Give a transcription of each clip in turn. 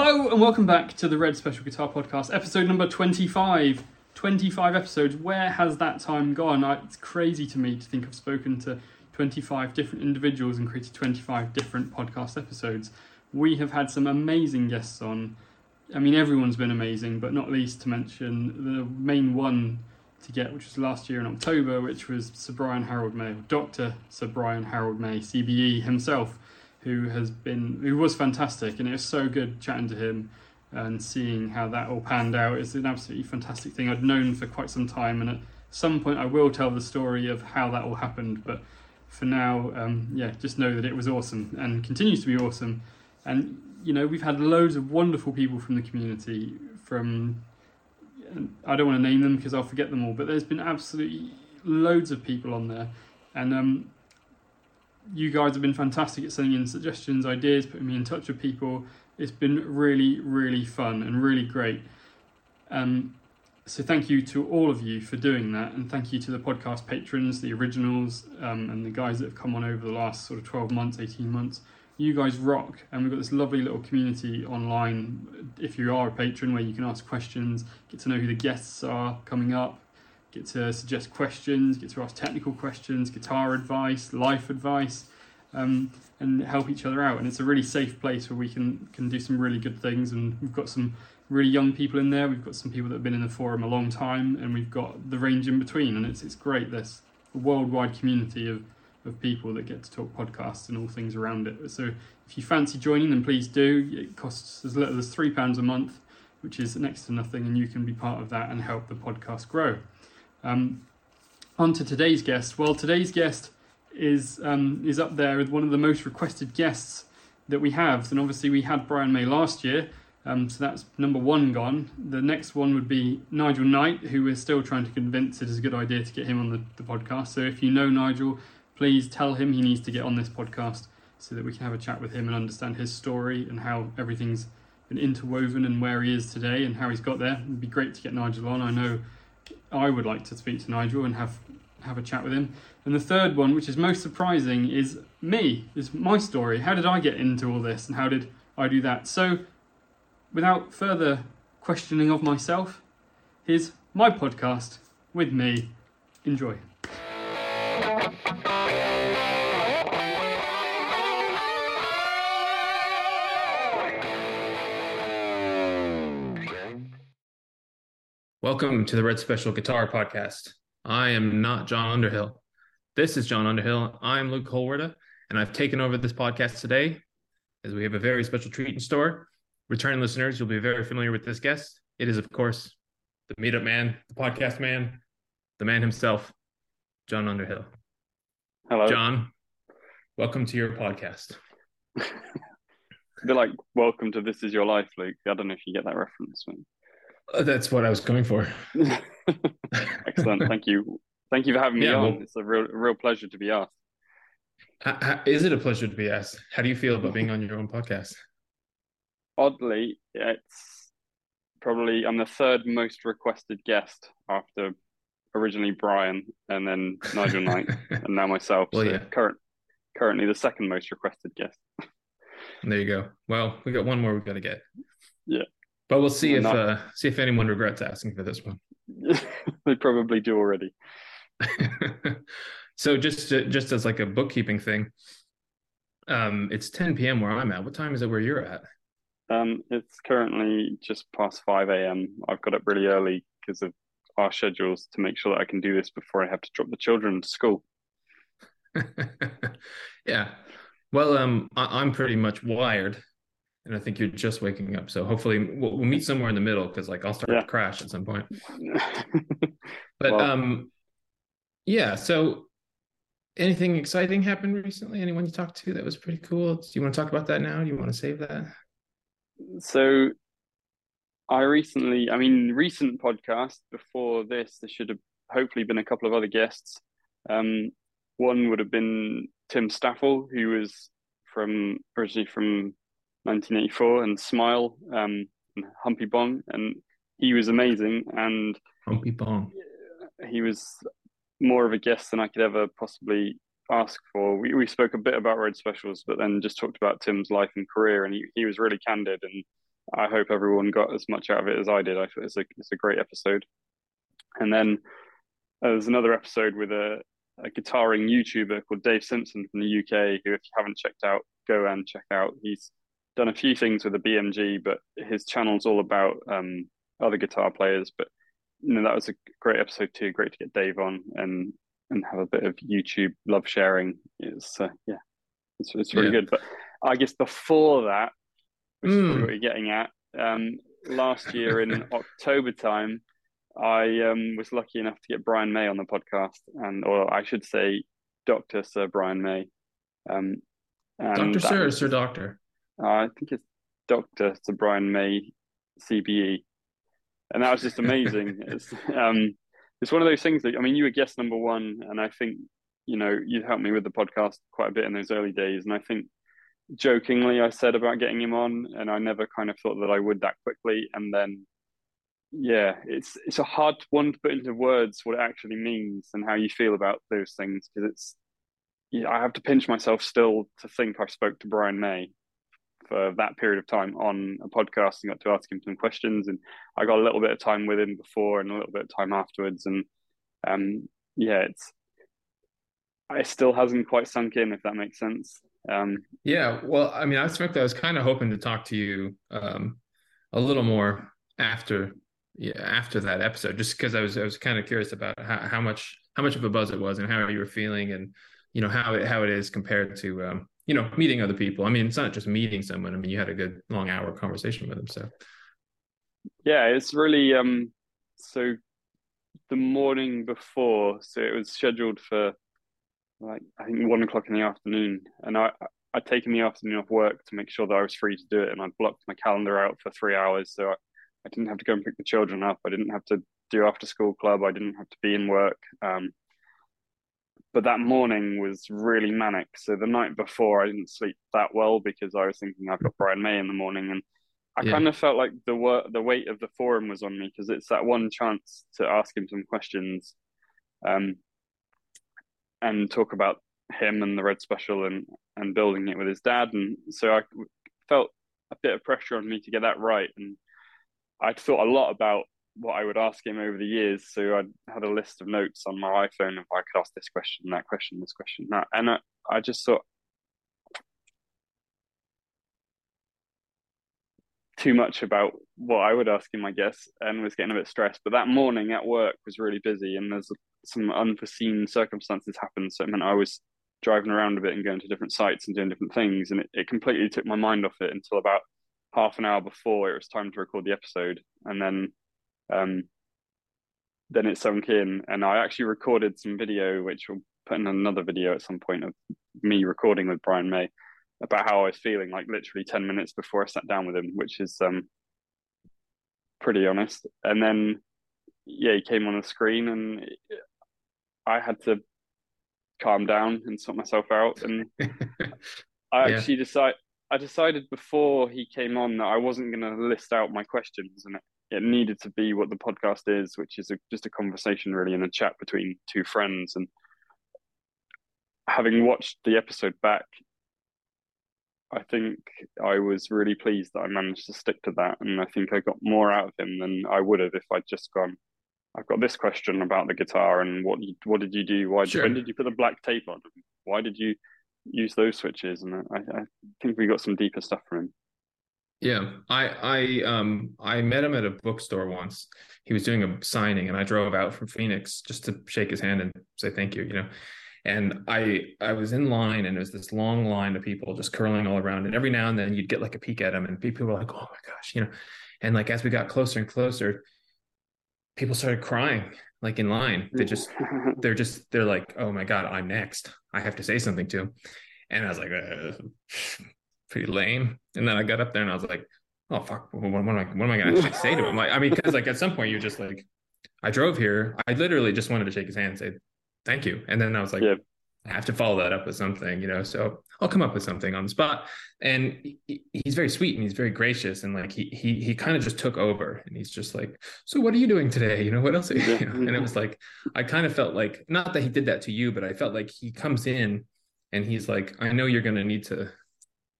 Hello and welcome back to the Red Special Guitar Podcast, episode number 25. 25 episodes. Where has that time gone? I, it's crazy to me to think I've spoken to 25 different individuals and created 25 different podcast episodes. We have had some amazing guests on. I mean, everyone's been amazing, but not least to mention the main one to get, which was last year in October, which was Sir Brian Harold May, Dr. Sir Brian Harold May, CBE himself who has been who was fantastic, and it was so good chatting to him and seeing how that all panned out. It's an absolutely fantastic thing I'd known for quite some time, and at some point I will tell the story of how that all happened. But for now, um, yeah, just know that it was awesome and continues to be awesome. And you know, we've had loads of wonderful people from the community. From I don't want to name them because I'll forget them all, but there's been absolutely loads of people on there, and um, you guys have been fantastic at sending in suggestions, ideas, putting me in touch with people. It's been really, really fun and really great. Um, so thank you to all of you for doing that, and thank you to the podcast patrons, the originals, um, and the guys that have come on over the last sort of twelve months, eighteen months. You guys rock, and we've got this lovely little community online. If you are a patron, where you can ask questions, get to know who the guests are coming up, get to suggest questions, get to ask technical questions, guitar advice, life advice, um, and help each other out. And it's a really safe place where we can can do some really good things. And we've got some really young people in there. We've got some people that have been in the forum a long time, and we've got the range in between. And it's it's great. There's a worldwide community of of people that get to talk podcasts and all things around it. So if you fancy joining, then please do. It costs as little as three pounds a month, which is next to nothing, and you can be part of that and help the podcast grow. Um, on to today's guest. Well, today's guest is um, is up there with one of the most requested guests that we have. And obviously, we had Brian May last year, um, so that's number one gone. The next one would be Nigel Knight, who we're still trying to convince it is a good idea to get him on the, the podcast. So if you know Nigel, please tell him he needs to get on this podcast so that we can have a chat with him and understand his story and how everything's been interwoven and where he is today and how he's got there. It'd be great to get Nigel on. I know I would like to speak to Nigel and have have a chat with him. And the third one, which is most surprising, is me. Is my story. How did I get into all this, and how did I do that? So, without further questioning of myself, here's my podcast with me. Enjoy. Welcome to the Red Special Guitar Podcast. I am not Jon Underhill. This is Jon Underhill. I'm Luke Holwerda, and I've taken over this podcast today as we have a very special treat in store. Returning listeners, you'll be very familiar with this guest. It is, of course, the meetup man, the podcast man, the man himself, Jon Underhill. Hello. Jon, welcome to your podcast. They're like, welcome to This Is Your Life, Luke. I don't know if you get that reference. Uh, that's what I was going for. Excellent. Thank you. Thank you for having me yeah, on. Well, it's a real, real pleasure to be asked. Is it a pleasure to be asked? How do you feel about being on your own podcast? Oddly, it's probably I'm the third most requested guest after originally Brian and then Nigel Knight and now myself. Well, so yeah. current, currently the second most requested guest. there you go. Well, we got one more we've got to get. Yeah. But we'll see if not... uh, see if anyone regrets asking for this one. they probably do already. so just just as like a bookkeeping thing, um, it's 10 p.m. where I'm at. What time is it where you're at? Um, it's currently just past 5 a.m. I've got up really early because of our schedules to make sure that I can do this before I have to drop the children to school. yeah. Well, um, I- am pretty much wired and I think you're just waking up. So hopefully we'll, we'll meet somewhere in the middle because like I'll start yeah. to crash at some point. but well, um, yeah. So anything exciting happened recently? Anyone you talked to that was pretty cool? Do you want to talk about that now? Do you want to save that? So I recently, I mean, recent podcast before this, there should have hopefully been a couple of other guests. Um, one would have been Tim Staffell, who was from originally from 1984 and Smile um, and Humpy Bong, and he was amazing. And Humpy Bong, he was more of a guest than I could ever possibly ask for. We, we spoke a bit about Red Specials, but then just talked about Tim's life and career, and he, he was really candid and I hope everyone got as much out of it as I did. I thought it's a it's a great episode. And then uh, there's another episode with a, a guitaring YouTuber called Dave Simpson from the UK, who if you haven't checked out, go and check out. He's done a few things with the BMG, but his channel's all about um, other guitar players. But you know that was a great episode too. Great to get Dave on and and have a bit of YouTube love sharing. It's uh, yeah, it's it's really yeah. good. But I guess before that, which mm. is what you're getting at, um, last year in October time, I um, was lucky enough to get Brian May on the podcast, and or I should say, Doctor Sir Brian May. Um, Doctor Sir or Sir Doctor? Uh, I think it's Doctor Sir Brian May, CBE, and that was just amazing. it's um, it's one of those things that I mean, you were guest number one, and I think you know you helped me with the podcast quite a bit in those early days, and I think jokingly I said about getting him on, and I never kind of thought that I would that quickly, and then yeah, it's it's a hard one to put into words what it actually means and how you feel about those things because it's yeah, I have to pinch myself still to think I spoke to Brian May for that period of time on a podcast and got to ask him some questions. And I got a little bit of time with him before and a little bit of time afterwards. And um yeah it's it still hasn't quite sunk in if that makes sense. Um yeah well I mean I was I was kind of hoping to talk to you um a little more after yeah after that episode just because I was I was kind of curious about how, how much how much of a buzz it was and how you were feeling and you know how it how it is compared to um you know meeting other people I mean it's not just meeting someone I mean you had a good long hour conversation with them so yeah it's really um so the morning before so it was scheduled for like I think one o'clock in the afternoon and I I'd taken the afternoon off work to make sure that I was free to do it and I'd blocked my calendar out for three hours so I, I didn't have to go and pick the children up. I didn't have to do after school club. I didn't have to be in work. Um, but that morning was really manic. So the night before, I didn't sleep that well because I was thinking I've got Brian May in the morning, and I yeah. kind of felt like the work, the weight of the forum was on me because it's that one chance to ask him some questions, um, and talk about him and the Red Special and and building it with his dad, and so I felt a bit of pressure on me to get that right and I'd thought a lot about what I would ask him over the years. So I had a list of notes on my iPhone if I could ask this question, that question, this question, that. And I, I just thought too much about what I would ask him, I guess, and was getting a bit stressed. But that morning at work was really busy and there's some unforeseen circumstances happened. So it meant I was driving around a bit and going to different sites and doing different things. And it, it completely took my mind off it until about half an hour before it was time to record the episode, and then um, then it sunk in, and I actually recorded some video, which we'll put in another video at some point of me recording with Brian May about how I was feeling, like literally ten minutes before I sat down with him, which is um, pretty honest. And then yeah, he came on the screen, and I had to calm down and sort myself out, and I actually yeah. decided I decided before he came on that I wasn't going to list out my questions, and it, needed to be what the podcast is, which is a, just a conversation, really, and a chat between two friends. And having watched the episode back, I think I was really pleased that I managed to stick to that, and I think I got more out of him than I would have if I'd just gone. I've got this question about the guitar, and what what did you do? Why sure. when did you put the black tape on? Why did you use those switches, and I, I think we got some deeper stuff from him. Yeah, I I um I met him at a bookstore once. He was doing a signing, and I drove out from Phoenix just to shake his hand and say thank you. You know, and I I was in line, and it was this long line of people just curling all around. And every now and then you'd get like a peek at him, and people were like, "Oh my gosh," you know. And like as we got closer and closer, people started crying like in line. They just they're just they're like, oh my god, I'm next. I have to say something to him. And I was like, uh, pretty lame. And then I got up there and I was like, oh fuck, what, what am I what am I gonna actually say to him? Like, I mean, because like at some point you're just like, I drove here. I literally just wanted to shake his hand and say thank you. And then I was like, yeah. I have to follow that up with something, you know. So I'll come up with something on the spot. And he, he's very sweet and he's very gracious and like he he he kind of just took over and he's just like, so what are you doing today? You know, what else? You know? And it was like I kind of felt like not that he did that to you, but I felt like he comes in and he's like, I know you're gonna need to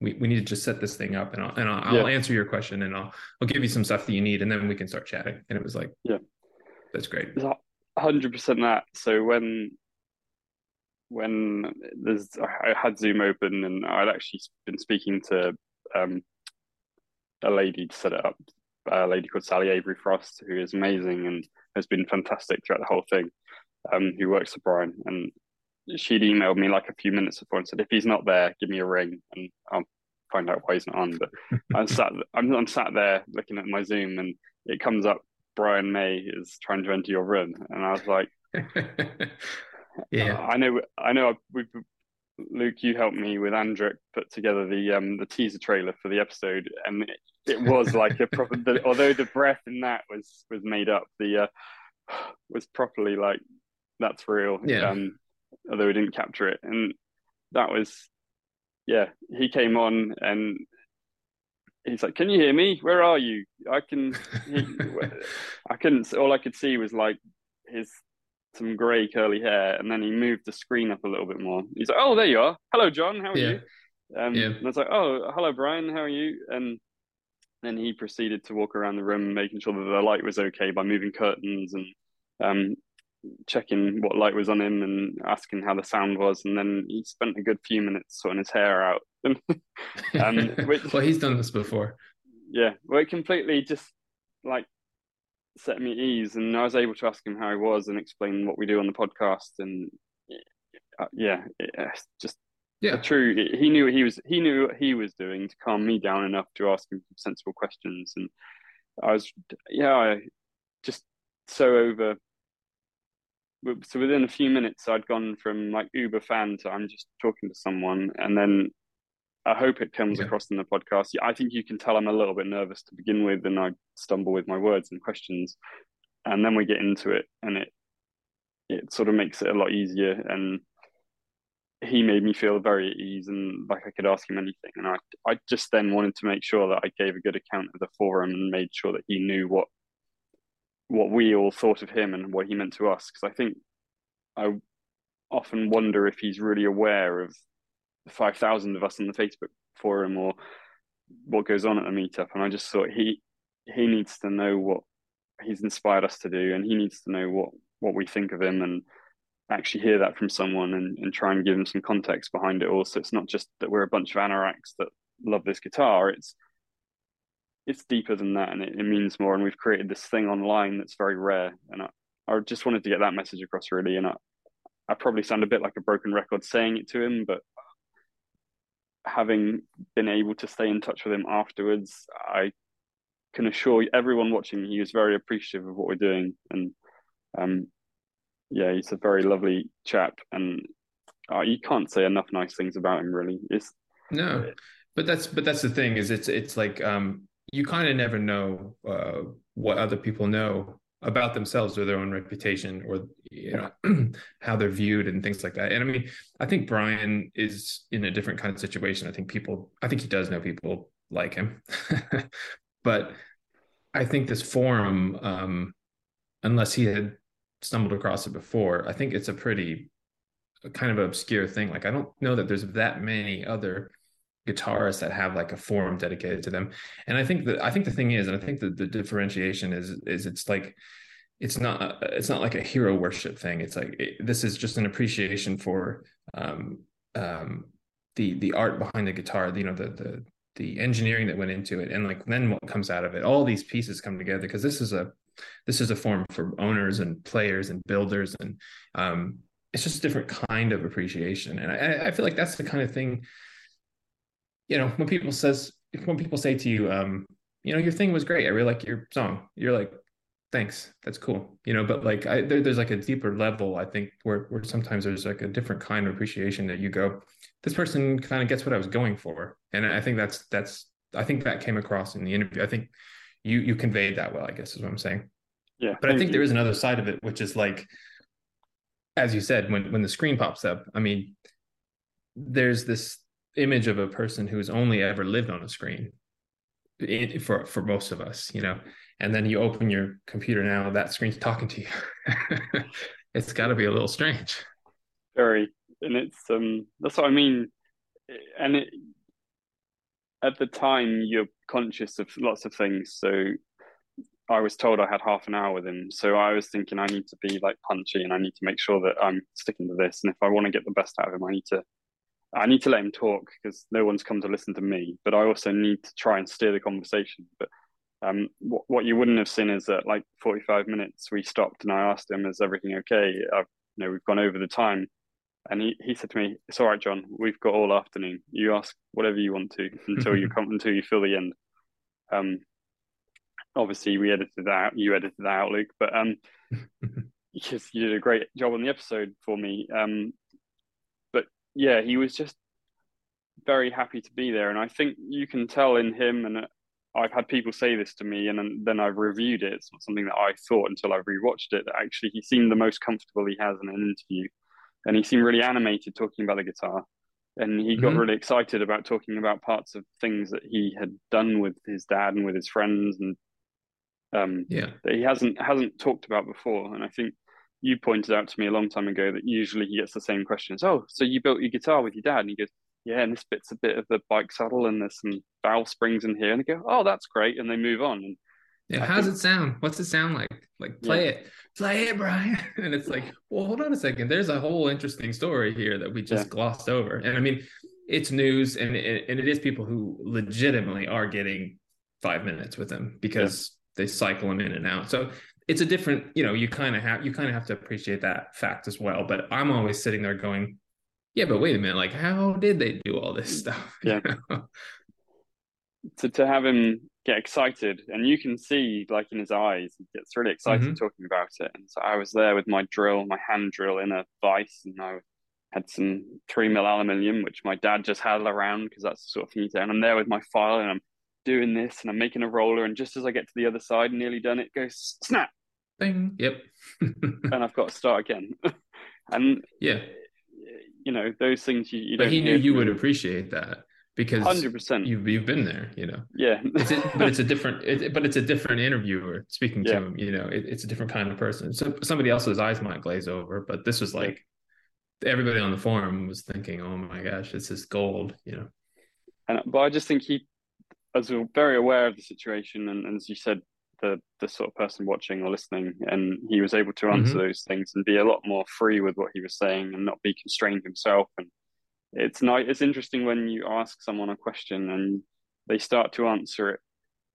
we, we need to just set this thing up and I'll, and I'll, yeah. I'll, answer your question and I'll, I'll give you some stuff that you need and then we can start chatting. And it was like, yeah, that's great. hundred percent that. So when, when there's, I had Zoom open and I'd actually been speaking to um, a lady to set it up, a lady called Sally Avery Frost, who is amazing and has been fantastic throughout the whole thing, um, who works for Brian. And she'd emailed me like a few minutes before and said, if he's not there, give me a ring and I'll find out why he's not on. But I'm sat, I'm, I'm sat there looking at my Zoom and it comes up, Brian May is trying to enter your room. And I was like, yeah, I know, I know we've, Luke, you helped me with Andrek put together the um the teaser trailer for the episode, and it, it was like a proper. the, although the breath in that was was made up, the uh, was properly like that's real. Yeah. Um, although we didn't capture it. And that was, yeah, he came on and he's like, "Can you hear me? Where are you? I can." He, I couldn't. All I could see was like his some grey curly hair, and then he moved the screen up a little bit more. He's like, "Oh, there you are. Hello, Jon. How are yeah. you?" Um, yeah. And I was like, "Oh, hello, Brian. How are you?" And then he proceeded to walk around the room, making sure that the light was okay by moving curtains and um, checking what light was on him and asking how the sound was, and then he spent a good few minutes sorting his hair out. um, which, well, he's done this before. Yeah, well, it completely just like set me at ease, and I was able to ask him how he was and explain what we do on the podcast, and uh, yeah, it, just yeah, true. He knew what he was. He knew what he was doing to calm me down enough to ask him sensible questions, and I was yeah, I just so over so within a few minutes i'd gone from like uber fan to i'm just talking to someone and then i hope it comes yeah. across in the podcast i think you can tell i'm a little bit nervous to begin with and i stumble with my words and questions and then we get into it and it it sort of makes it a lot easier and he made me feel very at ease and like I could ask him anything. And I, I just then wanted to make sure that I gave a good account of the forum and made sure that he knew what what we all thought of him and what he meant to us. Because I think I often wonder if he's really aware of the 5,000 of us on the Facebook forum or what goes on at the meetup. And I just thought he he needs to know what he's inspired us to do, and he needs to know what what we think of him, and actually hear that from someone and, and try and give him some context behind it. all. So it's not just that we're a bunch of anoraks that love this guitar. It's it's deeper than that and it, it, means more and we've created this thing online that's very rare and I, I just wanted to get that message across really and I, I probably sound a bit like a broken record saying it to him but having been able to stay in touch with him afterwards I can assure everyone watching he was very appreciative of what we're doing and um yeah he's a very lovely chap and uh, you can't say enough nice things about him really. It's no but that's but that's the thing is it's it's like um you kind of never know uh, what other people know about themselves or their own reputation or you know how they're viewed and things like that. And i mean i think brian is in a different kind of situation. I think people i think he does know people like him. But i think this forum um unless he had stumbled across it before i think it's a pretty kind of obscure thing. Like i don't know that there's that many other guitarists that have like a forum dedicated to them. And i think that i think the thing is and i think that the differentiation is is it's like it's not it's not like a hero worship thing. It's like it, this is just an appreciation for um um the the art behind the guitar you know the the the engineering that went into it. And like then what comes out of it? All these pieces come together because this is a this is a form for owners and players and builders and um it's just a different kind of appreciation. And i i feel like that's the kind of thing you know, when people says when people say to you, um, you know, your thing was great. I really like your song. You're like, thanks. That's cool. You know, but like I there, there's like a deeper level, I think, where where sometimes there's like a different kind of appreciation that you go, this person kind of gets what I was going for. And I think that's that's I think that came across in the interview. I think you you conveyed that well, I guess is what I'm saying. Yeah. But I think you. there is another side of it, which is like, as you said, when when the screen pops up, I mean, there's this image of a person who's only ever lived on a screen it, for for most of us you know and then you open your computer now that screen's talking to you it's got to be a little strange very and it's um that's what i mean and it at the time you're conscious of lots of things. So I was told I had half an hour with him. So I was thinking I need to be like punchy and I need to make sure that I'm sticking to this. And if I want to get the best out of him, I need to I need to let him talk because no one's come to listen to me. But I also need to try and steer the conversation. But um, what, what you wouldn't have seen is that like 45 minutes we stopped and I asked him, "Is everything okay?" I've, you know, we've gone over the time, and he, he said to me, "It's all right, Jon. We've got all afternoon. You ask whatever you want to until you come until you feel the end." Um, obviously we edited that. You edited that out, Luke, but um, because you did a great job on the episode for me. Um, yeah, he was just very happy to be there, and I think you can tell in him. And I've had people say this to me, and then I've reviewed it. It's not something that I thought until I rewatched it. That actually, he seemed the most comfortable he has in an interview, and he seemed really animated talking about the guitar and he got mm-hmm. really excited about talking about parts of things that he had done with his dad and with his friends and um, yeah, that he hasn't hasn't talked about before. And I think you pointed out to me a long time ago that usually he gets the same questions. Oh, so you built your guitar with your dad? And he goes, Yeah, and this bit's a bit of the bike saddle, and there's some valve springs in here. And they go, Oh, that's great, and they move on. And yeah, how does it sound? What's it sound like? Like play yeah. it, play it, Brian. And it's like, well, hold on a second. There's a whole interesting story here that we just yeah. glossed over. And I mean, it's news, and it, and it is people who legitimately are getting five minutes with him because they cycle them in and out. So it's a different, you know, you kind of have you kind of have to appreciate that fact as well. But I'm always sitting there going, yeah, but wait a minute, like how did they do all this stuff? Yeah. to to have him get excited, and you can see like in his eyes, he gets really excited mm-hmm. talking about it. And so I was there with my drill, my hand drill in a vise, and I had some three mil aluminium, which my dad just had around because that's the sort of thing you do. And I'm there with my file, and I'm doing this and I'm making a roller, and just as I get to the other side, nearly done it, goes snap. Bing. Yep. and I've got to start again. and yeah, you know those things you, you but. He knew you would appreciate that because 100%. You've you've been there, you know. Yeah. it's a, but it's a different. It, but it's a different interviewer speaking to him. You know, it, it's a different kind of person. So somebody else's eyes might glaze over, but this was like everybody on the forum was thinking, "Oh my gosh, this is gold," you know. And but I just think he was very aware of the situation, and, and, as you said, the the sort of person watching or listening, and he was able to answer mm-hmm. those things and be a lot more free with what he was saying and not be constrained himself. And it's nice. It's interesting when you ask someone a question and they start to answer it.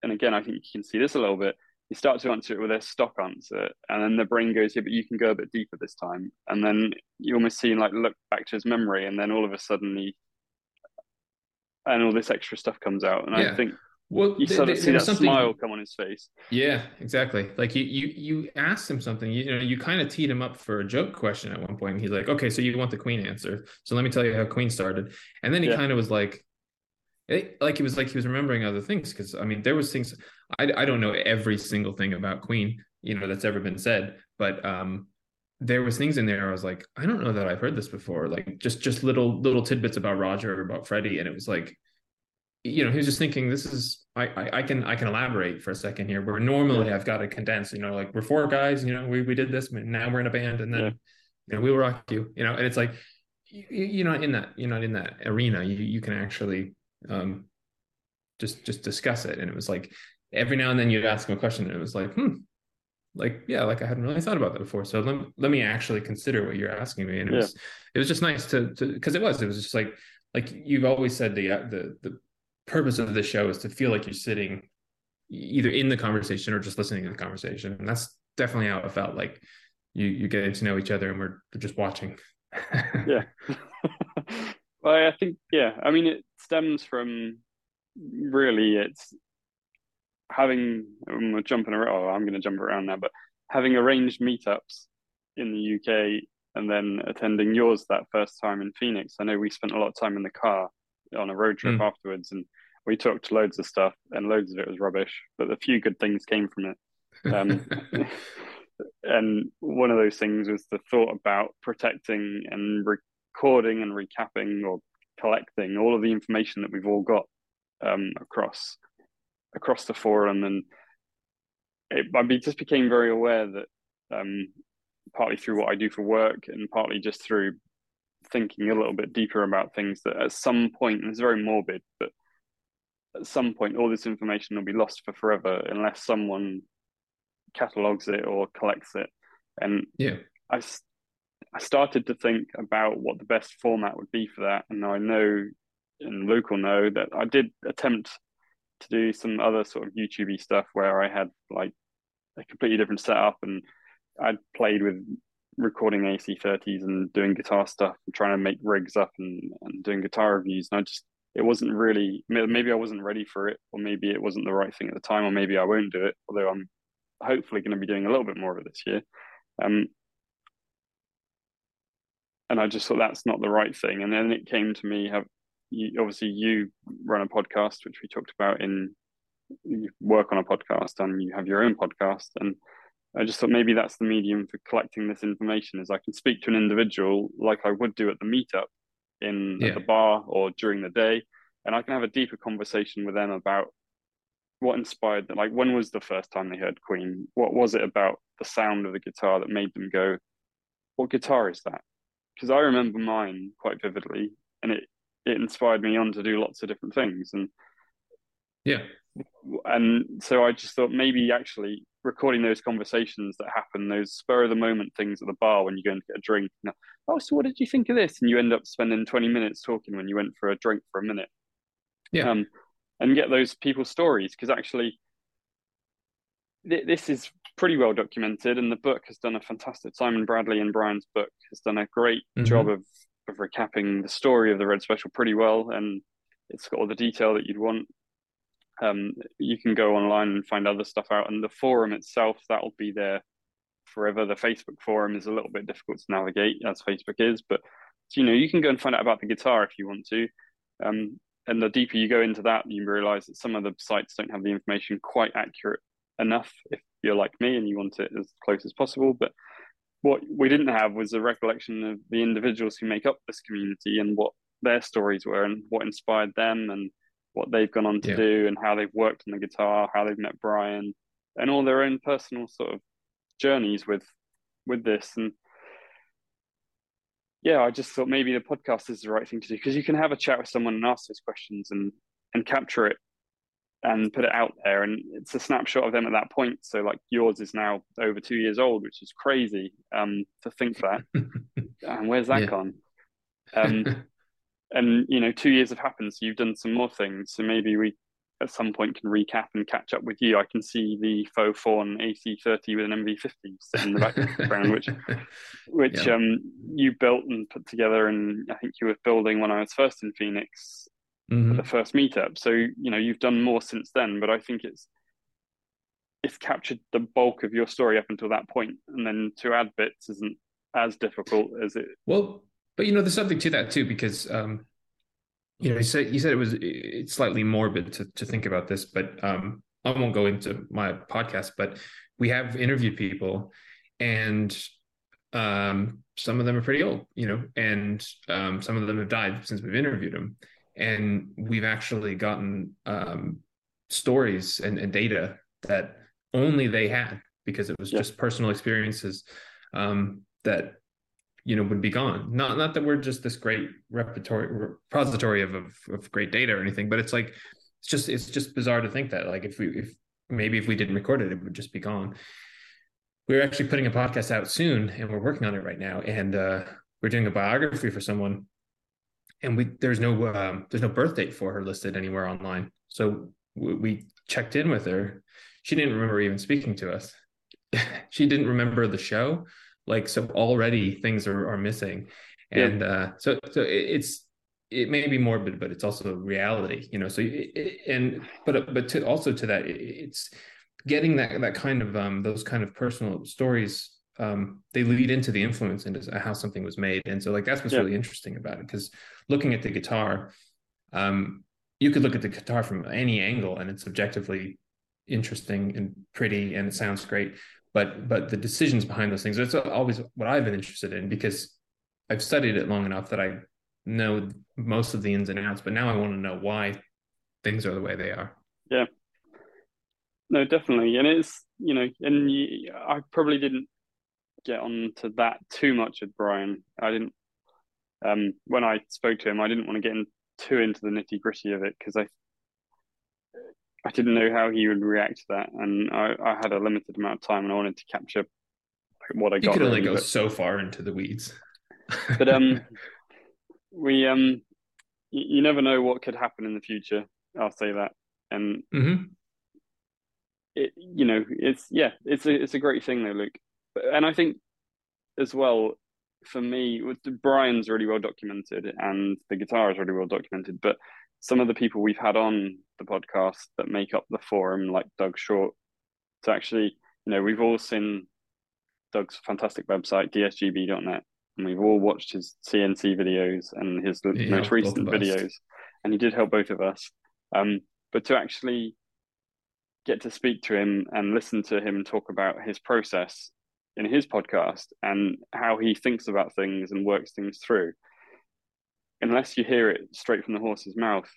And again, I think you can see this a little bit. You start to answer it with a stock answer, and then the brain goes, "Yeah, but you can go a bit deeper this time." And then you almost see like look back to his memory, and then all of a sudden he and all this extra stuff comes out. And yeah. I think well, you sort of see that smile come on his face. Yeah, exactly. Like you, you, you asked him something. You, you know, you kind of teed him up for a joke question at one point. And he's like, "Okay, so you want the Queen answer? So let me tell you how Queen started." And then he yeah. kind of was like, it, like he was like he was remembering other things because I mean there was things I I don't know every single thing about Queen you know that's ever been said, but um there was things in there I was like, I don't know that I've heard this before. Like just just little little tidbits about Roger or about Freddie, and it was like, you know, he was just thinking, this is I, I I, can I can elaborate for a second here. Where normally I've got to condense, you know, like we're four guys, you know, we we did this, but now we're in a band, and then yeah. you know we will rock you, you know, and it's like you, you're not in that you're not in that arena. You you can actually um just just discuss it, and it was like every now and then you'd ask him a question, and it was like, hmm, like yeah like i hadn't really thought about that before so let, let me actually consider what you're asking me and it yeah. was it was just nice to to because it was it was just like like you've always said the uh, the the purpose of this show is to feel like you're sitting either in the conversation or just listening to the conversation and that's definitely how it felt like you you getting to know each other and we're just watching yeah well i think yeah i mean it stems from really it's having we're jumping around. Oh, I'm going to jump around now, but having arranged meetups in the UK and then attending yours that first time in Phoenix. I know we spent a lot of time in the car on a road trip mm. afterwards, and we talked loads of stuff, and loads of it was rubbish, but a few good things came from it. Um, and one of those things was the thought about protecting and recording and recapping or collecting all of the information that we've all got um, across across the forum, and it, I just became very aware that um, partly through what I do for work, and partly just through thinking a little bit deeper about things that at some point, and it's very morbid, but at some point all this information will be lost for forever unless someone catalogs it or collects it. And yeah, I, I started to think about what the best format would be for that. And I know and Luke will know that I did attempt to do some other sort of YouTubey stuff where I had like a completely different setup and I'd played with recording AC30s and doing guitar stuff and trying to make rigs up and, and doing guitar reviews. And I just, it wasn't really, maybe I wasn't ready for it, or maybe it wasn't the right thing at the time, or maybe I won't do it, although I'm hopefully going to be doing a little bit more of it this year. Um, and I just thought that's not the right thing. And then it came to me, have you, obviously you run a podcast, which we talked about in, you work on a podcast and you have your own podcast. And I just thought maybe that's the medium for collecting this information is I can speak to an individual like I would do at the meetup in yeah. the bar or during the day. And I can have a deeper conversation with them about what inspired them. Like, when was the first time they heard Queen? What was it about the sound of the guitar that made them go, What guitar is that? Because I remember mine quite vividly and it, it inspired me on to do lots of different things. And yeah. And so I just thought maybe actually recording those conversations that happen, those spur of the moment things at the bar when you go and get a drink. You know, oh, so what did you think of this? And you end up spending 20 minutes talking when you went for a drink for a minute. Yeah. Um, and get those people's stories because actually th- this is pretty well documented and the book has done a fantastic Simon Bradley and Brian's book has done a great mm-hmm. job of of recapping the story of the Red Special pretty well and it's got all the detail that you'd want um, you can go online and find other stuff out. And the forum itself that'll be there forever. The facebook forum is a little bit difficult to navigate as facebook is but you know you can go and find out about the guitar if you want to. Um, and the deeper you go into that you realize that some of the sites don't have the information quite accurate enough if you're like me and you want it as close as possible. But what we didn't have was a recollection of the individuals who make up this community and what their stories were and what inspired them and what they've gone on to yeah. do and how they've worked on the guitar, how they've met Brian, and all their own personal sort of journeys with with this. And yeah, I just thought maybe the podcast is the right thing to do because you can have a chat with someone and ask those questions and and capture it and put it out there and it's a snapshot of them at that point so like yours is now over two years old which is crazy um to think that and where's that yeah. gone um and you know two years have happened so you've done some more things so maybe we at some point can recap and catch up with you i can see the faux fawn ac30 with an mv50 sitting in the background which which yeah. um you built and put together and i think you were building when i was first in phoenix mm-hmm. the first meetup so you know you've done more since then but i think it's it's captured the bulk of your story up until that point and then to add bits isn't as difficult as it well but you know, there's something to that too, because um, you know, you said you said it was it's slightly morbid to to think about this, but um, I won't go into my podcast, but we have interviewed people, and um, some of them are pretty old, you know, and um, some of them have died since we've interviewed them, and we've actually gotten um, stories and, and data that only they had because it was yeah. just personal experiences um, that you know would be gone. Not not that we're just this great repertory repository of, of, of great data or anything but it's like it's just it's just bizarre to think that like if we if maybe if we didn't record it it would just be gone. We're actually putting a podcast out soon and we're working on it right now. And uh we're doing a biography for someone and we there's no um, there's no birth date for her listed anywhere online. So we, we checked in with her. She didn't remember even speaking to us. She didn't remember the show like so already things are, are missing and yeah. uh so so it's it may be morbid but it's also reality you know so it, and but but to also to that it's getting that that kind of um those kind of personal stories um they lead into the influence into how something was made and so like that's what's yeah. really interesting about it because looking at the guitar um you could look at the guitar from any angle and it's objectively interesting and pretty and it sounds great but but the decisions behind those things it's always what i've been interested in because i've studied it long enough that i know most of the ins and outs but now i want to know why things are the way they are. Yeah. No definitely. And it's you know and you, i probably didn't get on to that too much with brian. I didn't um when i spoke to him i didn't want to get in too into the nitty gritty of it because i didn't know how he would react to that, and I, I had a limited amount of time, and I wanted to capture what I You got. could only go but- so far into the weeds. but um we um you, you never know what could happen in the future i'll say that and Mhm. it you know it's yeah it's a it's a great thing though luke and i think as well for me with brian's really well documented and the guitar is really well documented but some of the people we've had on the podcast that make up the forum like doug short to actually you know we've all seen doug's fantastic website dsgb.net and we've all watched his CNC videos and his He most recent videos, and he did help both of us. Um, but to actually get to speak to him and listen to him talk about his process in his podcast and how he thinks about things and works things through, unless you hear it straight from the horse's mouth.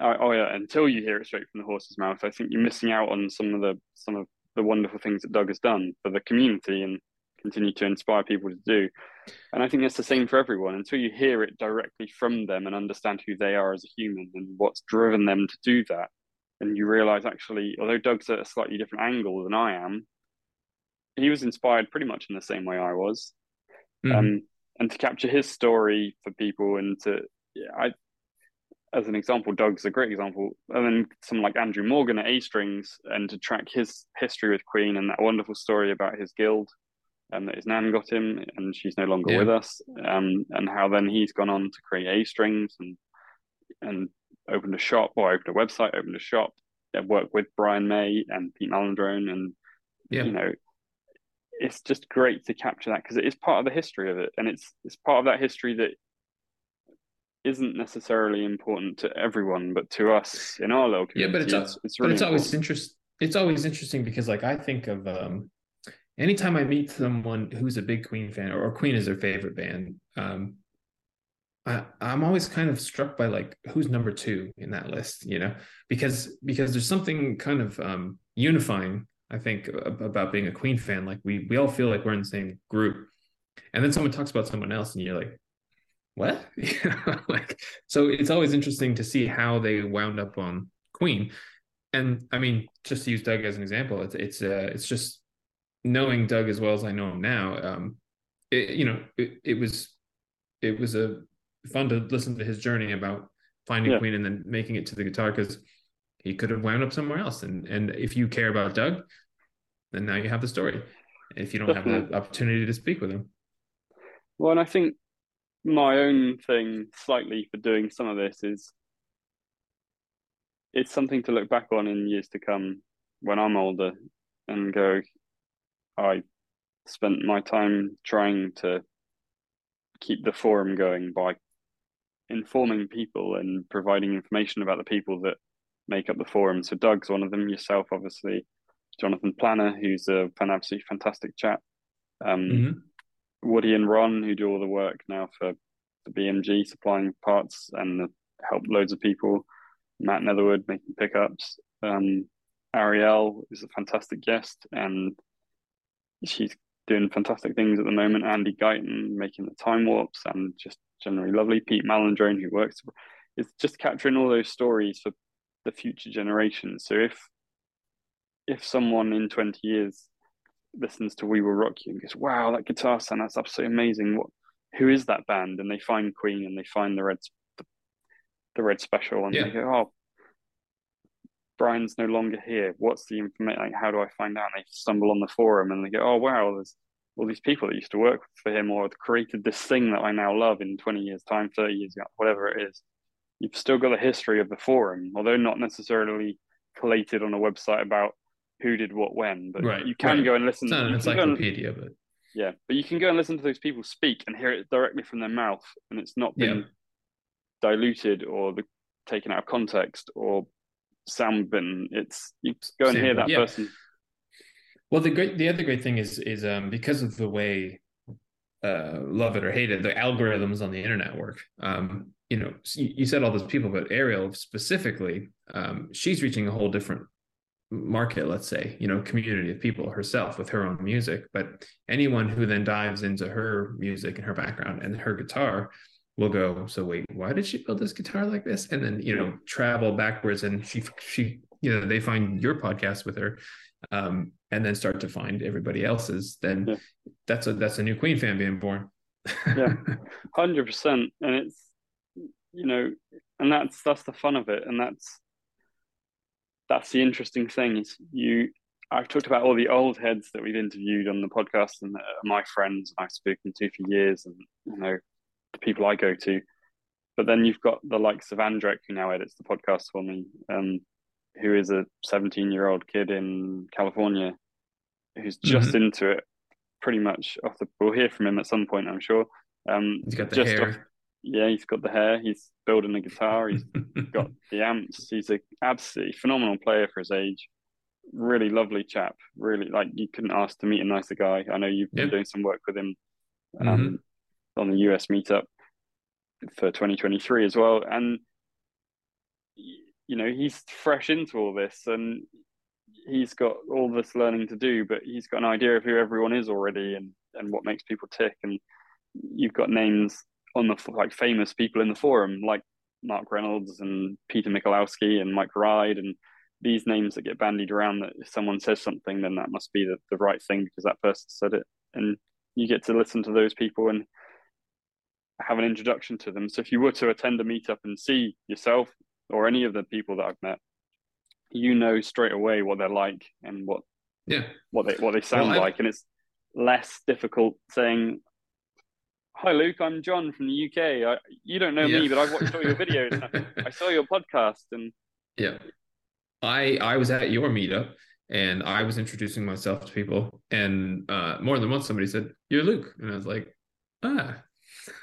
Oh, oh yeah, until you hear it straight from the horse's mouth, I think you're missing out on some of the some of the wonderful things that Doug has done for the community and continue to inspire people to do. And I think that's the same for everyone. Until you hear it directly from them and understand who they are as a human and what's driven them to do that, and you realize actually, although Doug's at a slightly different angle than I am, he was inspired pretty much in the same way I was. Mhm. Um, and to capture his story for people and to, yeah, I, as an example, Doug's a great example. And then someone like Andrew Morgan at A Strings and to track his history with Queen and that wonderful story about his guild and that his nan got him and she's no longer Yeah. with us. Um, and how then he's gone on to create A Strings and and opened a shop or opened a website, opened a shop, and worked with Brian May and Pete Malandrone and yeah. you know it's just great to capture that because it is part of the history of it and it's it's part of that history that isn't necessarily important to everyone but to us in our little Yeah, but it's it's, it's but it's always important. interest it's always interesting because like I think of um anytime I meet someone who's a big Queen fan or, or Queen is their favorite band, um I, I'm always kind of struck by like who's number two in that list, you know, because because there's something kind of um unifying, I think, about being a Queen fan. Like we we all feel like we're in the same group, and then someone talks about someone else, and you're like, what? Like so it's always interesting to see how they wound up on Queen. And I mean, just to use Doug as an example, it's it's uh, it's just knowing Doug as well as I know him now. Um, it, you know, it, it was it was a fun to listen to his journey about finding Yeah. Queen and then making it to the guitar because he could have wound up somewhere else. And and if you care about Doug, then now you have the story. If you don't have the opportunity to speak with him, well and i think my own thing slightly for doing some of this is it's something to look back on in years to come when i'm older and go i spent my time trying to keep the forum going by informing people and providing information about the people that make up the forum. So Doug's one of them, yourself, obviously, Jonathan Planner, who's a fan absolutely fantastic chap. Um, Mhm. Woody and Ron, who do all the work now for the BMG, supplying parts and help loads of people. Matt Netherwood making pickups. Um, Ariel is a fantastic guest, and she's doing fantastic things at the moment. Andy Guyton making the time warps and just generally lovely. Pete Malandrone, who works, it's just capturing all those stories for the future generations. So if if someone in twenty years listens to We Will Rock You and goes, "Wow, that guitar sound that's absolutely amazing," what who is that band? And they find Queen and they find the Red the, the Red Special and Yeah. they go, "Oh." Brian's no longer here. What's the information? Like, how do I find out? And they stumble on the forum and they go, "Oh wow, there's all these people that used to work for him or created this thing that I now love in 20 years' time, 30 years, whatever it is. You've still got the history of the forum, although not necessarily collated on a website about who did what when. But Right, you can right. go and listen. it's not an go and- but yeah, but you can go and listen to those people speak and hear it directly from their mouth, and it's not been Yeah. diluted or the, taken out of context or sound bin. It's you go and hear that yeah. person. Well, the great, the other great thing is is um because of the way, uh, love it or hate it, the algorithms on the internet work. Um, you know, you, said all those people, but Ariel specifically, um, she's reaching a whole different market. Let's say, you know, community of people herself with her own music. But anyone who then dives into her music and her background and her guitar will go. So wait, why did she build this guitar like this? And then you know, travel backwards, and she she you know they find your podcast with her um, and then start to find everybody else's then yeah. that's a that's a new queen fan being born yeah 100% and it's you know and that's that's the fun of it and that's that's the interesting thing is you I've talked about all the old heads that we've interviewed on the podcast and my friends I've spoken to for years and you know the people I go to. But then you've got the likes of Andrek who now edits the podcast for me um, who is a 17 year old kid in California who's just mm-hmm. into it pretty much off the we'll hear from him at some point I'm sure. Um, he's got the hair. off, yeah he's got the hair he's building a guitar he's got the amps he's a absolutely phenomenal player for his age. Really lovely chap really like you couldn't ask to meet a nicer guy. I know you've been doing some work with him um, mm-hmm. on the US meetup for 2023 as well and you know he's fresh into all this and he's got all this learning to do but he's got an idea of who everyone is already and and what makes people tick and you've got names on the like famous people in the forum like Mark Reynolds and Peter Michalowski and Mike Ride and these names that get bandied around that if someone says something then that must be the, the right thing because that person said it. And you get to listen to those people and have an introduction to them. So if you were to attend a meetup and see yourself or any of the people that I've met, you know straight away what they're like and what yeah. what they what they sound well, like, and it's less difficult saying, "Hi, Luke, I'm Jon from the UK. I, you don't know yeah. me, but I've watched all your videos. I saw your podcast." And yeah, I I was at your meetup and I was introducing myself to people, and uh, more than once somebody said, "You're Luke," and I was like, "Ah."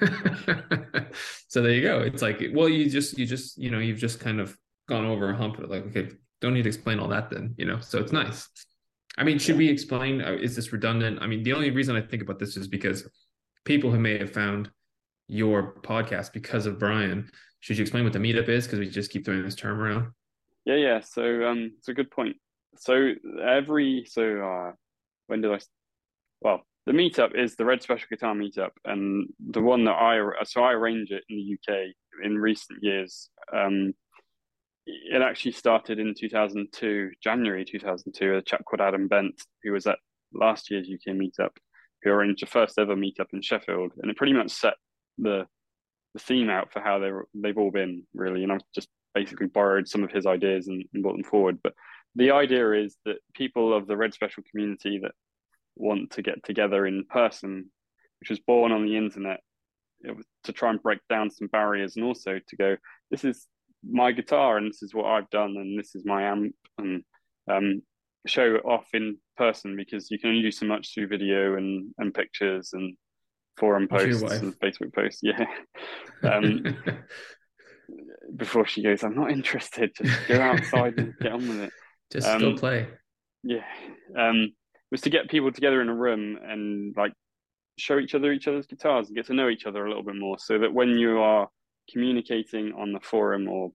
so there you go. It's like, well, you just, you just, you know, you've just kind of gone over a hump. Like, okay, don't need to explain all that then, you know. So it's nice. I mean, should we explain? Uh, is this redundant? I mean, the only reason I think about this is because people who may have found your podcast because of Brian. Should you explain what the meetup is? Because we just keep throwing this term around. Yeah, yeah. So, um, it's a good point. So every so uh, when did I? Well, the meetup is the Red Special Guitar meetup, and the one that I so I arrange it in the UK in recent years. Um, it actually started in 2002, January 2002. A chap called Adam Bent, who was at last year's UK meetup, who arranged the first ever meetup in Sheffield, and it pretty much set the the theme out for how they they've all been really. And I've just basically borrowed some of his ideas and, and brought them forward. But the idea is that people of the Red Special community that want to get together in person, which was born on the internet to try and break down some barriers and also to go, this is my guitar and this is what I've done and this is my amp and um, show it off in person because you can only do so much through video and, and pictures and forum posts and Facebook posts. Yeah. Um, before she goes, I'm not interested. Just go outside and get on with it. Just um, go play. Yeah. Um, was to get people together in a room and like show each other each other's guitars and get to know each other a little bit more so that when you are communicating on the forum or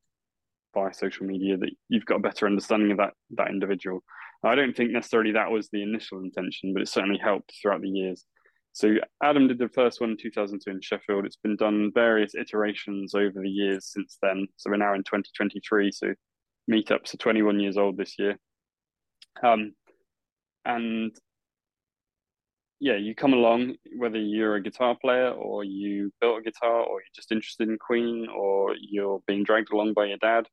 via social media that you've got a better understanding of that that individual i don't think necessarily that was the initial intention but it certainly helped throughout the years. So adam did the first one in 2002 in sheffield. It's been done various iterations over the years since then. So we're now in 2023 so meetups are 21 years old this year. Um, and yeah, you come along whether you're a guitar player or you built a guitar or you're just interested in Queen or you're being dragged along by your dad,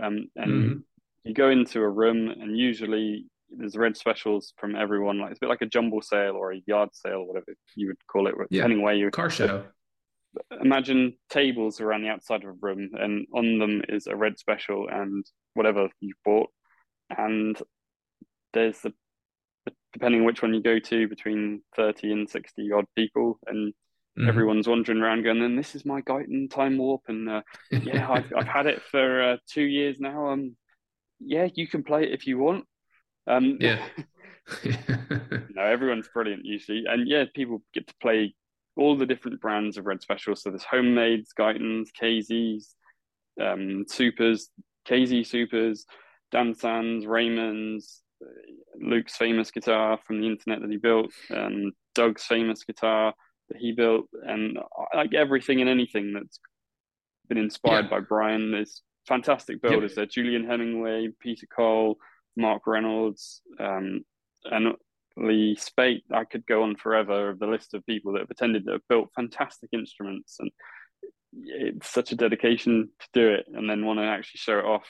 um, and mm-hmm. You go into a room and usually there's red specials from everyone. Like it's a bit like a jumble sale or a yard sale, whatever you would call it, yeah. depending where you car show. Imagine tables around the outside of a room, and on them is a red special and whatever you've bought, and there's the depending on which one you go to, between 30 and 60 odd people. And mm-hmm. everyone's wandering around going, and this is my Guyton Time Warp. And uh, yeah, I've, I've had it for uh, two years now. Um, yeah, you can play it if you want. Um, yeah. no, everyone's brilliant usually. And yeah, people get to play all the different brands of Red Special. So there's homemades, Guytons, KZs, um, Supers, KZ Supers, Dansans, Raymonds, Luke's famous guitar from the internet that he built, and Doug's famous guitar that he built, and like everything and anything that's been inspired yeah. by Brian is fantastic builders yep. there. Julian Hemingway, Peter Cole, Mark Reynolds, um, and Lee Spate. I could go on forever of the list of people that have attended that have built fantastic instruments, and it's such a dedication to do it, and then want to actually show it off.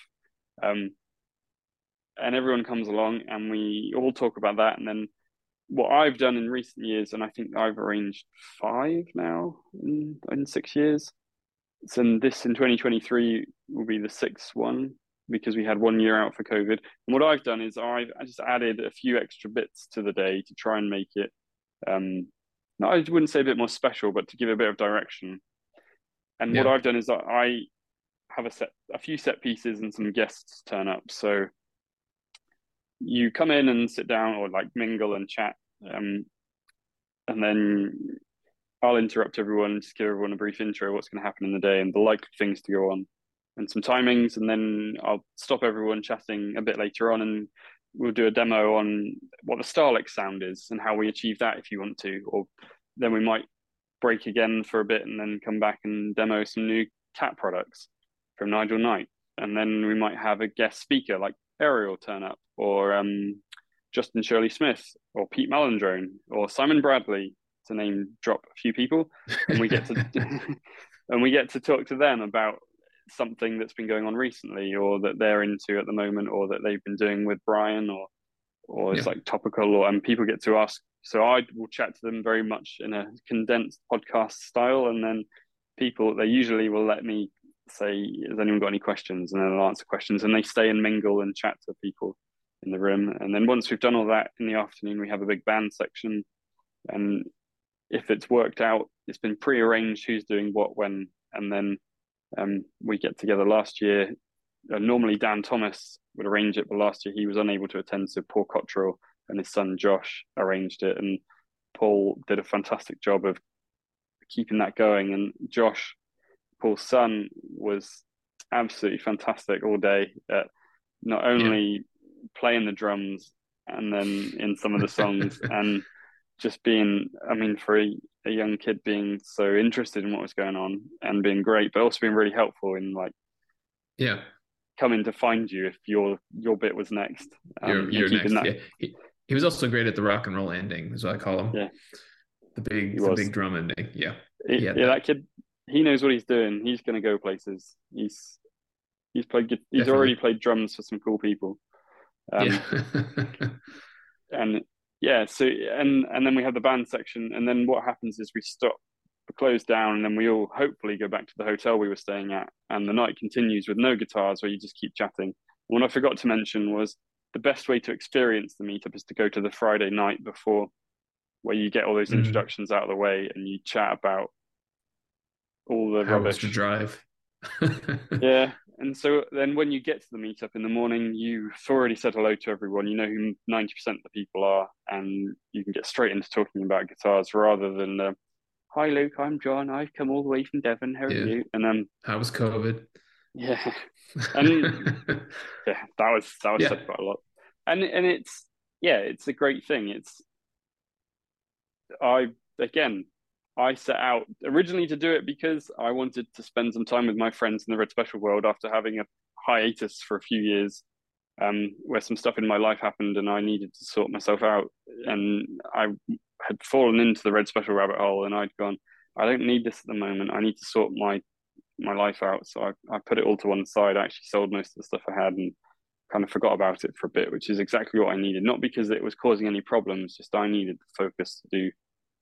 Um, and everyone comes along, and we all talk about that, and then what I've done in recent years, and I think I've arranged five now in, in six years. So this in 2023 will be the sixth one because we had one year out for COVID. And what I've done is I've I just added a few extra bits to the day to try and make it. Um, no, I wouldn't say a bit more special, but to give a bit of direction. And yeah. what I've done is I have a set, a few set pieces, and some guests turn up. So you come in and sit down, or like mingle and chat, um, and then I'll interrupt everyone, just give everyone a brief intro, what's going to happen in the day, and the likely things to go on and some timings, and then I'll stop everyone chatting a bit later on, and we'll do a demo on what the Starlix sound is and how we achieve that if you want to, or then we might break again for a bit and then come back and demo some new KAT products from Nigel Knight, and then we might have a guest speaker like Arielle turn up, or um, Justin Shirley Smith, or Pete Malandrone, or Simon Bradley, to name drop a few people, and we get to and we get to talk to them about something that's been going on recently or that they're into at the moment or that they've been doing with Brian or or it's yeah. like topical or and people get to ask so I will chat to them very much in a condensed podcast style and then people they usually will let me say has anyone got any questions and then I'll answer questions and they stay and mingle and chat to people in the room and then once we've done all that in the afternoon we have a big band section and if it's worked out it's been pre-arranged who's doing what when and then um, we get together last year. Uh, normally, Dan Thomas would arrange it, but last year he was unable to attend, so Paul Cottrell and his son Josh arranged it, and Paul did a fantastic job of keeping that going. And Josh, Paul's son, was absolutely fantastic all day at not only yeah. playing the drums and then in some of the songs and just being i mean for a, a, young kid being so interested in what was going on and being great but also being really helpful in like yeah. coming to find you if your your bit was next um, you're, you're next that. yeah. He, he, was also great at the rock and roll ending is what i call him. Yeah. The big the big drum ending yeah. He, yeah that. that kid he knows what he's doing. He's going to go places. He's he's played he's Definitely. already played drums for some cool people. Um, yeah. and yeah so and and then we have the band section and then what happens is we stop close down and then we all hopefully go back to the hotel we were staying at and the night continues with no guitars where you just keep chatting. What i forgot to mention was the best way to experience the meetup is to go to the friday night before where you get all those mm-hmm. introductions out of the way and you chat about all the How rubbish. to drive. Yeah and so then when you get to the meetup in the morning, you've already said hello to everyone. You know who 90% of the people are, and you can get straight into talking about guitars rather than, uh, hi, Luke, I'm Jon. I've come all the way from Devon. How are yeah. you? And then, how was COVID? Yeah. And yeah, that was, that was yeah. said quite a lot. And, and it's, yeah, it's a great thing. It's, I, again, I set out originally to do it because I wanted to spend some time with my friends in the Red Special world after having a hiatus for a few years, um, where some stuff in my life happened and I needed to sort myself out. And I had fallen into the Red Special rabbit hole, and I'd gone, I don't need this at the moment. I need to sort my my life out. So I, I put it all to one side. I actually sold most of the stuff I had and kind of forgot about it for a bit, which is exactly what I needed. Not because it was causing any problems, just I needed the focus to do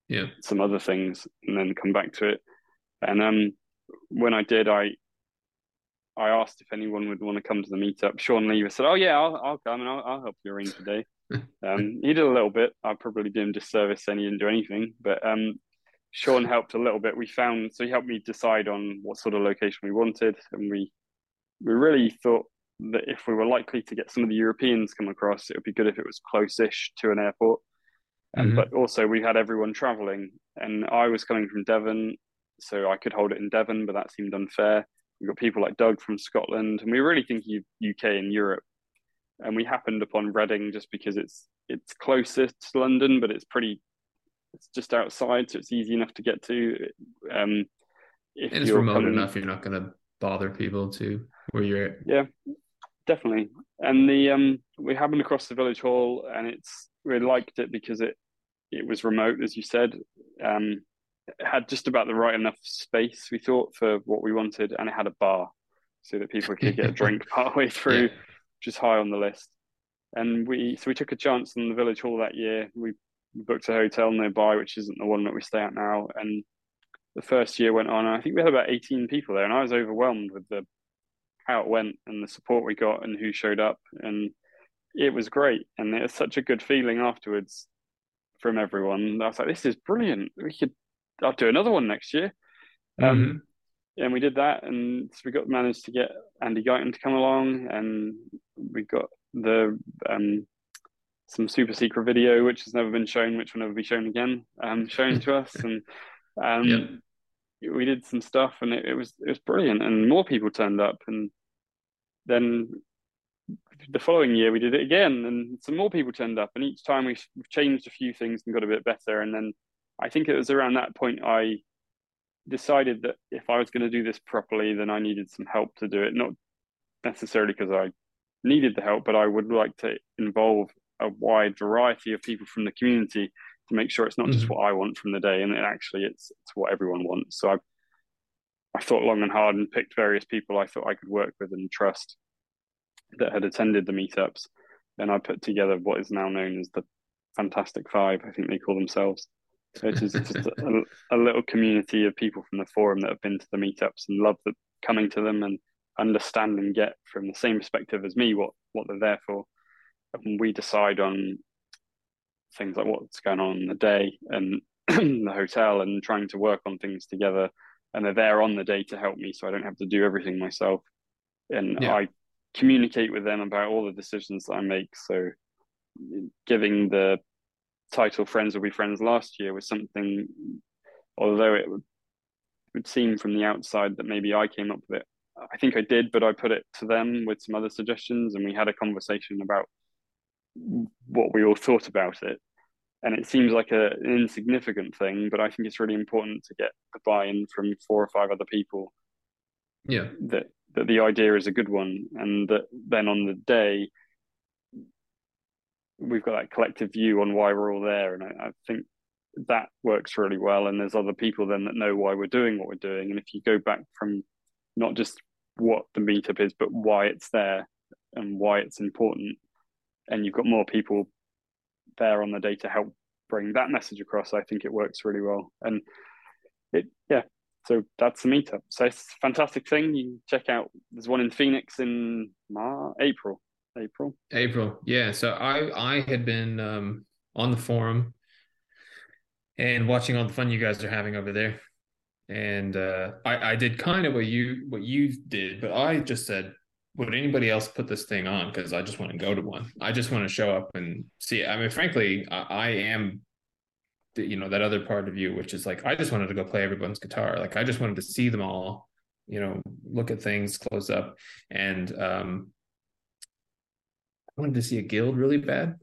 yeah. some other things and then come back to it. And um when i did i i asked if anyone would want to come to the meetup. Sean lever said oh yeah i'll, I'll come and I'll, I'll help you arrange today um he did a little bit. I probably did him disservice and he didn't do anything but um sean helped a little bit. We found so he helped me decide on what sort of location we wanted and we we really thought that if we were likely to get some of the europeans come across it would be good if it was close-ish to an airport um, mm-hmm. But also, we had everyone traveling, and I was coming from Devon, so I could hold it in Devon, but that seemed unfair. We got people like Doug from Scotland, and we were really thinking UK and Europe. And we happened upon Reading just because it's it's closest to London, but it's pretty it's just outside, so it's easy enough to get to. Um, if and it's remote coming, enough, you're not going to bother people to where you're at. Yeah, definitely. And the um, we happened across the village hall, and it's we liked it because it it was remote, as you said. Um, it had just about the right enough space we thought for what we wanted, and it had a bar so that people could get a drink partway through, yeah. which is high on the list. And we so we took a chance in the village hall that year. We booked a hotel nearby, which isn't the one that we stay at now. And the first year went on, I think we had about 18 people there, and I was overwhelmed with the how it went and the support we got and who showed up. And it was great. And it was such a good feeling afterwards from everyone. I was like, this is brilliant. We could, I'll do another one next year. Um, mm-hmm. Um, and we did that, and so we got managed to get Andy Guyton to come along, and we got the um, some super secret video, which has never been shown, which will never be shown again, um, shown to us, and um, we did some stuff, and it, it, was it was brilliant, and more people turned up, and then the following year we did it again, and some more people turned up, and each time we changed a few things and got a bit better, and then I think it was around that point I decided that if I was going to do this properly, then I needed some help to do it, not necessarily because I needed the help, but I would like to involve a wide variety of people from the community to make sure it's not mm-hmm. just what I want from the day, and actually it's it's what everyone wants. So I I thought long and hard and picked various people I thought I could work with and trust that had attended the meetups. And I put together what is now known as the Fantastic Five, I think they call themselves, which is just a, a, little community of people from the forum that have been to the meetups and love the, coming to them and understand and get from the same perspective as me what, what they're there for. And we decide on things like what's going on in the day and the hotel and trying to work on things together and they're there on the day to help me so I don't have to do everything myself. And yeah. I communicate with them about all the decisions that I make. So giving the title Friends Will Be Friends last year was something, although it would, would seem from the outside that maybe I came up with it. I think I did, but I put it to them with some other suggestions and we had a conversation about what we all thought about it and it seems like a, an insignificant thing, but I think it's really important to get the buy-in from four or five other people. Yeah, that that the idea is a good one, and that then on the day we've got that collective view on why we're all there, and I, I think that works really well. And there's other people then that know why we're doing what we're doing, and if you go back from not just what the meetup is, but why it's there and why it's important, and you've got more people there on the day to help bring that message across, I think it works really well. And it, yeah, so that's the meetup. So it's a fantastic thing. You check out. There's one in Phoenix in Mar- April. April. April. Yeah. So I I had been um, on the forum and watching all the fun you guys are having over there. And uh, I I did kind of what you what you did, but I just said would anybody else put this thing on? Because I just want to go to one. I just want to show up and see. I mean, frankly, I, I am, the, you know, that other part of you, which is like, I just wanted to go play everyone's guitar. Like, I just wanted to see them all, you know, look at things close up. And um, I wanted to see a guild really bad.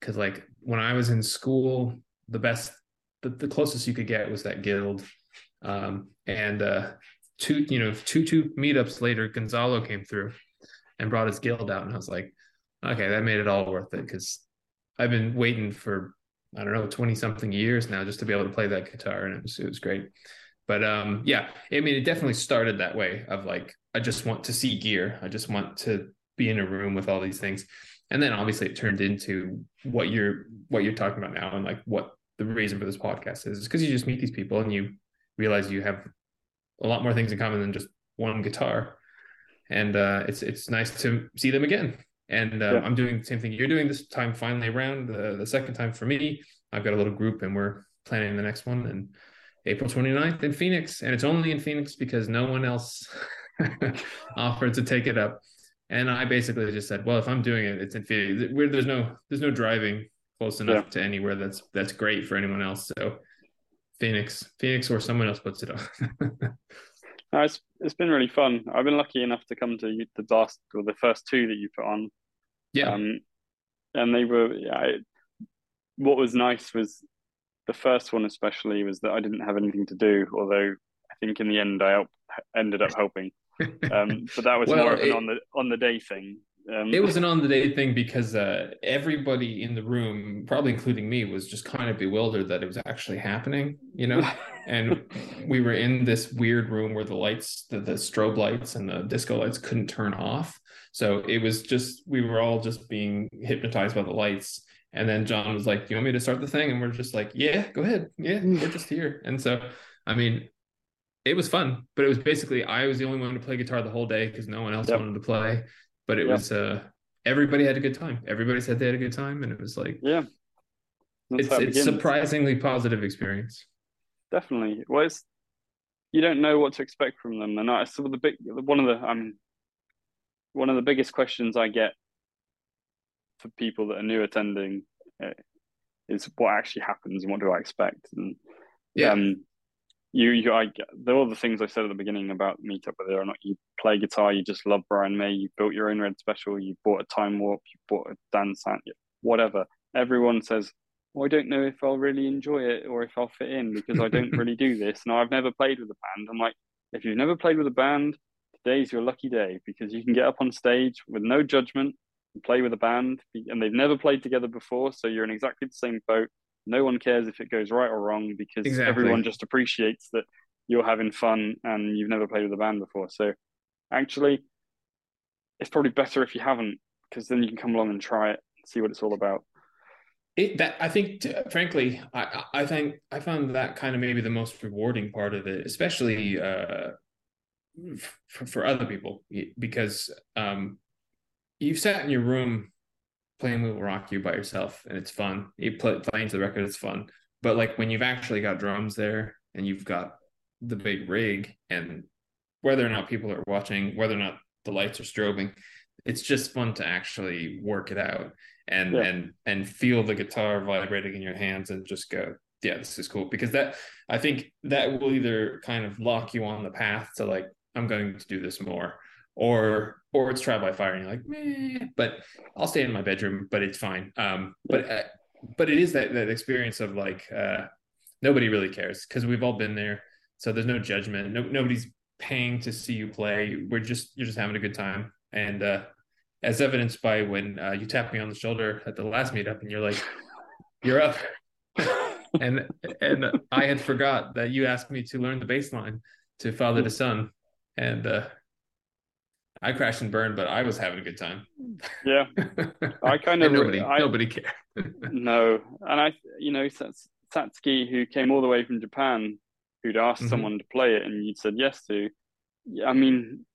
Because, like, when I was in school, the best, the, the closest you could get was that guild. Um, and uh, two, you know, two two meetups later, Gonzalo came through and brought his guild out, and I was like, okay, that made it all worth it because I've been waiting for I don't know twenty something years now just to be able to play that guitar, and it was it was great. But um, yeah, I mean, it definitely started that way of like I just want to see gear, I just want to be in a room with all these things, and then obviously it turned into what you're what you're talking about now, and like what the reason for this podcast is, because you just meet these people and you realize you have a lot more things in common than just one guitar and uh, it's it's nice to see them again. And uh, yeah. I'm doing the same thing you're doing this time. Finally, around the, the second time for me, I've got a little group, and we're planning the next one and April 29th in Phoenix, and it's only in Phoenix because no one else offered to take it up. And I basically just said, well, if I'm doing it, it's in Phoenix. Where there's no there's no driving close enough yeah. to anywhere that's that's great for anyone else. So Phoenix, Phoenix, or someone else puts it on. No, it's it's been really fun. I've been lucky enough to come to the last or the first two that you put on. Yeah. Um, and they were yeah. What was nice was the first one especially was that I didn't have anything to do. Although I think in the end I helped, ended up helping. Um, but that was Well, more of an it- on the on the day thing. Um, It was an on the day thing because uh, everybody in the room, probably including me, was just kind of bewildered that it was actually happening, you know. and we were in this weird room where the lights, the, the strobe lights and the disco lights couldn't turn off. So it was just we were all just being hypnotized by the lights. And then Jon was like, "Do you want me to start the thing?" And we're just like, "Yeah, go ahead. Yeah, we're just here." And so, I mean, it was fun, but it was basically I was the only one to play guitar the whole day because no one else Yep. wanted to play. But it Yep. was uh everybody had a good time. Everybody said they had a good time, and it was like yeah. That's it's it's surprisingly positive experience. definitely. Well, it's you don't know what to expect from them, and I so the big one of the I mean, one of the biggest questions I get for people that are new attending uh, is what actually happens and what do I expect, and Yeah. um, you you I get the all the things I said at the beginning about meetup, whether or not you play guitar, you just love Brian May, you built your own red special, you bought a time warp, you bought a Dansan, whatever. Everyone says well, I don't know if I'll really enjoy it or if I'll fit in because I don't really do this. And I've never played with a band. I'm like, if you've never played with a band, today's your lucky day because you can get up on stage with no judgment and play with a band. And they've never played together before. So you're in exactly the same boat. No one cares if it goes right or wrong because Exactly. everyone just appreciates that you're having fun and you've never played with a band before. So actually, it's probably better if you haven't because then you can come along and try it, see what it's all about. It that I think, t- frankly, I I think I found that kind of maybe the most rewarding part of it, especially uh, for, for other people, because um, you've sat in your room playing "We Will Rock You" by yourself, and it's fun. You play playing to the record, it's fun. But like when you've actually got drums there, and you've got the big rig, and whether or not people are watching, whether or not the lights are strobing, it's just fun to actually work it out and Yeah. and and feel the guitar vibrating in your hands and just go yeah this is cool because that i think that will either kind of lock you on the path to like i'm going to do this more or or it's trial by fire and you're like Meh, but i'll stay in my bedroom but it's fine. Um but uh, but it is that that experience of like uh nobody really cares because we've all been there. So there's no judgment. No, nobody's paying to see you play. We're just you're just having a good time. And uh as evidenced by when uh, you tapped me on the shoulder at the last meetup and you're like you're up. And and i had forgot that you asked me to learn the bass line to father to son. And uh i crashed and burned but i was having a good time Yeah. I kind of nobody I- nobody cared No, and I, you know, Sats- Satsuki, who came all the way from Japan, who'd asked Mhm. someone to play it, and you'd said yes to. I mean,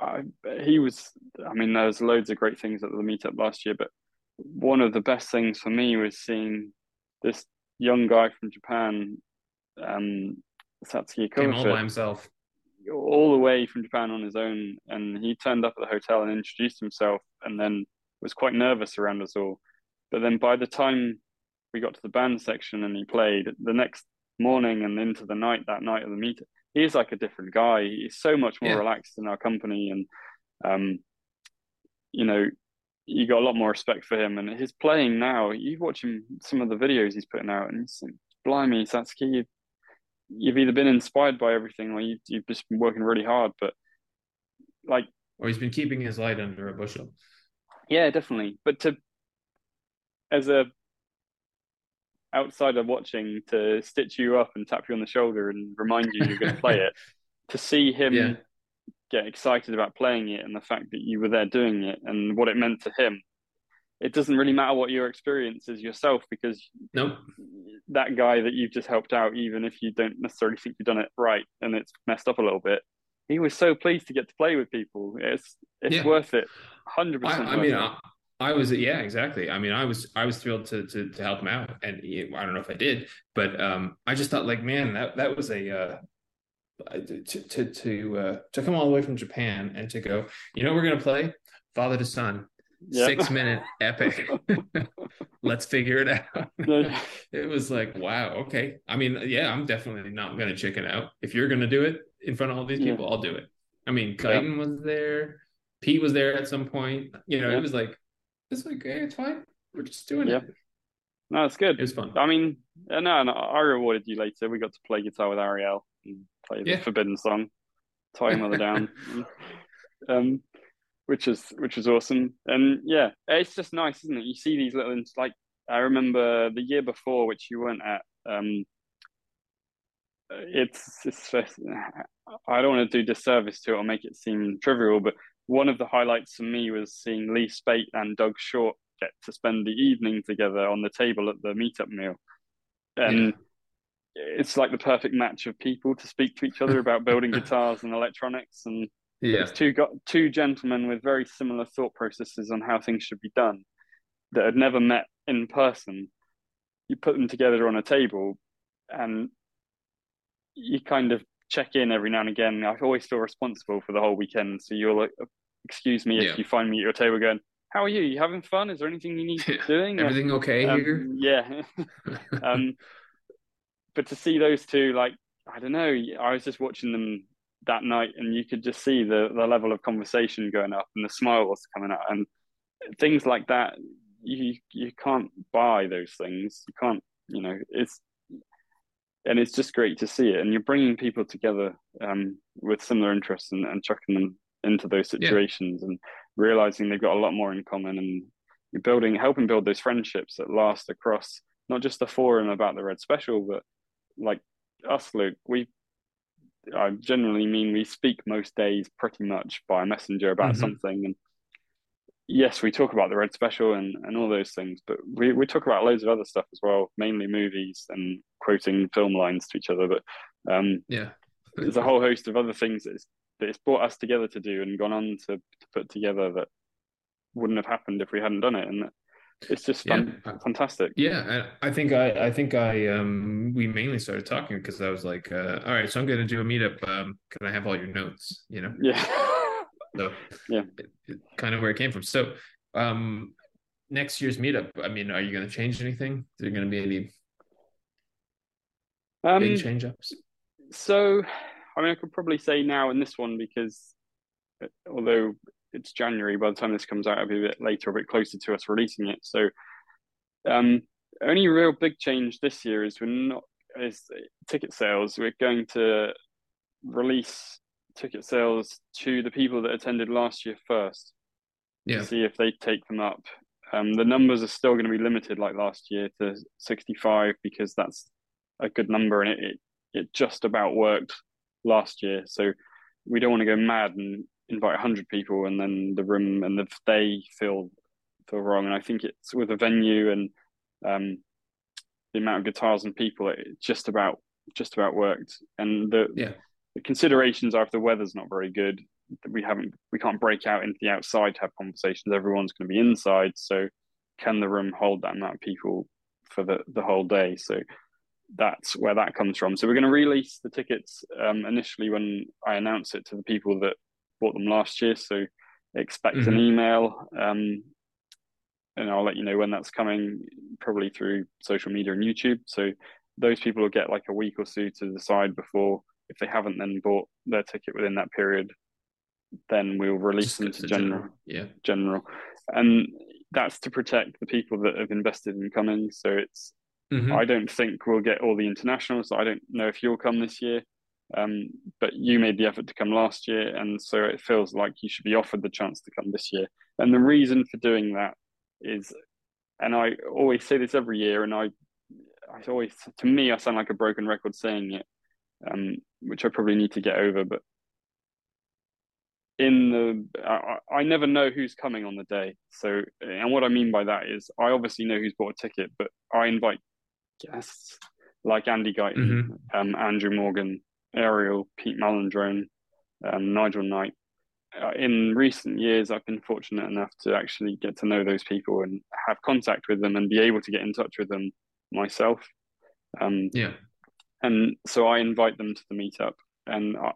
I he was. I mean, there was loads of great things at the meetup last year, but one of the best things for me was seeing this young guy from Japan, um, Satsuki came all by himself all the way from Japan on his own, and he turned up at the hotel and introduced himself, and then was quite nervous around us all. But then by the time we got to the band section and he played, the next morning and into the night that night of the meet, he's like a different guy. He's so much more Yeah. relaxed in our company, and um, you know, you got a lot more respect for him. And his playing now, you watch him some of the videos he's putting out, and he's like, blimey, Satsuki, you, you've either been inspired by everything or you, you've just been working really hard. But like, or he's been keeping his light under a bushel yeah, definitely. But to as a outsider watching to stitch you up and tap you on the shoulder and remind you you're going to play it, to see him Yeah. get excited about playing it and the fact that you were there doing it and what it meant to him. It doesn't really matter what your experience is yourself because nope that guy that you've just helped out, even if you don't necessarily think you've done it right and it's messed up a little bit, he was so pleased to get to play with people. It's it's Yeah. worth it, hundred I, percent. I mean, I, I was yeah, exactly. I mean, I was I was thrilled to to, to help him out, and he- I don't know if I did, but um, I just thought like, man, that that was a uh, to to to uh, to come all the way from Japan and to go, you know, we're gonna play Father to Son, Yeah. six minute epic. Let's figure it out. It was like, wow, okay. I mean, yeah, I'm definitely not gonna chicken out. If you're gonna do it in front of all these Yeah. people, I'll do it. I mean, Guyton was there. Pete was there at some point. You know, Yeah. it was like, it's like, hey, it's fine. We're just doing Yeah. it. no, it's good. It was fun. I mean, uh, no, no, I rewarded you later. We got to play guitar with Arielle and play the Yeah. Forbidden Song. tie your mother down. um, which is which is awesome. And yeah, it's just nice, isn't it? You see these little like I remember the year before, which you weren't at. Um, it's it's just, I don't want to do disservice to it or make it seem trivial, but one of the highlights for me was seeing Lee Speight and Doug Short get to spend the evening together on the table at the meetup meal, and. Yeah. It's like the perfect match of people to speak to each other about building guitars and electronics, and yeah. It's two got two gentlemen with very similar thought processes on how things should be done that had never met in person. You put them together on a table, and you kind of check in every now and again. I always feel responsible for the whole weekend, so like, "Excuse me if yeah. you find me at your table going." How are you? You having fun? Is there anything you need doing? Everything okay um, here? Yeah. um, but to see those two, like I don't know, I was just watching them that night and you could just see the the level of conversation going up and the smiles coming out. And things like that you you can't buy those things. You can't you know it's and it's just great to see it. And you're bringing people together um, with similar interests and, and chucking them into those situations yeah. and realizing they've got a lot more in common and you're building helping build those friendships that last across not just the forum about the red special but like us luke we I generally mean we speak most days pretty much by messenger about mm-hmm. something. And yes, we talk about the Red Special and, and all those things, but we, we talk about loads of other stuff as well, mainly movies and quoting film lines to each other. But um, yeah, there's a whole host of other things that it's, that it's brought us together to do and gone on to, to put together that wouldn't have happened if we hadn't done it. And it's just fun, yeah. fantastic. Yeah, I think I I think I um we mainly started talking because I was like, uh, all right, so I'm gonna do a meetup. Um, can I have all your notes? You know? Yeah. so yeah, it, it, kind of where it came from. So, um, next year's meetup. I mean, are you gonna change anything? Is there gonna be any um, big change ups? So, I mean, I could probably say now in this one because uh, although it's January. By the time this comes out, it'll be a bit later, a bit closer to us releasing it. So, um, only real big change this year is we're not is ticket sales. We're going to release ticket sales to the people that attended last year first. Yeah. To see if they take them up. Um, the numbers are still going to be limited like last year to 65 because that's a good number and it, it, it just about worked last year. So we don't want to go mad and invite 100 people and then the room and the, they feel feel wrong. And i think it's with a venue and um, the amount of guitars and people it just about just about worked. And the yeah. the considerations are if the weather's not very good we haven't we can't break out into the outside to have conversations. Everyone's going to be inside. So can the room hold that amount of people for the the whole day? So that's where that comes from. So we're going to release the tickets um, initially when i announce it to the people that bought them last year, so expect mm-hmm. an email. Um, and I'll let you know when that's coming, probably through social media and YouTube. So those people will get like a week or so to decide before, if they haven't then bought their ticket within that period, then we'll release Just them to general, general. Yeah. General. And that's to protect the people that have invested in coming. So it's, mm-hmm. I don't think we'll get all the internationals. I don't know if you'll come this year. Um, but you made the effort to come last year, and so it feels like you should be offered the chance to come this year. And the reason for doing that is, and I always say this every year, and I, I always, to me, I sound like a broken record saying it, um, which I probably need to get over. But in the, I, I never know who's coming on the day. So, and what I mean by that is, I obviously know who's bought a ticket, but I invite guests like Andy Guyton, mm-hmm. um, Andrew Morgan, Arielle, Pete Malandrone, um, Nigel Knight. Uh, in recent years, I've been fortunate enough to actually get to know those people and have contact with them and be able to get in touch with them myself. Um, yeah. And so I invite them to the meetup. And I,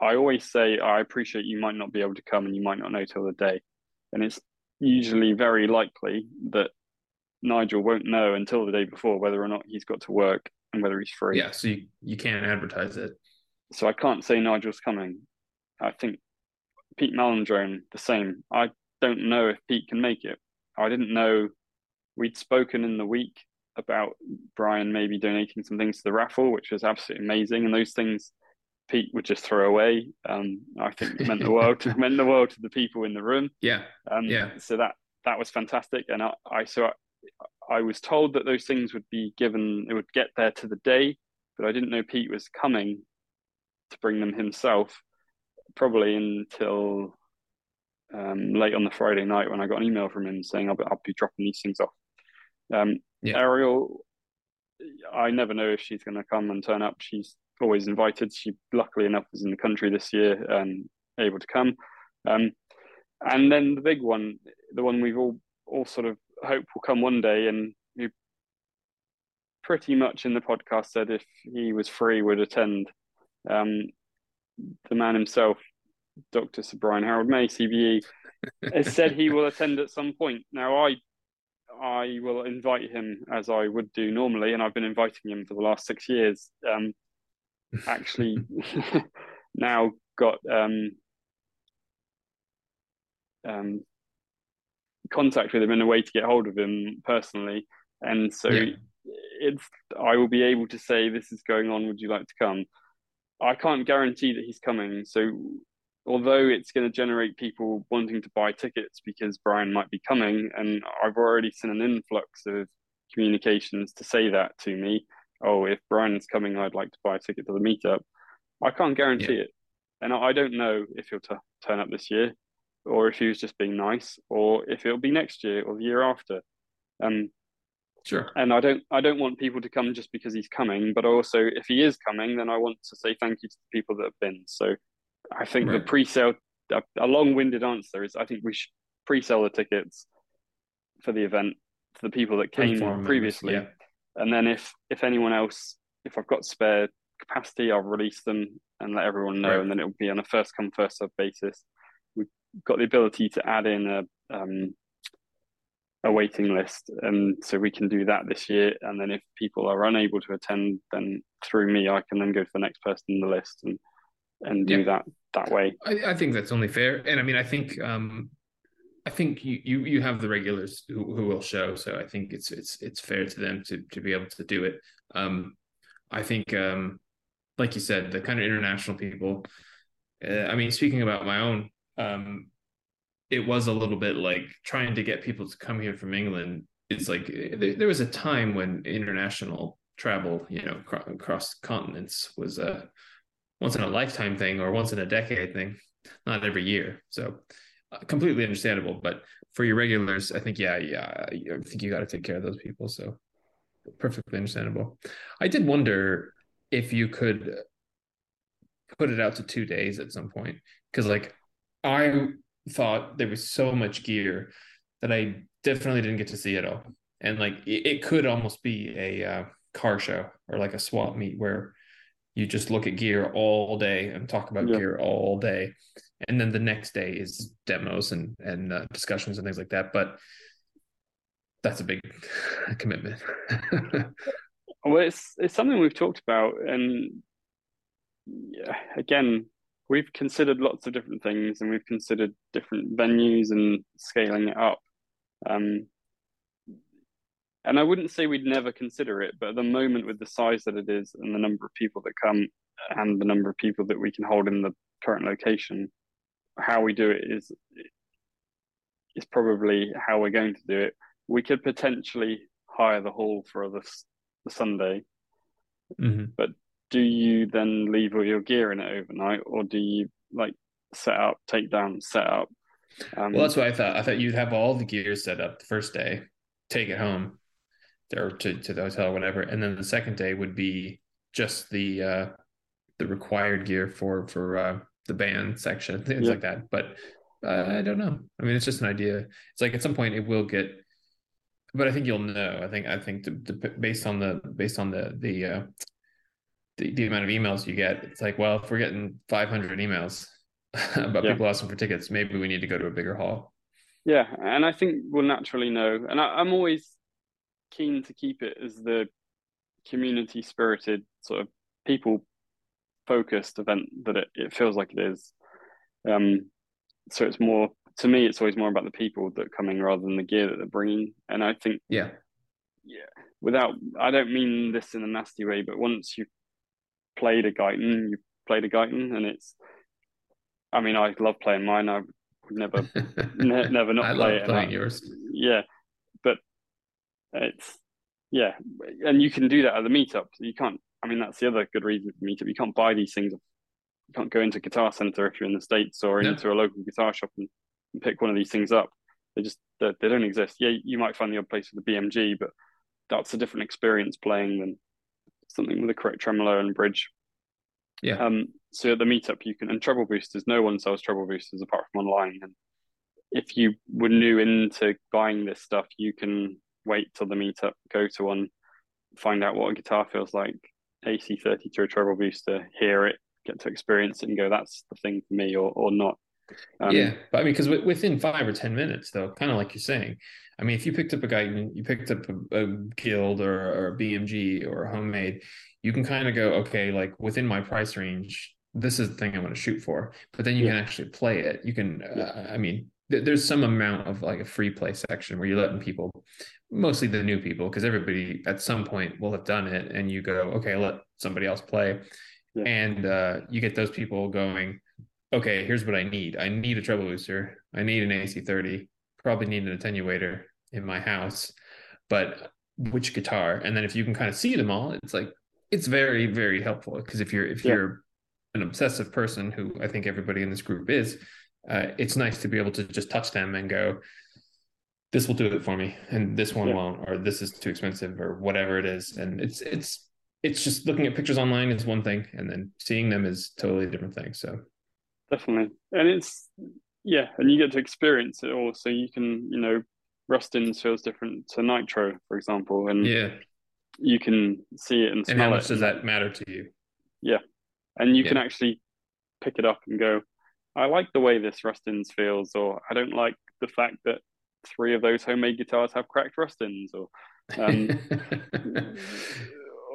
I always say, I appreciate you might not be able to come and you might not know till the day. And it's usually very likely that Nigel won't know until the day before whether or not he's got to work and whether he's free. Yeah, so you, you can't advertise it so I can't say Nigel's coming. I think Pete Malandrone the same. I don't know if Pete can make it. I didn't know we'd spoken in the week about Brian maybe donating some things to the raffle, which was absolutely amazing. And those things Pete would just throw away. Um, I think meant the world to, meant the world to the people in the room. Yeah, um, yeah. So that that was fantastic, and I, I so I, I was told that those things would be given. It would get there to the day, but I didn't know Pete was coming to bring them himself. Probably until um, late on the Friday night when I got an email from him saying I'll be, I'll be dropping these things off. Um, yeah. Arielle, I never know if she's going to come and turn up. She's always invited. She luckily enough was in the country this year and able to come. Um, and then the big one, the one we've all all sort of hope will come one day, and who pretty much in the podcast said if he was free would attend. Um, the man himself, Dr. Sir Brian Harold May, CBE, has said he will attend at some point. Now, I I will invite him as I would do normally, and I've been inviting him for the last six years. Um, actually, now got um, um, contact with him in a way to get hold of him personally, and so yeah. it's I will be able to say this is going on. Would you like to come? I can't guarantee that he's coming, so although it's going to generate people wanting to buy tickets because Brian might be coming, and I've already seen an influx of communications to say that to me. Oh, if Brian's coming, I'd like to buy a ticket to the meetup. I can't guarantee yeah. it, and I don't know if he'll t- turn up this year, or if he was just being nice, or if it'll be next year or the year after. Um, Sure. And I don't I don't want people to come just because he's coming, but also if he is coming, then I want to say thank you to the people that have been. So I think right. the pre-sale, a, a, long-winded answer is I think we should pre-sell the tickets for the event for the people that came previously, yeah. and then if if anyone else, if I've got spare capacity, I'll release them and let everyone know, right. and then it'll be on a first come first serve basis. We've got the ability to add in a um, a waiting list, and so we can do that this year. And then if people are unable to attend, then through me, I can then go to the next person in the list and and do yeah. that that way. I, I, think that's only fair, and I mean, I think um, I think you you you have the regulars who, who will show, so I think it's it's it's fair to them to to be able to do it. Um, I think, um, like you said, the kind of international people. Uh, I mean, speaking about my own, um, it was a little bit like trying to get people to come here from England. It's like there, there was a time when international travel, you know, across continents was a once in a lifetime thing or once in a decade thing, not every year. So uh, completely understandable. But for your regulars, I think yeah, yeah, I think you got to take care of those people. So perfectly understandable. I did wonder if you could put it out to two days at some point because like I thought there was so much gear that I definitely didn't get to see it all. And like it, it could almost be a uh, car show or like a swap meet where you just look at gear all day and talk about yeah. gear all day and then the next day is demos and and uh, discussions and things like that but that's a big commitment well it's it's something we've talked about and yeah, again we've considered lots of different things and we've considered different venues and scaling it up um, and I wouldn't say we'd never consider it, but at the moment, with the size that it is and the number of people that come and the number of people that we can hold in the current location, how we do it is is probably how we're going to do it. We could potentially hire the hall for the, the Sunday, mm-hmm. but do you then leave all your gear in it overnight, or do you like set up, take down, set up? Um, well, that's what I thought. I thought you'd have all the gear set up the first day, take it home, or to, to the hotel or whatever. And then the second day would be just the uh the required gear for for uh the band section, things yeah. like that. But uh, I don't know. I mean, it's just an idea. It's like at some point it will get, but I think you'll know. I think I think the, the, based on the based on the the, uh, the the amount of emails you get, it's like well, if we're getting 500 emails about yeah. people asking for tickets, maybe we need to go to a bigger hall. Yeah, and I think we'll naturally know. And I, I'm always keen to keep it as the community spirited sort of people focused event that it, it feels like it is. Um, so it's more to me, it's always more about the people that are coming rather than the gear that they're bringing. And I think, yeah, yeah, without I don't mean this in a nasty way, but once you've played a Guyton, you've played a Guyton, and it's. I mean, I love playing mine. I would never, ne- never not I play love it. playing I, yours. Yeah, but it's yeah, and you can do that at the meetup. You can't. I mean, that's the other good reason for meetup. You can't buy these things. You can't go into Guitar Center if you're in the states or No. into a local guitar shop and, and pick one of these things up. They just they, they don't exist. Yeah, you might find the odd place with the BMG, but that's a different experience playing than something with a correct tremolo and bridge. Yeah. Um. So at the meetup, you can and treble boosters. No one sells treble boosters apart from online. And if you were new into buying this stuff, you can wait till the meetup, go to one, find out what a guitar feels like, AC30 to a treble booster, hear it, get to experience it, and go, "That's the thing for me," or or not. Um, yeah, but I mean, because within five or ten minutes, though, kind of like you're saying, I mean, if you picked up a guy, you picked up a, a guild or, or a BMG or a homemade, you can kind of go, okay, like within my price range, this is the thing I'm going to shoot for. But then you Yeah. can actually play it. You can, uh, I mean, th- there's some amount of like a free play section where you're letting people, mostly the new people, because everybody at some point will have done it, and you go, okay, let somebody else play, Yeah. and uh, you get those people going okay, here's what I need. I need a treble booster. I need an AC30. Probably need an attenuator in my house. But which guitar? And then if you can kind of see them all, it's like it's very, very helpful. Because if you're if Yeah. you're an obsessive person, who I think everybody in this group is, uh, it's nice to be able to just touch them and go, this will do it for me, and this one Yeah. won't, or this is too expensive, or whatever it is. And it's it's it's just looking at pictures online is one thing, and then seeing them is totally a different thing. So definitely and it's yeah and you get to experience it all so you can you know Rustin's feels different to Nitro for example and yeah. you can see it and And smell how it much does that matter to you? Yeah, and you can actually pick it up and go I like the way this Rustin's feels or I don't like the fact that three of those homemade guitars have cracked Rustins or um,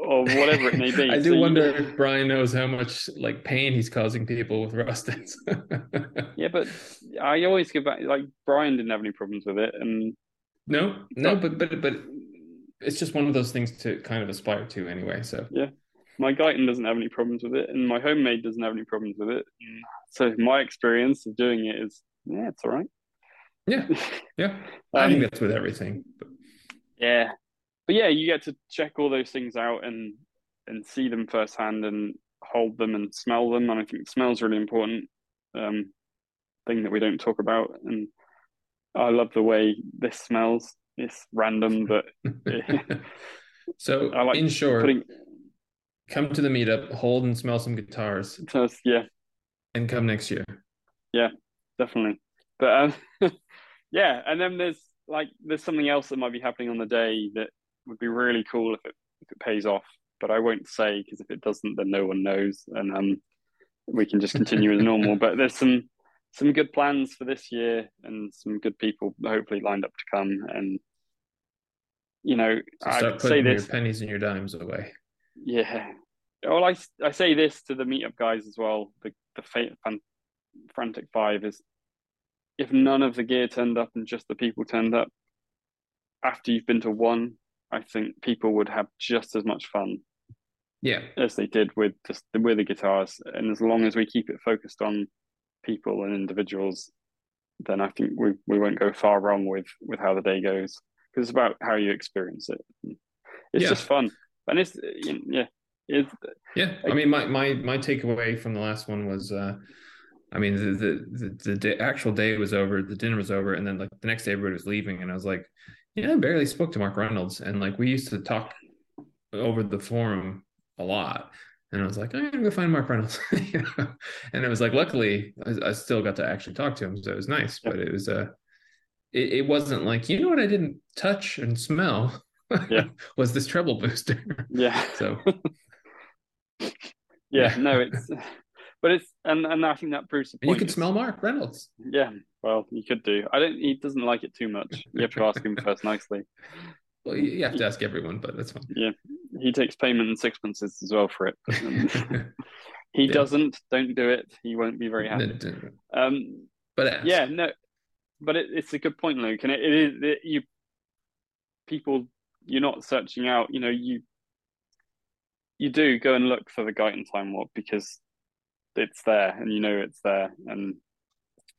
or whatever it may be I So do you- wonder if Brian knows how much like pain he's causing people with Rustins. yeah but I always give back like Brian didn't have any problems with it and no, no, but but but it's just one of those things to kind of aspire to anyway. So yeah, my Guyton doesn't have any problems with it, and my homemade doesn't have any problems with it. So my experience of doing it is, yeah, it's all right. yeah, yeah. I Um, think that's with everything. But yeah, but yeah, you get to check all those things out and and see them firsthand and hold them and smell them, and I think smell's really important. Um, thing that we don't talk about, and I love the way this smells. It's random, but so I like in short, putting come to the meetup, hold and smell some guitars, yeah, and come next year. Yeah, definitely. But um, yeah, and then there's like there's something else that might be happening on the day that would be really cool if it if it pays off. But I won't say because if it doesn't, then no one knows, and um, we can just continue as normal. But there's some some good plans for this year, and some good people hopefully lined up to come. And you know, So I start putting your pennies and your dimes away. yeah. Well, I, I say this to the meetup guys as well. The the fa- fan, frantic five is if none of the gear turned up and just the people turned up after you've been to one, I think people would have just as much fun Yeah, as they did with just the, with the guitars. And as long as we keep it focused on people and individuals, then I think we, we won't go far wrong with with how the day goes because it's about how you experience it. It's Yeah. just fun, and it's yeah, it's Yeah, I mean, my my my takeaway from the last one was, uh, I mean, the the the, the day, actual day was over, the dinner was over, and then like the next day everybody was leaving, and I was like, yeah, I barely spoke to Mark Reynolds, and like we used to talk over the forum a lot, and I was like, I'm gonna go find Mark Reynolds, you know? and it was like, luckily, I, I still got to actually talk to him, so it was nice, but it was uh, it, it wasn't like you know what I didn't touch and smell, Yeah. was this treble booster, yeah. so. yeah, Yeah. no, it's but it's and and I think that proves the And you point. can smell Mark Reynolds. Yeah, well, you could do. I don't. He doesn't like it too much. You have to ask him first nicely. Well, you have to ask everyone, but that's fine. Yeah, he takes payment in sixpences as well for it. he Yeah. doesn't. Don't do it. He won't be very happy. Um, but ask. yeah, no, but it, it's a good point, Luke, and it, it is it, you. People, you're not searching out. You know, you. You do go and look for the Guyton time warp because it's there and you know it's there and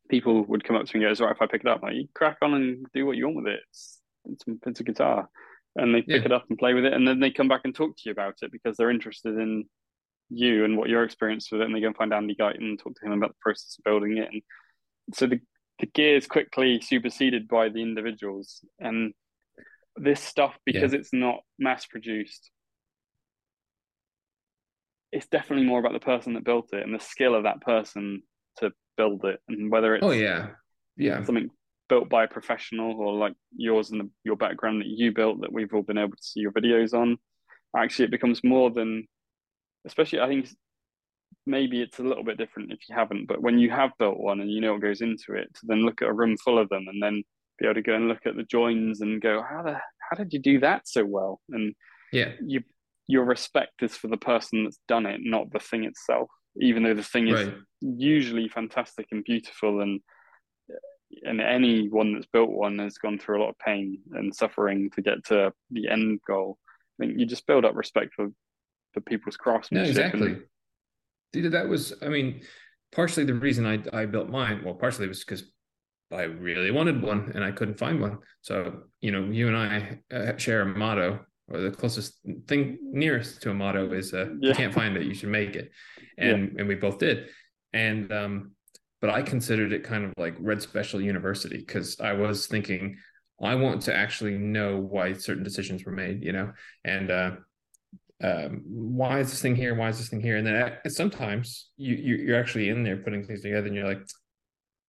people would come up to me and go, "Right, if I pick it up, like you crack on and do what you want with it. It's it's, it's a guitar." And they pick Yeah. it up and play with it, and then they come back and talk to you about it because they're interested in you and what your experience with it, and they go and find Andy Guyton and talk to him about the process of building it. And so the the gear is quickly superseded by the individuals, and this stuff because it's not mass produced. It's definitely more about the person that built it and the skill of that person to build it, and whether it's Oh yeah, yeah, something built by a professional or like yours and the, your background that you built that we've all been able to see your videos on actually it becomes more than especially i think maybe it's a little bit different if you haven't but when you have built one and you know what goes into it to then look at a room full of them and then be able to go and look at the joins and go how the how did you do that so well? And yeah, you your respect is for the person that's done it not the thing itself even though the thing is right. usually fantastic and beautiful and and anyone that's built one has gone through a lot of pain and suffering to get to the end goal. I think you just build up respect for for people's No, craftsmanship. exactly. And, Dude, that was, I mean, partially the reason I I built mine. Well, partially was because I really wanted one and I couldn't find one. So, you know, you and I uh, share a motto, or the closest thing nearest to a motto is, uh, Yeah. "You can't find it, you should make it," and and we both did. And um, but I considered it kind of like Red Special University because I was thinking I want to actually know why certain decisions were made, you know, and uh, um, why is this thing here? Why is this thing here? And then uh, sometimes you, you you're actually in there putting things together, and you're like,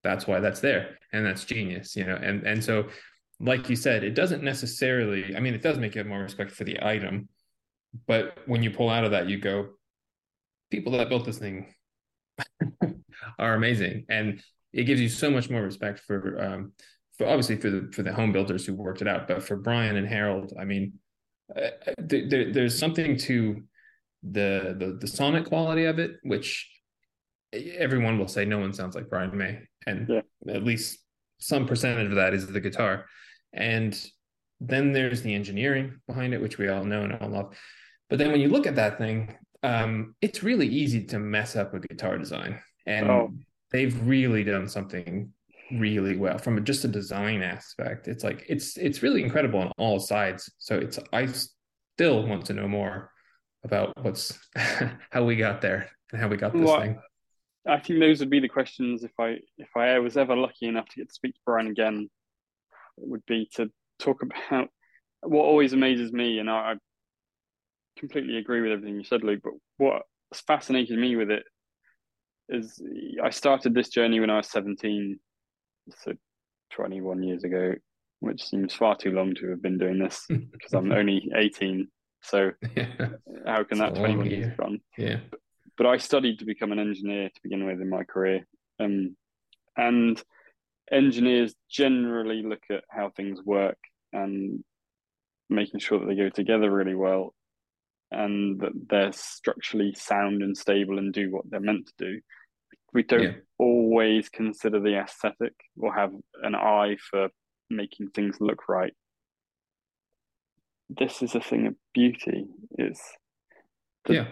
that's why that's there, and that's genius, you know. And and so, like you said, it doesn't necessarily. I mean, it does make you have more respect for the item, but when you pull out of that, you go, people that built this thing are amazing, and it gives you so much more respect for um for obviously for the for the home builders who worked it out, but for Brian and Harold, I mean, uh, there, there's something to the, the the sonic quality of it, which everyone will say no one sounds like Brian May, and Yeah. at least some percentage of that is the guitar, and then there's the engineering behind it, which we all know and all love. But then when you look at that thing, um, it's really easy to mess up a guitar design, and Oh. they've really done something really well from just a design aspect. It's like it's it's really incredible on all sides. So it's I still want to know more about what's how we got there and how we got this Well, thing. I think those would be the questions if I if I was ever lucky enough to get to speak to Brian again. Would be to talk about what always amazes me, and I, I completely agree with everything you said, Luke. But what fascinated me with it is I started this journey when I was seventeen, so twenty one years ago, which seems far too long to have been doing this because I'm only eighteen. So yeah. how can It's that a twenty one years year. have gone? yeah. but I studied to become an engineer to begin with in my career. Um, and engineers generally look at how things work and making sure that they go together really well and that they're structurally sound and stable and do what they're meant to do. We don't Yeah. always consider the aesthetic or have an eye for making things look right. This is a thing of beauty. It's the, Yeah.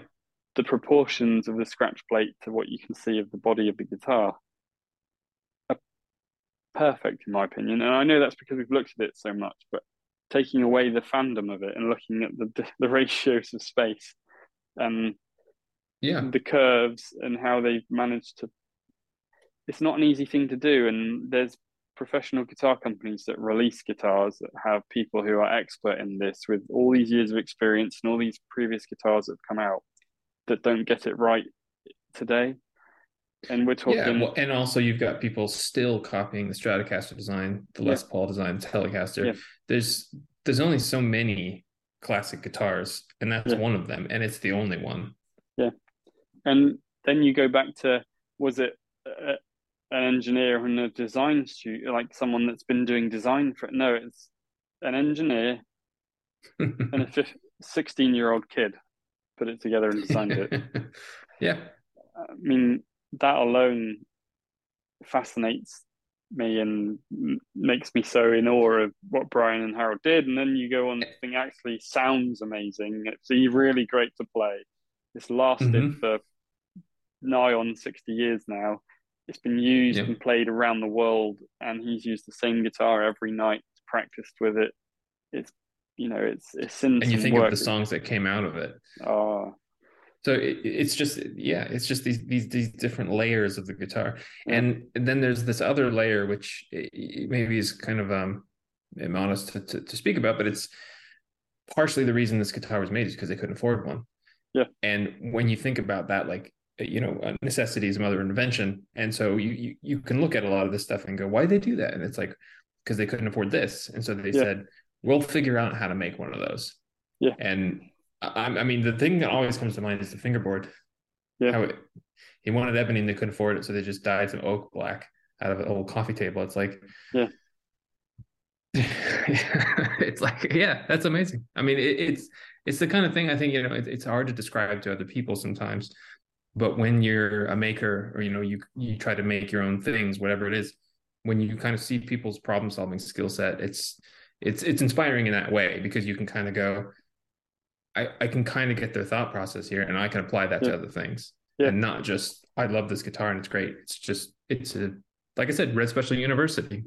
the proportions of the scratch plate to what you can see of the body of the guitar perfect in my opinion. And i know that's because we've looked at it so much but taking away the fandom of it and looking at the the ratios of space and Yeah. the curves and how they've managed to it's not an easy thing to do. And there's professional guitar companies that release guitars that have people who are expert in this with all these years of experience and all these previous guitars that have come out that don't get it right today and we're talking Yeah, well, and also you've got people still copying the Stratocaster design, the Yeah. Les Paul design, the Telecaster. Yeah. There's there's only so many classic guitars, and that's Yeah. one of them, and it's the only one. Yeah, and then you go back to was it uh, an engineer in a design studio like someone that's been doing design for it? no it's an engineer and a 16 year old kid put it together and designed it yeah, i mean that alone fascinates me and makes me so in awe of what brian and harold did and then you go on the thing actually sounds amazing it's really great to play it's lasted Mhm. for nigh on 60 years now. It's been used Yeah. and played around the world, and he's used the same guitar every night, practiced with it. It's you know, it's it's seen And you think work. of the songs that came out of it. Oh, So it, it's just yeah, it's just these these these different layers of the guitar, and, then there's this other layer which maybe is kind of um modest to, to, to speak about, but it's partially the reason this guitar was made is because they couldn't afford one. Yeah. And when you think about that, like you know, necessity is mother invention, and so you, you you can look at a lot of this stuff and go, why did they do that? And it's like because they couldn't afford this, and so they Yeah. said, we'll figure out how to make one of those. Yeah. And I, I mean, the thing that always comes to mind is the fingerboard. Yeah. How it, he wanted ebony and they couldn't afford it, so they just dyed some oak black out of an old coffee table. It's like, Yeah. it's like, yeah, that's amazing. I mean, it, it's it's the kind of thing I think you know it, it's hard to describe to other people sometimes, but when you're a maker or you know you you try to make your own things, whatever it is, when you kind of see people's problem solving skill set, it's it's it's inspiring in that way because you can kind of go, I I can kind of get their thought process here, and I can apply that Yeah. to other things, Yeah. and not just I love this guitar and it's great. It's just it's a like I said, Red Special University.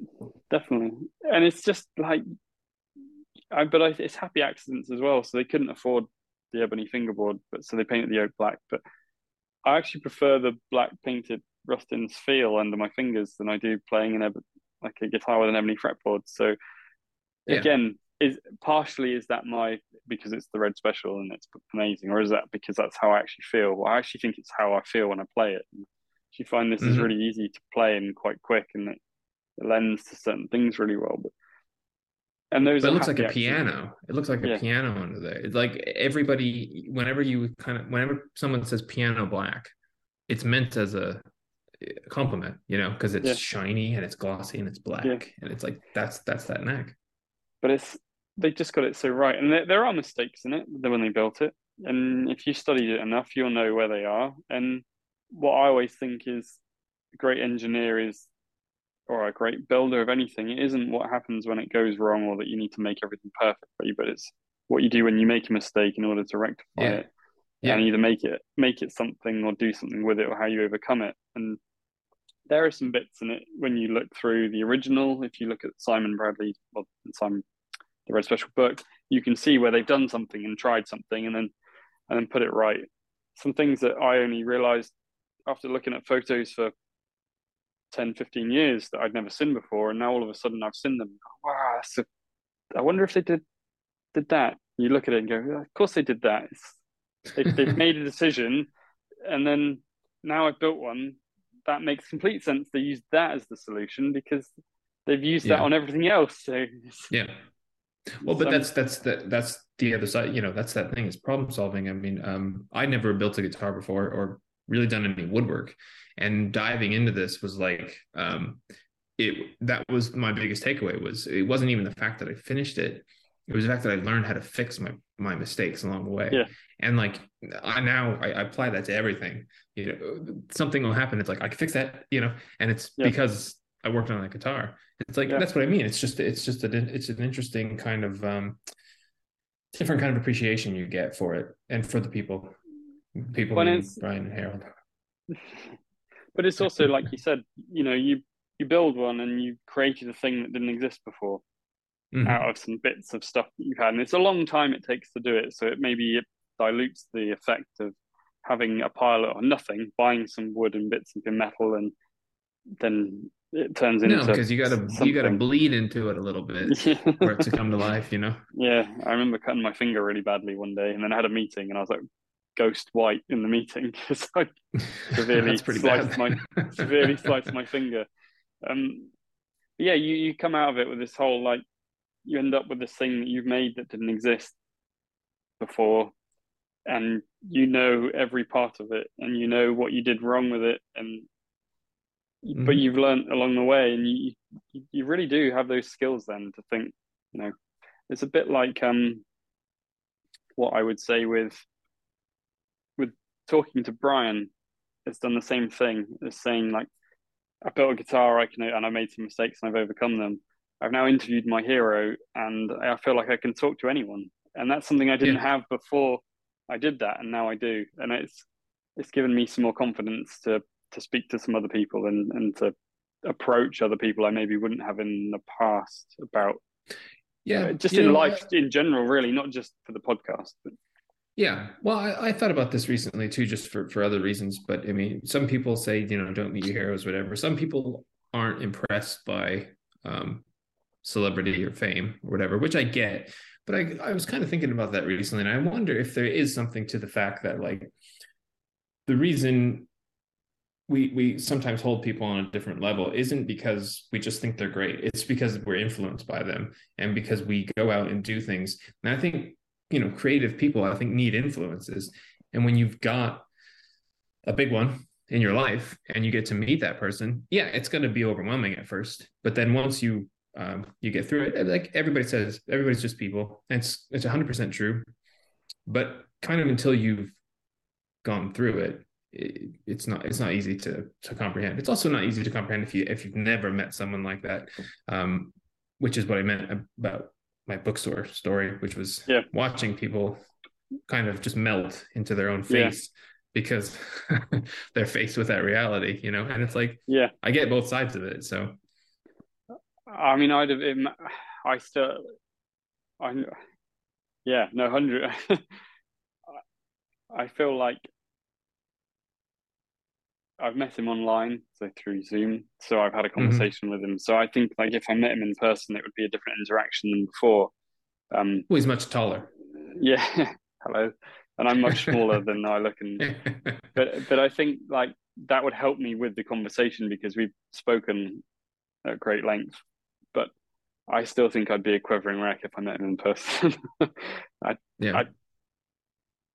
definitely. And it's just like, I but I, it's happy accidents as well. So they couldn't afford the ebony fingerboard, but so they painted the oak black. But I actually prefer the black painted Rustin's feel under my fingers than I do playing an like a guitar with an ebony fretboard. So Yeah. again, is partially is that my because it's the red special and it's amazing, or is that because that's how I actually feel? Well, I actually think it's how I feel when I play it. You find this is Mhm. really easy to play and quite quick, and it, it lends to certain things really well. But and those But it looks like a piano. It looks like a Yeah. piano under there. It's like everybody, whenever you kind of, whenever someone says piano black, it's meant as a compliment, you know, because it's Yeah. shiny and it's glossy and it's black, Yeah. and it's like that's that's that neck. but it's they just got it so right, and there, there are mistakes in it when they built it. And if you studied it enough, you'll know where they are. And what I always think is a great engineer is, or a great builder of anything, it isn't what happens when it goes wrong or that you need to make everything perfectly, but it's what you do when you make a mistake in order to rectify Yeah. it. Yeah. And either make it make it something or do something with it or how you overcome it. And there are some bits in it when you look through the original. If you look at Simon Bradley, well, Simon, the Red Special book, you can see where they've done something and tried something and then and then put it right. Some things that I only realized after looking at photos for 10, 15 years that I'd never seen before, and now all of a sudden I've seen them. Wow, that's a, I wonder if they did did that. You look at it and go, "Yeah, of course they did that. It's, they've, they've made a decision, and then now I've built one. That makes complete sense. They use that as the solution because they've used that on everything else. So Yeah. Well, but that's that's the that's the other side. You know, that's that thing is problem solving. I mean, um, I never built a guitar before or really done any woodwork, and diving into this was like, um, it that was my biggest takeaway. Was it wasn't even the fact that I finished it; it was the fact that I learned how to fix my my mistakes along the way. Yeah. And like I now I, I apply that to everything. You know, something will happen. It's like I can fix that. You know, and it's Yeah. because I worked on that guitar. It's like Yeah. that's what I mean. It's just it's just an it's an interesting kind of um different kind of appreciation you get for it and for the people people it's- Brian and Harold. but it's also like you said, you know, you you build one and you created a thing that didn't exist before Mhm. out of some bits of stuff that you've had, and it's a long time it takes to do it. So it maybe it dilutes the effect of having a pilot or nothing, buying some wood and bits of metal, and then it turns into No, because you gotta you gotta bleed into it a little bit for it to come to life, you know. Yeah, I remember cutting my finger really badly one day, and then I had a meeting, and I was like ghost white in the meeting because I Severely sliced bad. severely sliced my finger. Um, yeah, you you come out of it with this whole like you end up with this thing that you've made that didn't exist before, and you know every part of it, and you know what you did wrong with it, and but Mhm. you've learned along the way, and you you, you really do have those skills then to think, you know, it's a bit like um what I would say with with talking to Brian It's done the same thing as saying like I built a guitar I can and I made some mistakes and I've overcome them. I've now interviewed my hero and I feel like I can talk to anyone. And that's something I didn't Yeah. have before I did that and now I do. And it's it's given me some more confidence to to speak to some other people and and to approach other people I maybe wouldn't have in the past about yeah uh, just in know, life in general really not just for the podcast. But yeah well I, I, thought about this recently too just for for other reasons but i mean some people say you know don't meet your heroes whatever. Some people aren't impressed by um celebrity or fame or whatever which i get but i i was kind of thinking about that recently and i wonder if there is something to the fact that like the reason we we sometimes hold people on a different level isn't because we just think they're great. It's because we're influenced by them and because we go out and do things. And i think you know creative people i think need influences. And when you've got a big one in your life and you get to meet that person yeah it's going to be overwhelming at first. But then once you um, you get through it like everybody says everybody's just people. And it's it's 100% true. But kind of until you've gone through it it, it's not it's not easy to to comprehend. It's also not easy to comprehend if you if you've never met someone like that, um, which is what I meant about my bookstore story, which was yeah. watching people kind of just melt into their own face yeah. because they're faced with that reality, you know. And it's like, yeah, I get both sides of it. So, I mean, I'd have, I still, I, yeah, no, hundred. I feel like I've met him online, so through Zoom. So I've had a mm-hmm. conversation mm-hmm. with him. So I think like if I met him in person, it would be a different interaction than before. Um, well, he's much taller. Yeah, hello, and I'm much smaller than I look. And but but I think like that would help me with the conversation because we've spoken at great length. But I still think I'd be a quivering wreck if I met him in person. I, yeah. I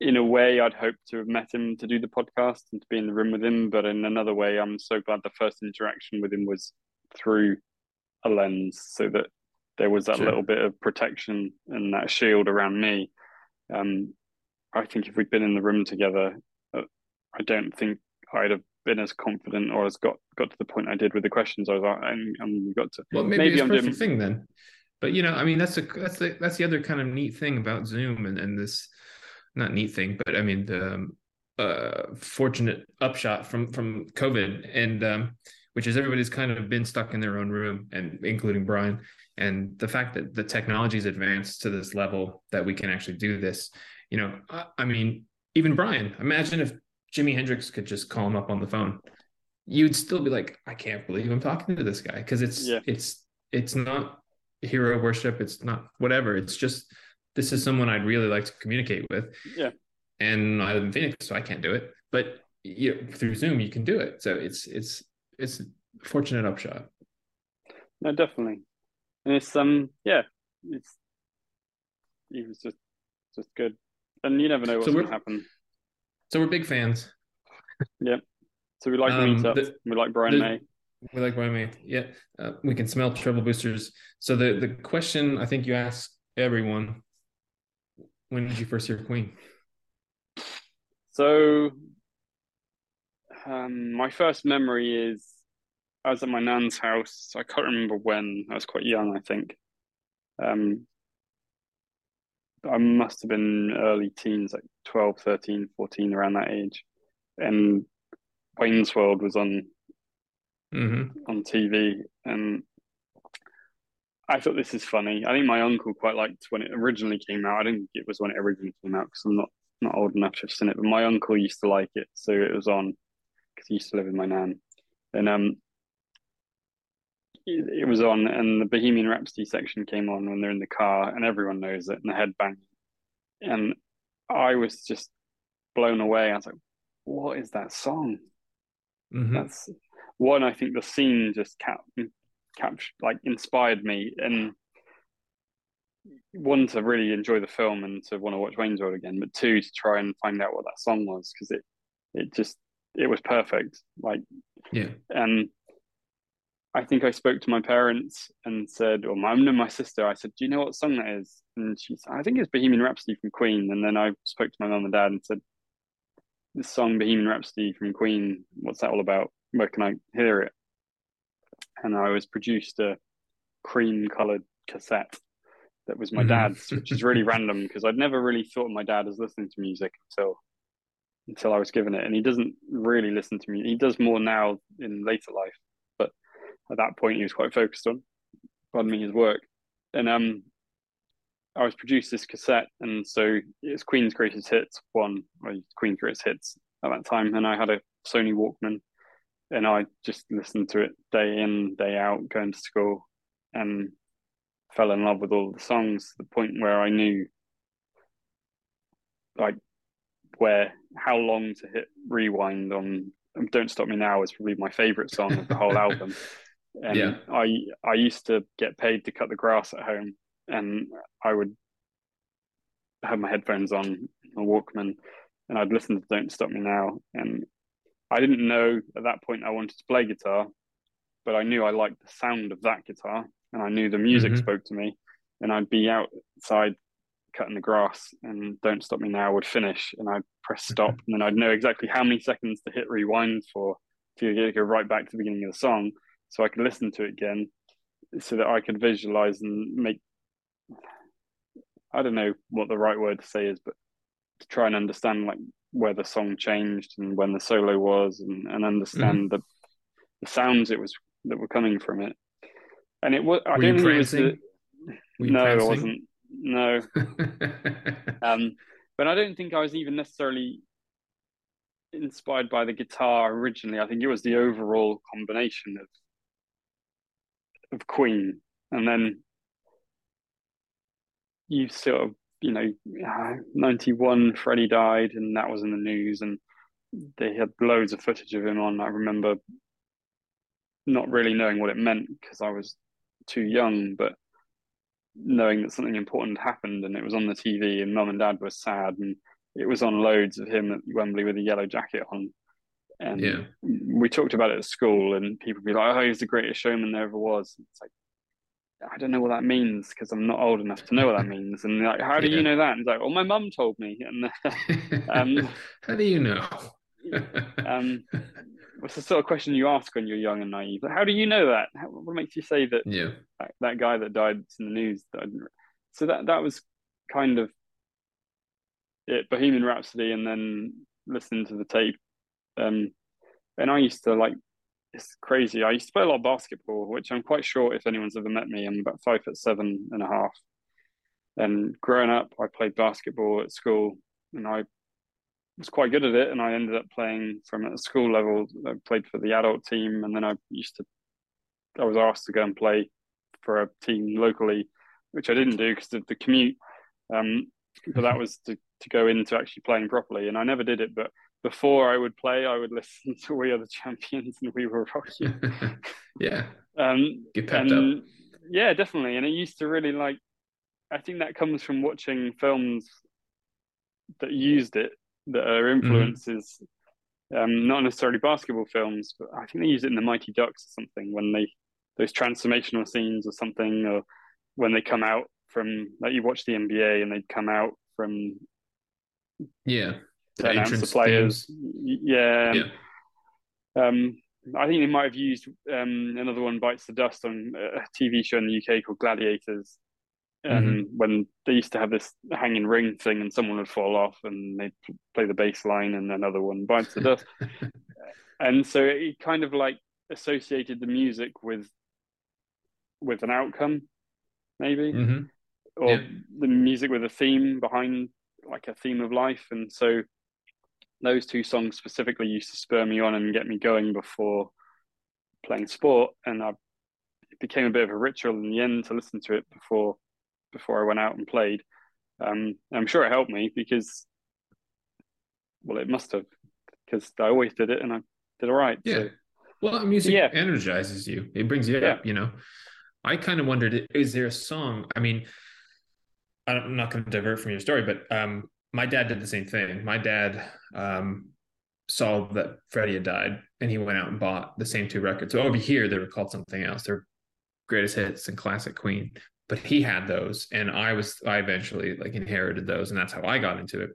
in a way, I'd hoped to have met him to do the podcast and to be in the room with him. But in another way, I'm so glad the first interaction with him was through a lens, so that there was that sure. little bit of protection and that shield around me. Um, I think if we'd been in the room together, uh, I don't think I'd have been as confident or as got got to the point I did with the questions. I was like, and, and we got to. Well, maybe, maybe it's I'm perfect doing... thing then. But you know, I mean, that's a that's the that's the other kind of neat thing about Zoom and and this not neat thing, but I mean the um, uh, fortunate upshot from from COVID, and um, which is everybody's kind of been stuck in their own room, and including Brian. And the fact that the technology's advanced to this level that we can actually do this, you know, I, I mean, even Brian. Imagine if Jimi Hendrix could just call him up on the phone, you'd still be like, I can't believe I'm talking to this guy because it's yeah. it's it's not hero worship, it's not whatever. It's just this is someone I'd really like to communicate with. Yeah. And I live in Phoenix, so I can't do it. But you know, through Zoom, you can do it. So it's it's it's a fortunate upshot. No, definitely. And it's um yeah, it's it was just just good. And you never know what's so gonna happen. So we're big fans. yeah. So we like um, the meetup. We like Brian the, May. We like Brian May. Yeah. Uh, we can smell treble boosters. So the the question I think you asked everyone when did you first hear Queen? So, um, my first memory is I was at my nan's house. I can't remember when. I was quite young, I think. Um, I must have been early teens, like 12, 13, 14, around that age. And Wayne's World was on mm-hmm. on TV, and I thought this is funny. I think my uncle quite liked when it originally came out. I didn't think it was when it originally came out because I'm not not old enough to have seen it, but my uncle used to like it, so it was on because he used to live with my nan, and um, it, it was on, and the Bohemian Rhapsody section came on when they're in the car, and everyone knows it, and the headbang, and I was just blown away. I was like, "What is that song?" Mm-hmm. That's one. I think the scene just kept captured like inspired me and one to really enjoy the film and to want to watch Wayne's World again, but two to try and find out what that song was because it it just it was perfect. Like yeah, and I think I spoke to my parents and said, or my and my sister, I said, "Do you know what song that is?" And she said, "I think it's Bohemian Rhapsody from Queen." And then I spoke to my mum and dad and said, "This song Bohemian Rhapsody from Queen, what's that all about? Where can I hear it?" And I was produced a cream colored cassette that was my mm-hmm. dad's, which is really random because I'd never really thought of my dad as listening to music until until I was given it. And he doesn't really listen to me. He does more now in later life, but at that point he was quite focused on, pardon me, his work. And um, I was produced this cassette, and so it's Queen's Greatest Hits one, or Queen's Greatest Hits at that time, and I had a Sony Walkman, and I just listened to it day in, day out, going to school, and fell in love with all the songs. To the point where I knew, like, where how long to hit rewind on "Don't Stop Me Now" is probably my favorite song of the whole album. And yeah. I I used to get paid to cut the grass at home, and I would have my headphones on, my Walkman, and I'd listen to "Don't Stop Me Now." And I didn't know at that point I wanted to play guitar, but I knew I liked the sound of that guitar, and I knew the music mm-hmm. spoke to me. And I'd be outside cutting the grass and Don't Stop Me Now would finish and I'd press stop and then I'd know exactly how many seconds to hit rewind for to go right back to the beginning of the song so I could listen to it again so that I could visualize and make I don't know what the right word to say is but to try and understand like where the song changed and when the solo was and, and understand mm-hmm. the the sounds it was that were coming from it and it was I don't think it was the, no prancing? it wasn't no. um, but I don't think I was even necessarily inspired by the guitar originally. I think it was the overall combination of of Queen, and then you sort of you know, uh, ninety one Freddie died, and that was in the news, and they had loads of footage of him on. I remember not really knowing what it meant because I was too young, but knowing that something important happened and it was on the TV and mum and dad were sad and it was on loads of him at Wembley with a yellow jacket on. And yeah. we talked about it at school and people be like, oh, he's the greatest showman there ever was. It's like, I don't know what that means because I'm not old enough to know what that means. And like, how do yeah. you know that? And it's like, well, my mum told me. And um, how do you know? um, it's the sort of question you ask when you're young and naive. How do you know that? How, what makes you say that? Yeah, that, that guy that died in the news. Died. So that that was kind of it. Bohemian Rhapsody, and then listening to the tape. Um, and I used to like it's crazy. I used to play a lot of basketball, which I'm quite sure if anyone's ever met me, I'm about five foot seven and a half. And growing up, I played basketball at school, and I was quite good at it, and I ended up playing from at school level. I played for the adult team, and then I used to. I was asked to go and play for a team locally, which I didn't do because of the commute. Um, but that was to, to go into actually playing properly, and I never did it. But before I would play, I would listen to We Are the Champions and We Will Rock yeah. Um, Get pepped and, up. Yeah, definitely. And it used to really like. I think that comes from watching films that used it that are mm-hmm. influences. Mm-hmm. Um, not necessarily basketball films, but I think they use it in the Mighty Ducks or something when they those transformational scenes or something, or when they come out from like you watch the NBA and they come out from yeah the entrance players, yeah. yeah. Um, I think they might have used um, another one bites the dust on a TV show in the UK called Gladiators, and mm-hmm. when they used to have this hanging ring thing and someone would fall off and they'd play the bass line and another one bites the dust and so it kind of like associated the music with with an outcome maybe mm-hmm. or yeah. the music with a theme behind like a theme of life and so those two songs specifically used to spur me on and get me going before playing sport and I it became a bit of a ritual in the end to listen to it before before I went out and played. Um, I'm sure it helped me because, well, it must have because I always did it and I did all right. Yeah. So. Well, music yeah. energizes you. It brings you yeah. up. You know, I kind of wondered, is there a song? I mean, I'm not going to divert from your story, but um, my dad did the same thing. My dad um, saw that Freddie had died, and he went out and bought the same two records. So over here, they were called something else. They're greatest hits and classic Queen but he had those and i was i eventually like inherited those and that's how i got into it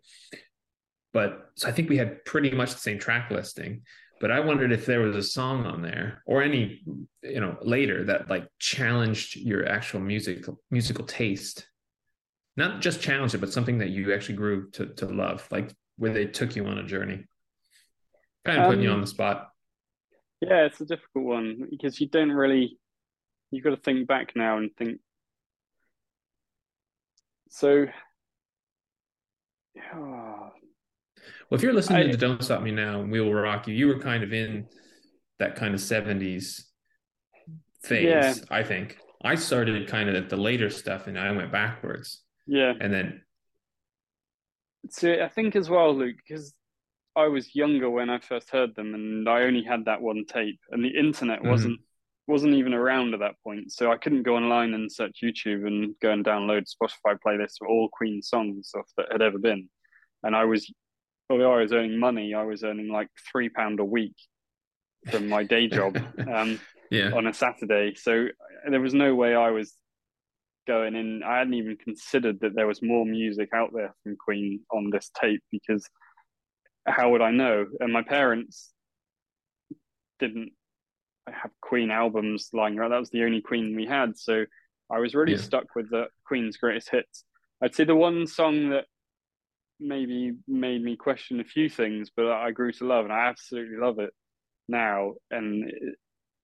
but so i think we had pretty much the same track listing but i wondered if there was a song on there or any you know later that like challenged your actual musical musical taste not just challenged it but something that you actually grew to to love like where they took you on a journey? Kind of putting um, you on the spot. Yeah, it's a difficult one because you don't really. You've got to think back now and think. So. Oh, well, if you're listening I, to Don't Stop Me Now and We Will Rock You, you were kind of in that kind of 70s phase, yeah. I think. I started kind of at the later stuff and I went backwards. Yeah. And then. So I think as well, Luke, because I was younger when I first heard them and I only had that one tape and the internet mm-hmm. wasn't wasn't even around at that point. So I couldn't go online and search YouTube and go and download Spotify playlists of all Queen songs that had ever been. And I was although I was earning money, I was earning like three pound a week from my day job um, yeah. on a Saturday. So there was no way I was going in. I hadn't even considered that there was more music out there from Queen on this tape because how would I know? And my parents didn't have Queen albums lying around. That was the only Queen we had. So I was really yeah. stuck with the Queen's greatest hits. I'd say the one song that maybe made me question a few things, but I grew to love, and I absolutely love it now. And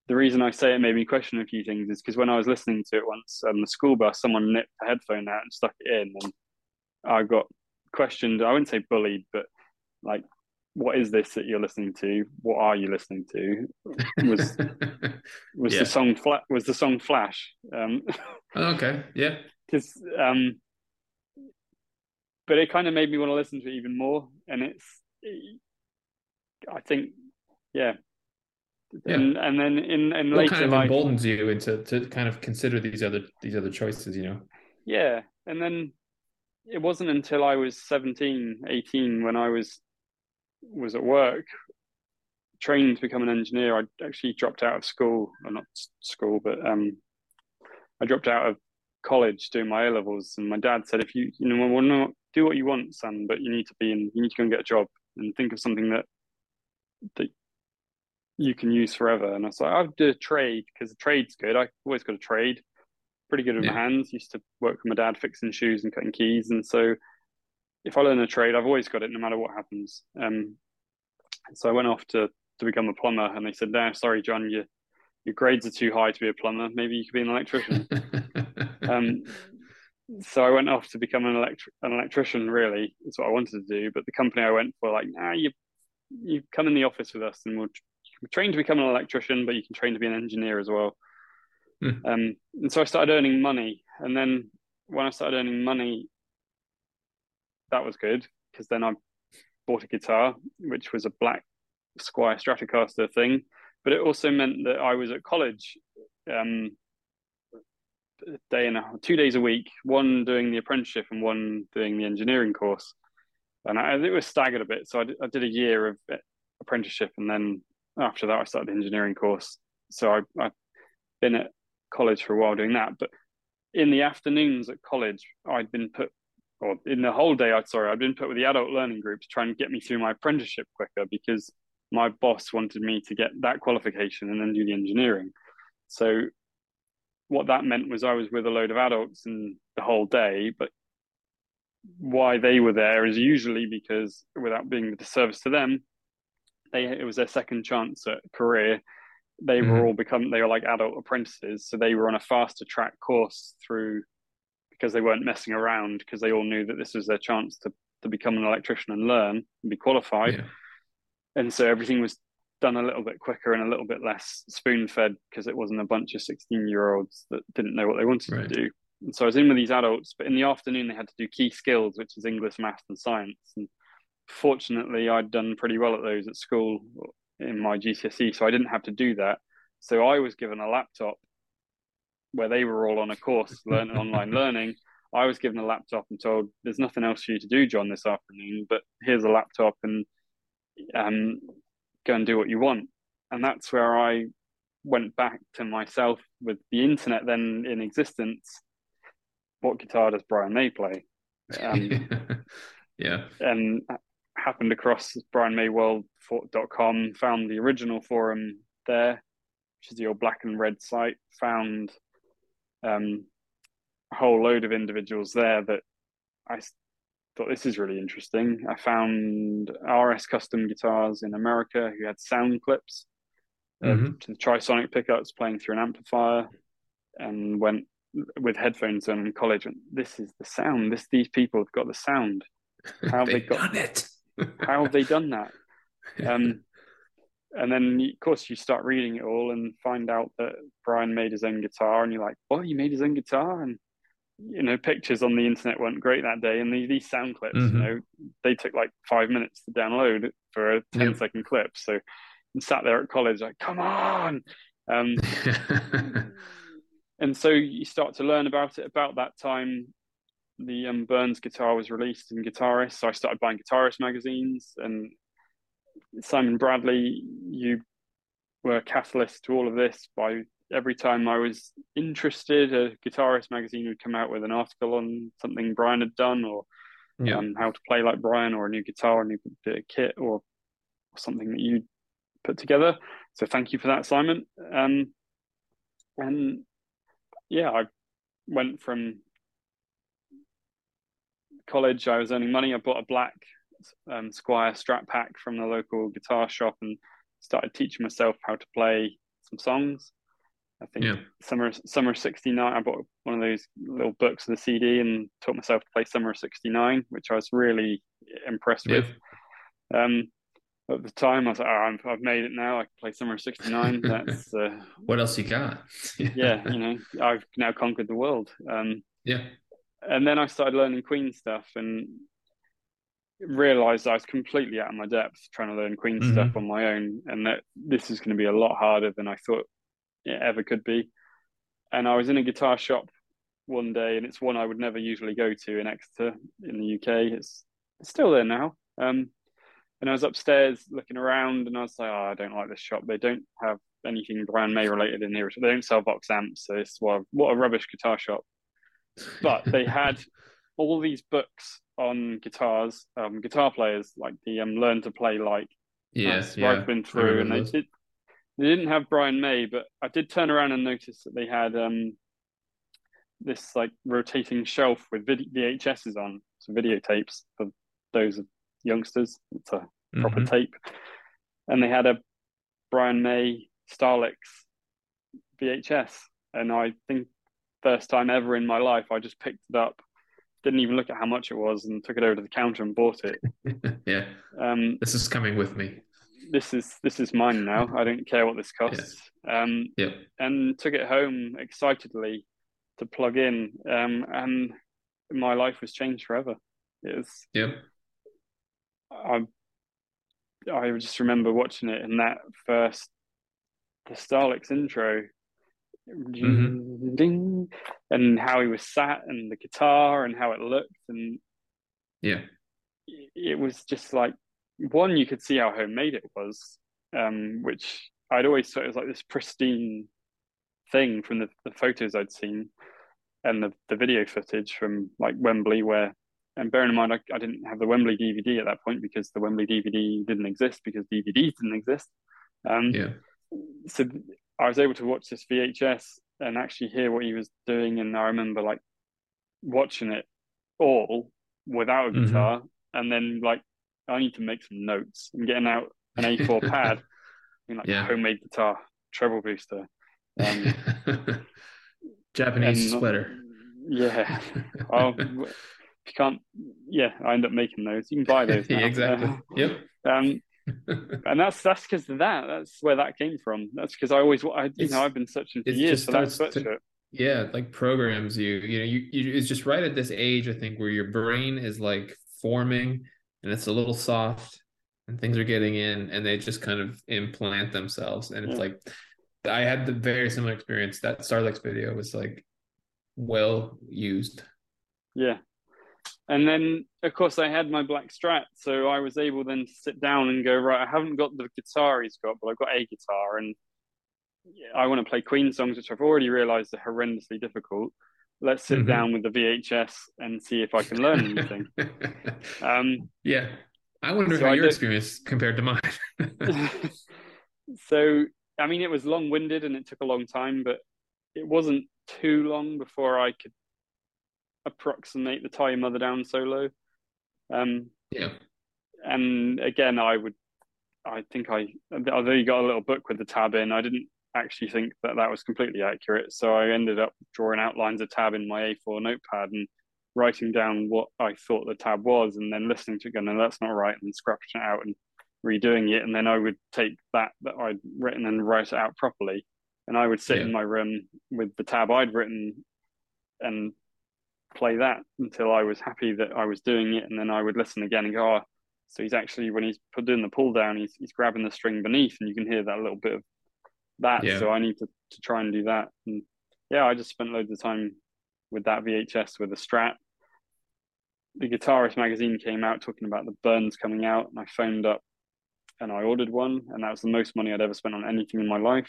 the reason I say it made me question a few things is because when I was listening to it once on the school bus, someone nipped a headphone out and stuck it in, and I got questioned. I wouldn't say bullied, but like, what is this that you're listening to? What are you listening to? Was was yeah. the song flat? Was the song Flash? Um, oh, okay, yeah. Because um, but it kind of made me want to listen to it even more. And it's, I think, yeah. Yeah. And, and then in and what later kind of life, emboldens you into to kind of consider these other these other choices, you know? Yeah, and then it wasn't until I was 17, 18 when I was was at work trained to become an engineer. I actually dropped out of school, or not school, but um, I dropped out of college doing my A levels, and my dad said, "If you you know want to do what you want, son, but you need to be in. You need to go and get a job and think of something that that you can use forever." And I was like, "I'll do a trade because the trade's good. I always got a trade. Pretty good with yeah. my hands. Used to work with my dad fixing shoes and cutting keys, and so." If I learn a trade, I've always got it, no matter what happens. Um, so I went off to to become a plumber, and they said, "No, sorry, Jon, you your grades are too high to be a plumber. Maybe you could be an electrician. um, so I went off to become an electri- an electrician. Really, is what I wanted to do. But the company I went for, like, nah, you you come in the office with us, and we'll train to become an electrician, but you can train to be an engineer as well. Mm. Um, and so I started earning money, and then when I started earning money, that was good because then I bought a guitar, which was a black Squier Stratocaster thing but it also meant that I was at college um, day and a, two days a week, one doing the apprenticeship and one doing the engineering course. And I, it was staggered a bit. So I, I, did a year of apprenticeship and then after that I started the engineering course. So I, I've been at college for a while doing that. But in the afternoons at college, I'd been put, or in the whole day, I'd sorry, I'd been put with the adult learning group to try and get me through my apprenticeship quicker because my boss wanted me to get that qualification and then do the engineering. So what that meant was I was with a load of adults and the whole day, but why they were there is usually because without being a disservice to them, they it was their second chance at career. They mm-hmm. were all become they were like adult apprentices, so they were on a faster track course through because they weren't messing around because they all knew that this was their chance to to become an electrician and learn and be qualified. Yeah and so everything was done a little bit quicker and a little bit less spoon fed because it wasn't a bunch of 16 year olds that didn't know what they wanted right. to do. And so I was in with these adults, but in the afternoon they had to do key skills, which is English, math, and science. And fortunately, I'd done pretty well at those at school in my GCSE, so I didn't have to do that. So I was given a laptop where they were all on a course learning online learning. I was given a laptop and told, "There's nothing else for you to do, Jon, this afternoon, but here's a laptop and um, go and do what you want. And that's where I went back to myself with the internet then in existence. What guitar does Brian May play? Um, yeah. And happened across brianmayworld.com, found the original forum there, which is your black and red site, found um, a whole load of individuals there that I thought this is really interesting. I found RS Custom guitars in America who had sound clips mm-hmm. to the trisonic pickups playing through an amplifier, and went with headphones on in college. And this is the sound. This these people have got the sound. How they got it? How have they done that? Um, and then of course you start reading it all and find out that Brian made his own guitar, and you're like, "What? He made his own guitar?" And you know, pictures on the internet weren't great that day, and these, these sound clips, mm-hmm. you know, they took like five minutes to download for a 10 yep. second clip. So, I sat there at college like, "Come on!" Um, and so you start to learn about it. About that time, the um, Burns guitar was released in Guitarist, so I started buying Guitarist magazines. And Simon Bradley, you were a catalyst to all of this by every time I was interested, a Guitarist magazine would come out with an article on something Brian had done, or yeah. um, how to play like Brian, or a new guitar, a new bit of kit, or, or something that you put together. So thank you for that, Simon. Um, and yeah, I went from college. I was earning money. I bought a black um, Squier Strat pack from the local guitar shop and started teaching myself how to play some songs. I think yeah. summer summer '69. I bought one of those little books of the CD and taught myself to play Summer '69, which I was really impressed yeah. with. Um, at the time, I was like, oh, i have made it now. I can play Summer '69. That's uh, what else you got? yeah, you know, I've now conquered the world. Um, yeah, and then I started learning Queen stuff and realized I was completely out of my depth trying to learn Queen mm-hmm. stuff on my own, and that this is going to be a lot harder than I thought it ever could be. And I was in a guitar shop one day, and it's one I would never usually go to in Exeter in the UK. It's, it's still there now. Um, and I was upstairs looking around, and I was like, "Oh, I don't like this shop. They don't have anything Brian May related in here. They don't sell Vox amps. So it's what what a rubbish guitar shop." But they had all these books on guitars, um, guitar players, like the um, Learn to Play Like. Yes, yeah. I've been through, and they did they didn't have Brian May, but I did turn around and notice that they had um, this like rotating shelf with vid- VHSs on, so videotapes for those youngsters. It's a proper mm-hmm. tape, and they had a Brian May Starlix VHS, and I think first time ever in my life, I just picked it up, didn't even look at how much it was, and took it over to the counter and bought it. yeah, um, this is coming with me this is this is mine now. I don't care what this costs. Yeah. Um, yeah. And took it home excitedly to plug in, um, and my life was changed forever. It was. Yeah. I I just remember watching it in that first the Starlix intro. Mm-hmm. Ding, and how he was sat and the guitar and how it looked and yeah it was just like one you could see how homemade it was, um, which I'd always thought it was like this pristine thing from the, the photos I'd seen and the, the video footage from like Wembley where and bearing in mind I, I didn't have the Wembley DVD at that point because the Wembley DVD didn't exist because DVDs didn't exist. Um, yeah. So I was able to watch this VHS and actually hear what he was doing, and I remember like watching it all without a mm-hmm. guitar, mm-hmm. and then like I need to make some notes. I'm getting out an A4 pad, in like yeah. homemade guitar, treble booster, um, Japanese and, sweater. Yeah. oh, you can't. Yeah, I end up making those. You can buy those. yeah, exactly. Uh, yep. Um, and that's that's because of that. That's where that came from. That's because I always, I, you it's, know, I've been searching for years for that sweatshirt. Yeah, like programs you. You know, you, you. It's just right at this age, I think, where your brain is like forming and it's a little soft and things are getting in and they just kind of implant themselves and it's like i had the very similar experience that starlix video was like well used yeah and then of course i had my black strat so i was able then to sit down and go right i haven't got the guitar he's got but i've got a guitar and i want to play queen songs which i've already realized are horrendously difficult let's sit mm-hmm. down with the VHS and see if I can learn anything. um, yeah, I wonder so how I your did... experience compared to mine. so, I mean, it was long-winded and it took a long time, but it wasn't too long before I could approximate the Tie Your Mother Down solo. Um, yeah. And again, I would, I think I, although you got a little book with the tab in, I didn't actually think that that was completely accurate. So I ended up drawing outlines of tab in my A4 notepad and writing down what I thought the tab was, and then listening to it, going, "No, that's not right," and scratching it out and redoing it. And then I would take that that I'd written and write it out properly. And I would sit yeah. in my room with the tab I'd written and play that until I was happy that I was doing it, and then I would listen again and go, "Oh." So he's actually when he's put doing the pull down, he's he's grabbing the string beneath, and you can hear that little bit of that. Yeah. So I need to, to try and do that. And yeah, I just spent loads of time with that VHS with a Strat. The Guitarist magazine came out talking about the Burns coming out, and I phoned up and I ordered one, and that was the most money I'd ever spent on anything in my life.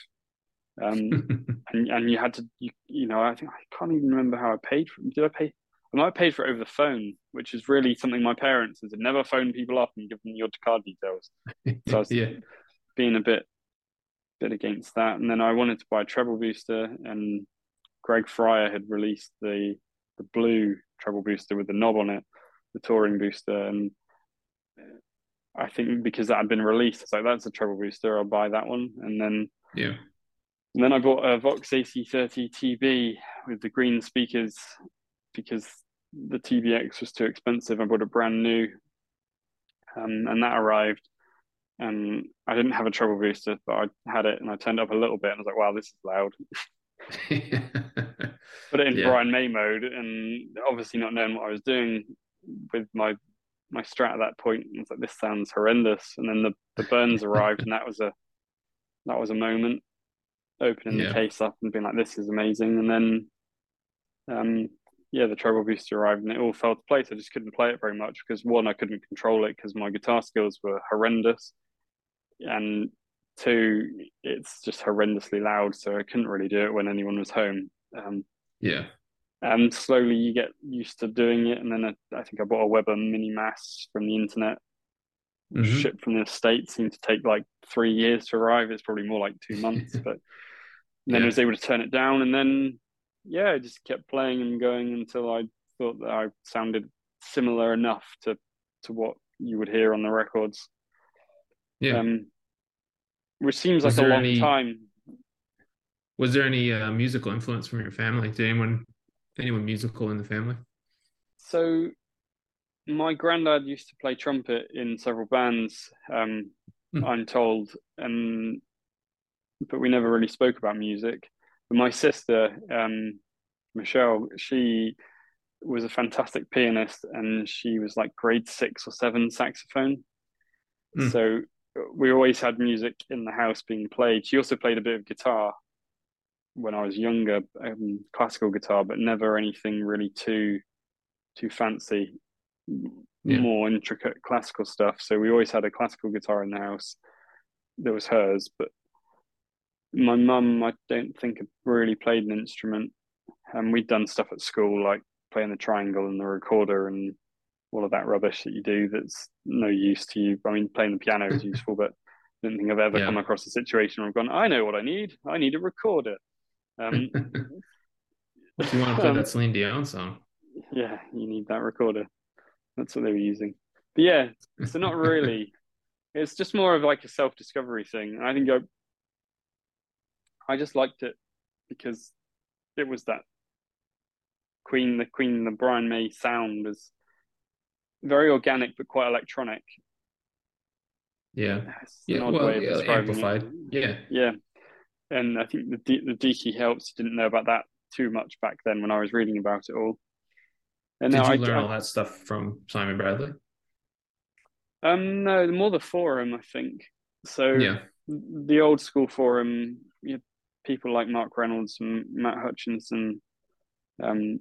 Um, and and you had to, you, you know, I think I can't even remember how I paid for. Did I pay? I might have paid for it over the phone, which is really something my parents had never phone people up and give them your card details. So I was yeah. being a bit bit against that. And then I wanted to buy a treble booster, and Greg Fryer had released the the blue treble booster with the knob on it, the touring booster, and I think because that had been released, it's like that's a treble booster. I'll buy that one, and then yeah. And then I bought a Vox AC30 TB with the green speakers because the TBX was too expensive. I bought a brand new, um, and that arrived and I didn't have a treble booster, but I had it and I turned up a little bit and I was like, wow, this is loud. Put it in yeah. Brian May mode and obviously not knowing what I was doing with my my strat at that point. I was like, this sounds horrendous. And then the, the Burns arrived and that was a that was a moment opening yeah. the case up and being like, this is amazing. And then um yeah, the treble booster arrived and it all fell to place. I just couldn't play it very much because one, I couldn't control it because my guitar skills were horrendous and two, it's just horrendously loud, so I couldn't really do it when anyone was home. Um, yeah. And slowly you get used to doing it, and then I, I think I bought a Weber Mini Mass from the internet, mm-hmm. shipped from the states. Seemed to take like three years to arrive. It's probably more like two months, but then yeah. I was able to turn it down, and then yeah, I just kept playing and going until I thought that I sounded similar enough to to what you would hear on the records. Yeah. Um, which seems was like a long any, time. Was there any uh, musical influence from your family? Did anyone anyone musical in the family? So, my granddad used to play trumpet in several bands. Um, hmm. I'm told, and but we never really spoke about music. But my sister, um, Michelle, she was a fantastic pianist, and she was like grade six or seven saxophone. Mm. So we always had music in the house being played. She also played a bit of guitar when I was younger, um, classical guitar, but never anything really too too fancy, yeah. more intricate classical stuff. So we always had a classical guitar in the house that was hers. But my mum, I don't think really played an instrument, and we'd done stuff at school like playing the triangle and the recorder and all of that rubbish that you do that's no use to you. I mean, playing the piano is useful, but I don't think I've ever yeah. come across a situation where I've gone, I know what I need. I need a recorder. Um, if you want to play um, that Celine Dion song, yeah, you need that recorder. That's what they were using. But yeah, so not really. it's just more of like a self discovery thing. I think I, I just liked it because it was that Queen, the Queen, the Brian May sound was very organic but quite electronic. Yeah, yeah, well, yeah, amplified. It. Yeah, yeah, and I think the D- the Deacy helps. Didn't know about that too much back then when I was reading about it all. And Did you I, learn all that stuff from Simon Bradley? Um, no, more the forum, I think. So yeah, the old school forum, you people like Mark Reynolds and Matt Hutchinson, um,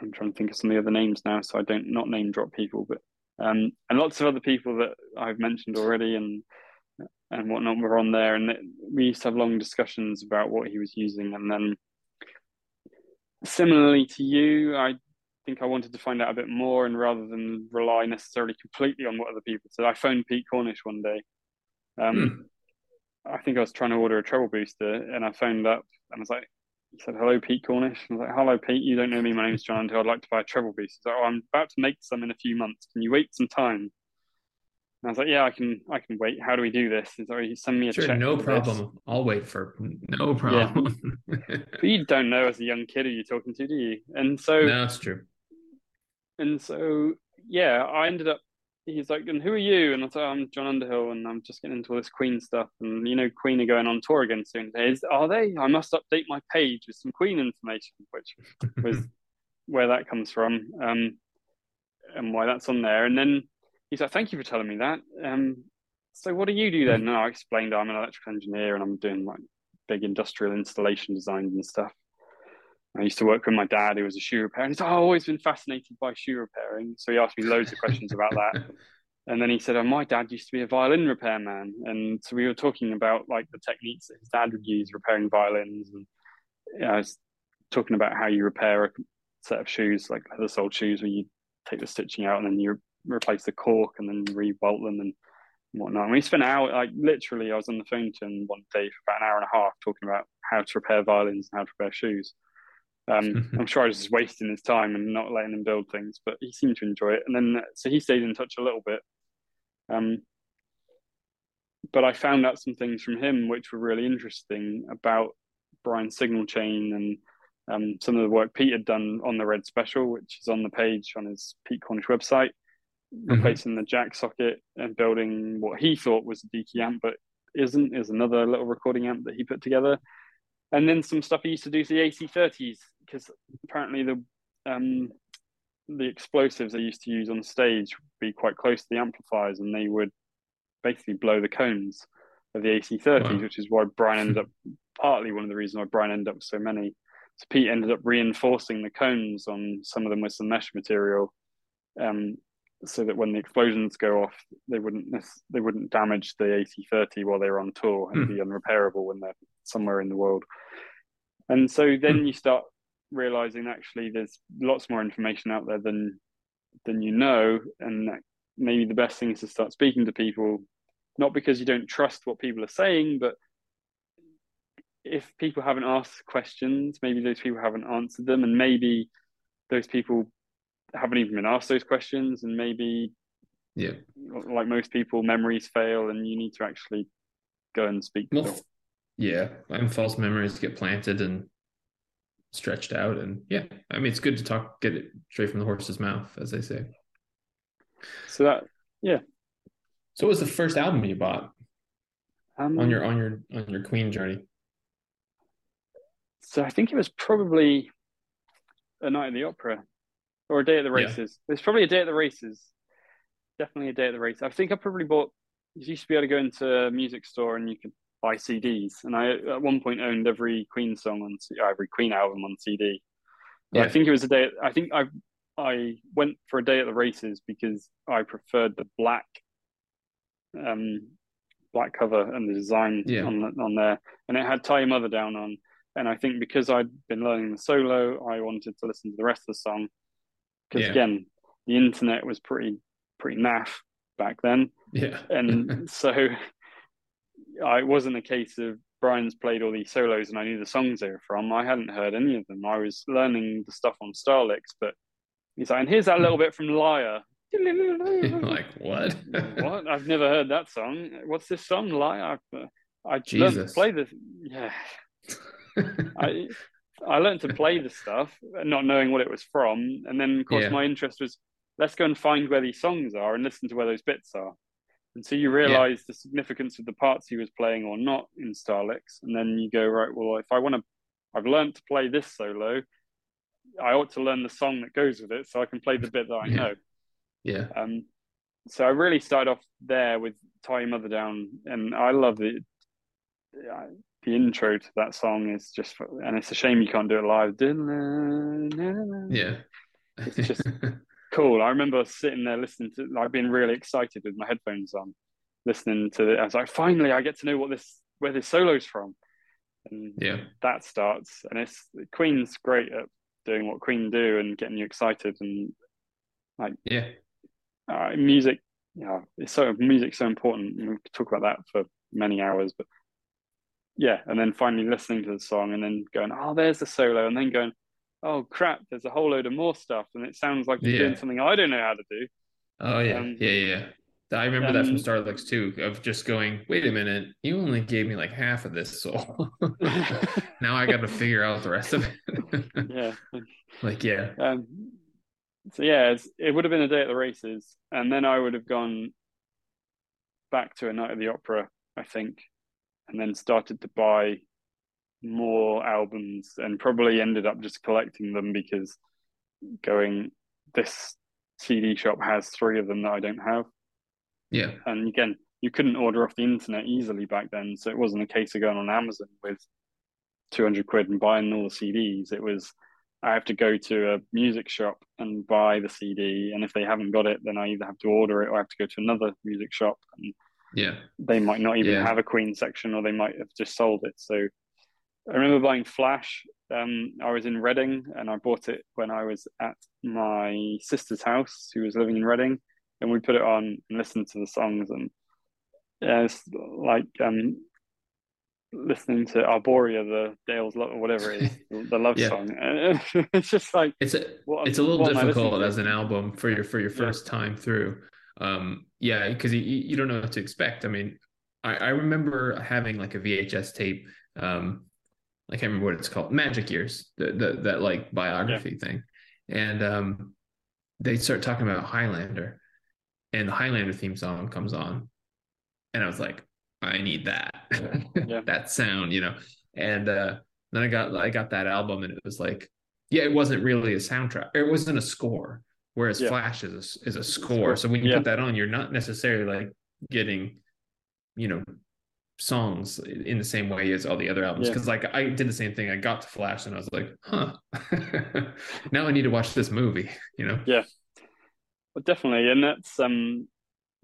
I'm trying to think of some of the other names now, so I don't not name drop people, but um, and lots of other people that I've mentioned already and and whatnot were on there, and we used to have long discussions about what he was using, and then similarly to you, I think I wanted to find out a bit more, and rather than rely necessarily completely on what other people said, I phoned Pete Cornish one day. Um, hmm. I think I was trying to order a treble booster, and I phoned up and I was like, he said, "Hello, Pete Cornish." I was like, "Hello, Pete. You don't know me. My name's Jon. I'd like to buy a treble piece." He's like, "Oh, I'm about to make some in a few months. Can you wait some time?" And I was like, "Yeah, I can. I can wait. How do we do this?" He's like, oh, you "Send me a sure, check." no problem. this." I'll wait for no problem. But you don't know as a young kid who you're talking to, do you? And so, no, it's true. and so, yeah, I ended up. He's like, "And who are you?" And I said, "I'm Jon Underhill, and I'm just getting into all this Queen stuff. And you know, Queen are going on tour again soon. Is are they? I must update my page with some Queen information, which was where that comes from, um, and why that's on there. And then he's like, "Thank you for telling me that." Um, so what do you do then? And I explained I'm an electrical engineer and I'm doing like big industrial installation designs and stuff. I used to work with my dad, who was a shoe repairer. And he's oh, I've always been fascinated by shoe repairing. So he asked me loads of questions about that. And then he said, oh, my dad used to be a violin repairman. And so we were talking about like the techniques that his dad would use repairing violins. And you know, I was talking about how you repair a set of shoes, like leather soled shoes, where you take the stitching out and then you replace the cork and then re-bolt them and whatnot. And we spent an hour, like literally, I was on the phone to him one day for about an hour and a half talking about how to repair violins and how to repair shoes. Um, I'm sure I was just wasting his time and not letting him build things, but he seemed to enjoy it. And then, so he stayed in touch a little bit. Um, but I found out some things from him which were really interesting about Brian's signal chain and um, some of the work Pete had done on the Red Special, which is on the page on his Pete Cornish website, replacing the jack socket and building what he thought was a Deacy amp, but isn't, is another little recording amp that he put together. And then some stuff he used to do to the AC30s, because apparently the um, the explosives they used to use on stage would be quite close to the amplifiers and they would basically blow the cones of the AC30s, Wow. which is why Brian ended up partly one of the reasons why Brian ended up with so many. So Pete ended up reinforcing the cones on some of them with some mesh material, um, so that when the explosions go off, they wouldn't they wouldn't damage the AC30 while they were on tour and Hmm. be unrepairable when they're somewhere in the world. And so then Hmm. you start realizing actually there's lots more information out there than than you know, and that maybe the best thing is to start speaking to people, not because you don't trust what people are saying, but if people haven't asked questions, maybe those people haven't answered them, and maybe those people haven't even been asked those questions, and maybe Yeah. like most people, memories fail, and you need to actually go and speak to Well, f- yeah, and false memories get planted and stretched out, and yeah, I mean it's good to talk, get it straight from the horse's mouth, as they say. So that yeah. So, what was the first album you bought um, on your on your on your Queen journey? So I think it was probably a night at the opera or a day at the races. Was probably a day at the races. Definitely a day at the races. I think I probably bought. You used to be able to go into a music store and you could buy CDs, and I at one point owned every Queen song on every Queen album on CD. But I think it was a day. I think I I went for a day at the races because I preferred the black, um, black cover and the design Yeah. on on there, and it had "Tie Your Mother Down" on. And I think because I'd been learning the solo, I wanted to listen to the rest of the song. Because Yeah. again, the internet was pretty pretty naff back then, Yeah, and so I it wasn't a case of Brian's played all these solos and I knew the songs they were from. I hadn't heard any of them. I was learning the stuff on Starlix, but he's like, and here's that little bit from Liar. like what? what? I've never heard that song. What's this song? Liar. I, I learned to Jesus. play this. Yeah. I I learned to play the stuff, not knowing what it was from, and then of course Yeah. my interest was let's go and find where these songs are and listen to where those bits are. And so you realize the significance of the parts he was playing or not in Starlix, and then you go right. Well, if I want to, I've learned to play this solo. I ought to learn the song that goes with it, so I can play the bit that I Yeah. know. yeah, Um, so I really started off there with "Tie Your Mother Down," and I love it. The intro to that song is just, and it's a shame you can't do it live. yeah. It's just- cool. I remember sitting there listening to, like, being really excited with my headphones on, listening to it. I was like, finally, I get to know what this, where this solo's from, and yeah, that starts. And it's Queen's great at doing what Queen do and getting you excited and like yeah, uh, music yeah it's so music's so important we could talk about that for many hours but yeah, and then finally listening to the song and then going, oh, there's the solo, and then going, oh crap, there's a whole load of more stuff, and it sounds like you're Yeah. doing something I don't know how to do. Oh yeah, Um, yeah, yeah. I remember that from um, Starlix too, of just going, wait a minute, you only gave me like half of this soul. now I got to figure out the rest of it. yeah. like, yeah, Um, so yeah, it's, it would have been a day at the races, and then I would have gone back to a night at the opera, I think, and then started to buy more albums, and probably ended up just collecting them because going this CD shop has three of them that I don't have, yeah, and again, you couldn't order off the internet easily back then, so it wasn't a case of going on Amazon with two hundred quid and buying all the CDs. It was I have to go to a music shop and buy the CD, and if they haven't got it, then I either have to order it or I have to go to another music shop, and yeah, they might not even Yeah. have a Queen section, or they might have just sold it. So I remember buying Flash. Um, I was in Reading, and I bought it when I was at my sister's house, who was living in Reading, and we put it on and listened to the songs, and yeah, it's like um, listening to Arboria, the Dale's Love, or whatever it is, the love Yeah. song. it's just like it's a what, it's a little what am I listening difficult as an album for your for your first time through. Um, yeah, because you, you don't know what to expect. I mean, I, I remember having like a VHS tape. Um, I can't remember what it's called, Magic Years, that that, that like biography thing, and um, they start talking about Highlander, and the Highlander theme song comes on, and I was like, I need that, Yeah. that sound, you know. And uh, then I got I got that album, and it was like, yeah, it wasn't really a soundtrack, it wasn't a score. Whereas Yeah. Flash is a, is a score, so when you Yeah. put that on, you're not necessarily like getting, you know, songs in the same way as all the other albums. Yeah. Because like I did the same thing. I got to Flash and I was like, huh. now I need to watch this movie. You know? Yeah but definitely, and that's um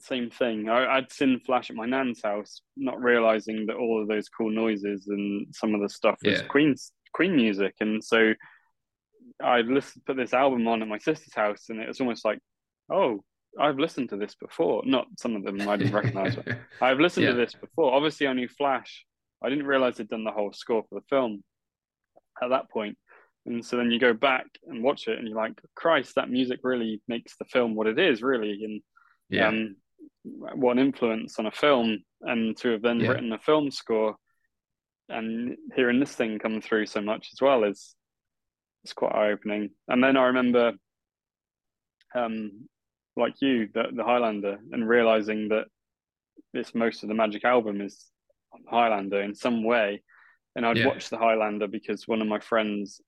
same thing. I, I'd seen Flash at my nan's house, not realizing that all of those cool noises and some of the stuff was Yeah. Queen's Queen music, and so I listened put this album on at my sister's house, and it was almost like, oh, I've listened to this before. Not some of them I didn't recognize. but I've listened to this before. Obviously, I knew Flash. I didn't realize they'd done the whole score for the film at that point. And so then you go back and watch it, and you're like, Christ, that music really makes the film what it is, really. And yeah. um, what an influence on a film, and to have then Yeah. written a film score, and hearing this thing come through so much as well is it's quite eye opening. And then I remember, um, like you, the, the Highlander, and realizing that this most of the Magic album is Highlander in some way. And I'd Yeah. watch the Highlander because one of my friends,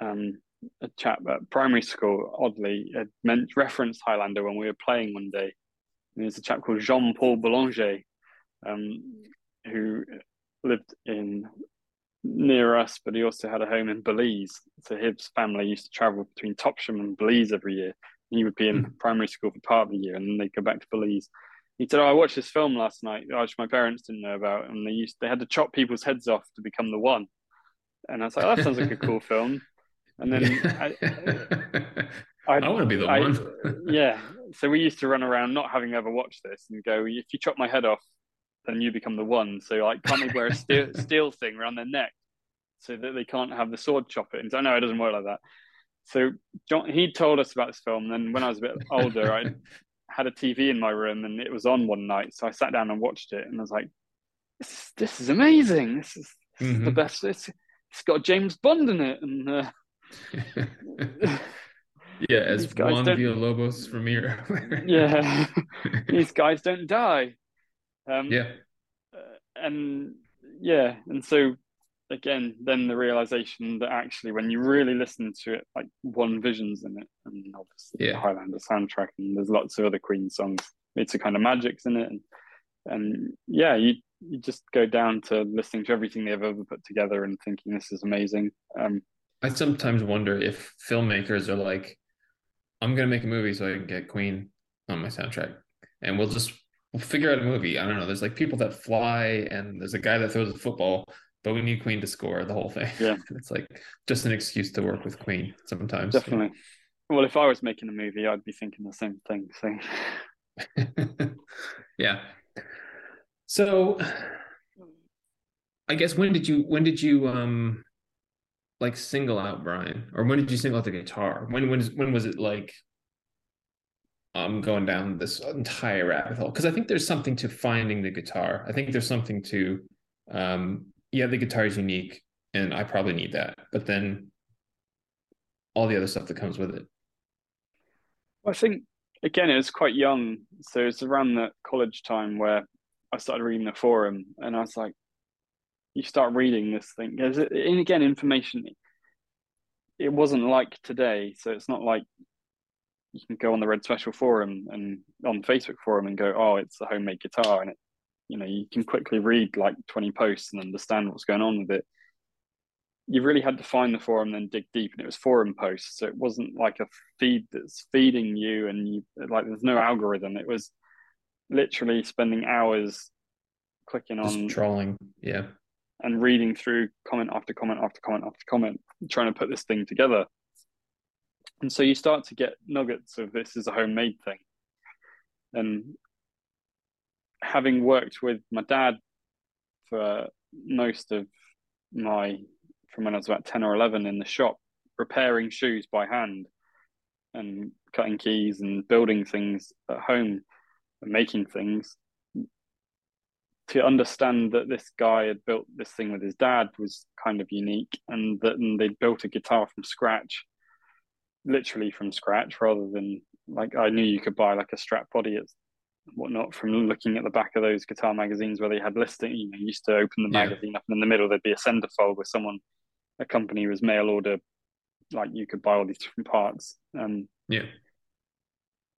um, a chap at primary school, oddly, had meant referenced Highlander when we were playing one day. And there's a chap called Jean Paul Boulanger, um, who lived in near us, but he also had a home in Belize. So his family used to travel between Topsham and Belize every year. He would be in hmm. primary school for part of the year, and then they'd go back to Belize. He said, "Oh, I watched this film last night, which my parents didn't know about, and they used they had to chop people's heads off to become the one." And I was like, oh, "That sounds like a cool film." And then I, I, want to be the I- one. yeah. So we used to run around not having ever watched this and go, if you chop my head off, then you become the one. So like, can't they wear a steel, steel thing around their neck so that they can't have the sword chop it? And so no, it doesn't work like that. So John, he told us about this film. And then when I was a bit older, I had a TV in my room and it was on one night. So I sat down and watched it and I was like, this is, this is amazing. This is, this is the Mhm. best. It's, it's got James Bond in it. And uh, yeah, as Juan Villalobos from here. yeah, these guys don't die. Um, yeah. uh, and yeah, and so again, then the realization that actually, when you really listen to it, like One Vision's in it, and obviously the Yeah. Highlander soundtrack, and there's lots of other Queen songs. It's a kind of magic's in it, and and yeah, you you just go down to listening to everything they've ever put together and thinking this is amazing. Um, I sometimes wonder if filmmakers are like, I'm gonna make a movie so I can get Queen on my soundtrack, and we'll just we'll figure out a movie. I don't know. There's like people that fly, and there's a guy that throws a football, but we need Queen to score the whole thing. Yeah. it's like just an excuse to work with Queen sometimes. definitely. Well, if I was making a movie, I'd be thinking the same thing. So yeah. So I guess when did you when did you um like single out Brian or when did you single out the guitar? When when when was it like I'm going down this entire rabbit hole because I think there's something to finding the guitar. I think there's something to um yeah the guitar is unique and I probably need that, but then all the other stuff that comes with it. Well, I think again it was quite young, so it's around that college time where I started reading the forum, and I was like, you start reading this thing, and again, information. It wasn't like today, so it's not like you can go on the Red Special forum and on Facebook forum and go, oh, it's a homemade guitar, and it, you know, you can quickly read like twenty posts and understand what's going on with it. You really had to find the forum and then dig deep and it was forum posts so it wasn't like a feed that's feeding you and you like there's no algorithm. It was literally spending hours clicking Just on trolling yeah. and reading through comment after comment after comment after comment trying to put this thing together and so you start to get nuggets of this is a homemade thing and having worked with my dad for most of my from when I was about 10 or 11 in the shop, repairing shoes by hand and cutting keys and building things at home and making things. To understand that this guy had built this thing with his dad was kind of unique, and that and they'd built a guitar from scratch, literally from scratch, rather than like I knew you could buy like a strap body at whatnot from looking at the back of those guitar magazines where they had listing. You know, you used to open the yeah. magazine up, and in the middle there'd be a centerfold with someone a company was mail order, like you could buy all these different parts. Um, yeah.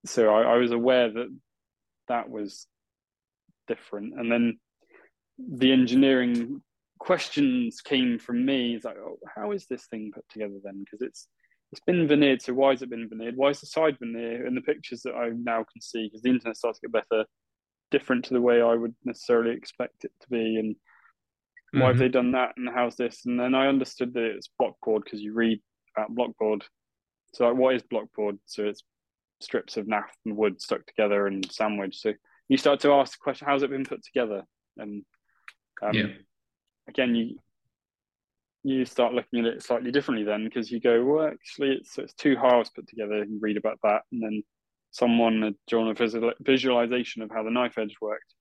So I, I was aware that that was different, and then the engineering questions came from me. It's like, oh, how is this thing put together then? Because it's it's been veneered. So why has it been veneered? Why is the side veneer in the pictures that I now can see? Because the internet starts to get better, different to the way I would necessarily expect it to be, and why mm-hmm. have they done that and how's this and then i understood that it's blockboard because you read about blockboard so like, what is blockboard so it's strips of naff and wood stuck together and sandwiched so you start to ask the question how's it been put together and um, yeah. again you you start looking at it slightly differently then because you go well actually it's, it's two halves put together you read about that and then someone had drawn a visualization of how the knife edge worked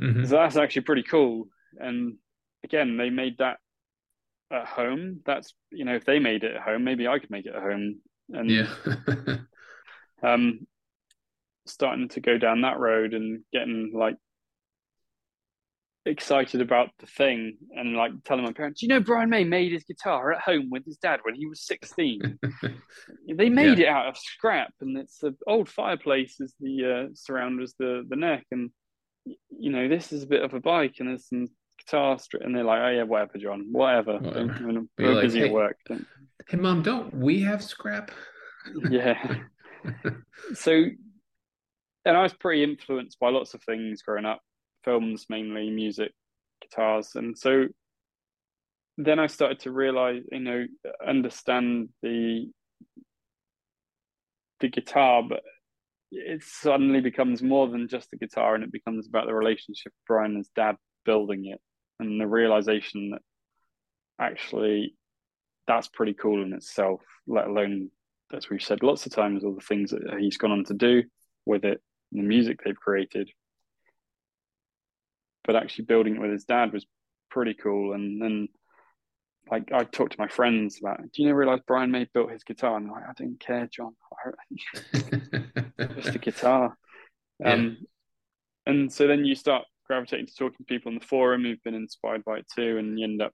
mm-hmm. so that's actually pretty cool and again, they made that at home. That's you know, if they made it at home, maybe I could make it at home. And yeah, um, starting to go down that road and getting like excited about the thing and like telling my parents, you know, Brian May made his guitar at home with his dad when he was 16. they made yeah. it out of scrap and it's the old fireplace is the uh, surround as the, the neck. And, you know, this is a bit of a bike and there's some guitar and they're like, oh yeah, whatever, Jon, whatever. whatever. We're like, busy hey, at work. Hey, mom, don't we have scrap? yeah. so, and I was pretty influenced by lots of things growing up, films mainly, music, guitars, and so then I started to realize, you know, understand the the guitar, but it suddenly becomes more than just the guitar, and it becomes about the relationship Brian and his dad building it and the realization that actually that's pretty cool in itself, let alone, as we've said lots of times, all the things that he's gone on to do with it, the music they've created. But actually building it with his dad was pretty cool. And then, like, I talked to my friends about, do you know, realize Brian May built his guitar? And I'm like, I didn't care, Jon. Just a guitar. Yeah. Um, and so then you start gravitating to talking to people in the forum who've been inspired by it too, and you end up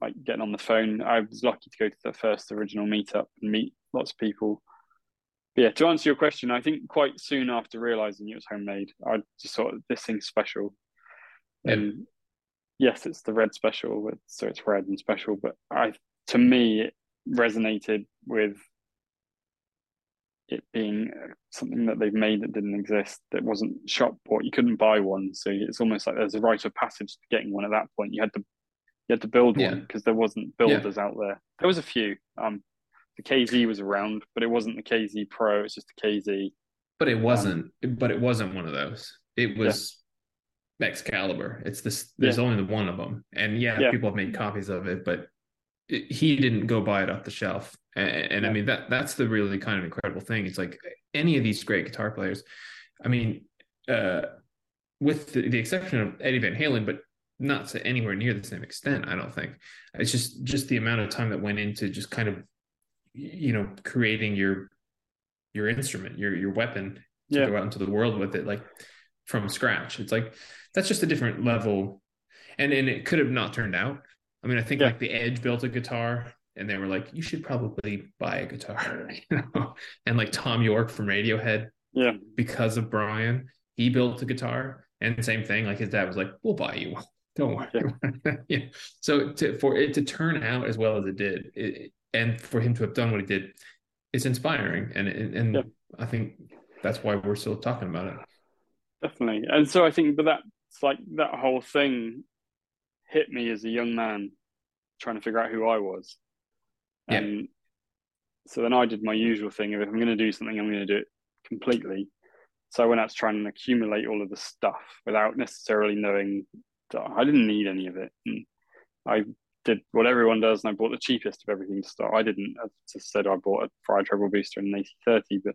like getting on the phone. I was lucky to go to the first original meetup and meet lots of people. But yeah, to answer your question, I think quite soon after realizing it was homemade, I just thought this thing's special. And yes, it's the red special, so it's red and special. But I, to me, it resonated with it being something that they've made that didn't exist, that wasn't shop bought. You couldn't buy one, so it's almost like there's a rite of passage to getting one at that point. You had to you had to build yeah. one because there wasn't builders yeah. out there. There was a few. Um, the KZ was around, but it wasn't the KZ Pro. It's just the KZ. But it wasn't. Um, but it wasn't one of those. It was. Yeah. Excalibur. It's this. There's Yeah. only the one of them, and yeah, Yeah. people have made copies of it, but it, he didn't go buy it off the shelf. And, and I mean that that's the really kind of incredible thing. It's like any of these great guitar players. I mean, uh, with the, the exception of Eddie Van Halen, but not to anywhere near the same extent. I don't think it's just just the amount of time that went into just kind of you know creating your your instrument, your your weapon to Yeah. go out into the world with it, like from scratch. It's like that's just a different level, and and it could have not turned out. I mean, I think Yeah. like the Edge built a guitar, and they were like, "You should probably buy a guitar," you know. And like Thom Yorke from Radiohead, Yeah. because of Brian, he built a guitar, and same thing. Like his dad was like, "We'll buy you one. Don't worry." Yeah. So to, for it to turn out as well as it did, it, and for him to have done what he did, it's inspiring, and and, Yeah. I think that's why we're still talking about it. definitely. And so I think, but that's like that whole thing hit me as a young man trying to figure out who I was. Yeah. And so then I did my usual thing of if I'm going to do something, I'm going to do it completely. So I went out to try and accumulate all of the stuff without necessarily knowing that I didn't need any of it. And I did what everyone does, and I bought the cheapest of everything to start. I didn't, I said, I bought a Fryer Treble Booster and an AC30, but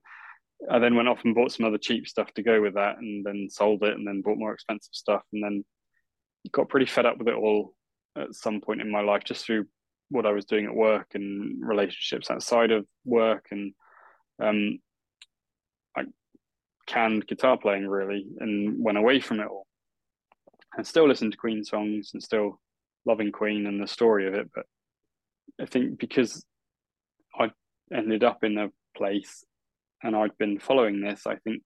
I then went off and bought some other cheap stuff to go with that, and then sold it, and then bought more expensive stuff, and then got pretty fed up with it all at some point in my life, just through what I was doing at work and relationships outside of work, and um, I canned guitar playing really, and went away from it all. And still listen to Queen songs, and still loving Queen and the story of it, but I think because I ended up in a place and I'd been following this, I think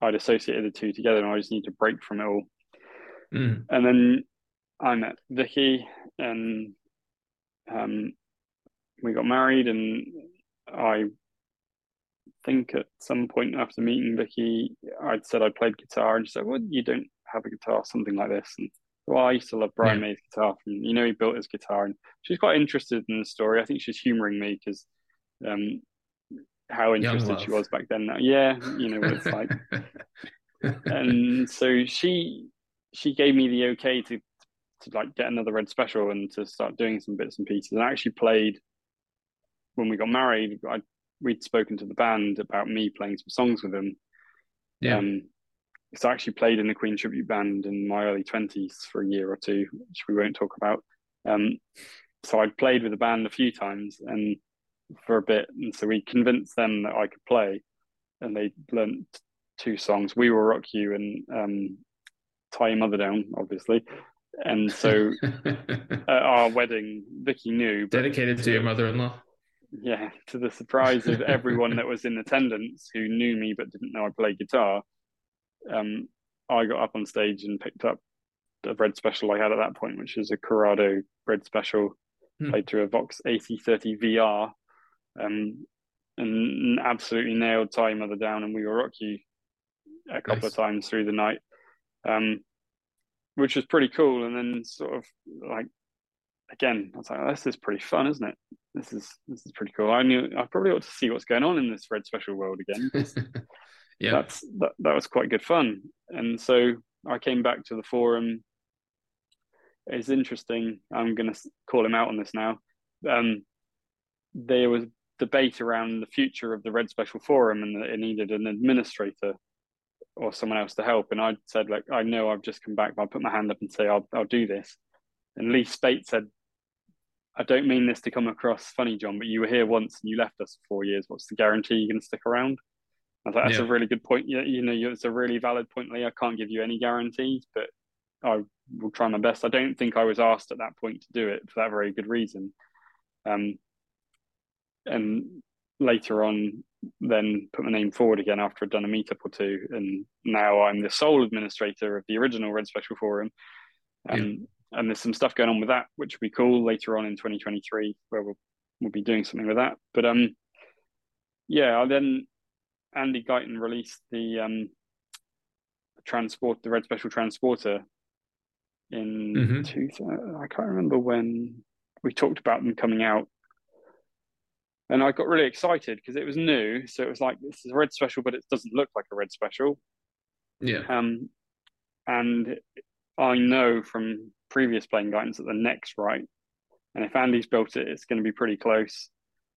I'd associated the two together and I just need to break from it all. Mm. And then I met Vicky and um, we got married and I think at some point after meeting Vicky, I'd said I played guitar and she said, well, you don't have a guitar, something like this. And well, I used to love Brian Yeah. May's guitar from, you know, he built his guitar and she's quite interested in the story. I think she's humoring me because um, how interested she was back then. Yeah, you know what it's like. and so she she gave me the okay to to like get another red special and to start doing some bits and pieces. And I actually played when we got married. I we'd spoken to the band about me playing some songs with them. yeah. Um, so I actually played in the Queen tribute band in my early twenties for a year or two, which we won't talk about. Um, so I'd played with the band a few times and for a bit, and so we convinced them that I could play, and they learnt two songs. We will rock you and um, tie your mother down, obviously. And so at our wedding, Vicky knew, dedicated to your mother-in-law. yeah, to the surprise of everyone that was in attendance who knew me but didn't know I played guitar, um, I got up on stage and picked up the red special I had at that point, which was a Corrado red special, Hmm. played through a Vox AC30 VR, um, and absolutely nailed Tie Your Mother Down and We Will Rock You a couple Nice. of times through the night, um, which was pretty cool. And then sort of like again, I was like, oh, this is pretty fun, isn't it? This is this is pretty cool. I knew I probably ought to see what's going on in this red special world again. yeah. That's that, that was quite good fun. And so I came back to the forum. It's interesting. I'm going to call him out on this now. Um, there was debate around the future of the Red Special Forum and it needed an administrator or someone else to help. And I said, like, I know I've just come back, but I'll put my hand up and say I'll I'll do this. And Lee Spate said, I don't mean this to come across funny, Jon, but you were here once and you left us for four years. What's the guarantee you're going to stick around? I like, that's Yeah. a really good point. You, you know, it's a really valid point, Lee. I can't give you any guarantees, but I will try my best. I don't think I was asked at that point to do it for that very good reason. Um, and later on, then put my name forward again after I'd done a meetup or two, and now I'm the sole administrator of the original Red Special Forum. Um, And there's some stuff going on with that, which will be cool later on in 2023, where we'll we'll be doing something with that. But um, yeah, I then Andy Guyton released the um transport, the Red Special Transporter in Mhm. two. I can't remember when we talked about them coming out, and I got really excited because it was new. So it was like this is a Red Special, but it doesn't look like a Red Special. yeah. Um, and I know from previous playing guidance that the neck's right, and if Andy's built it, it's going to be pretty close.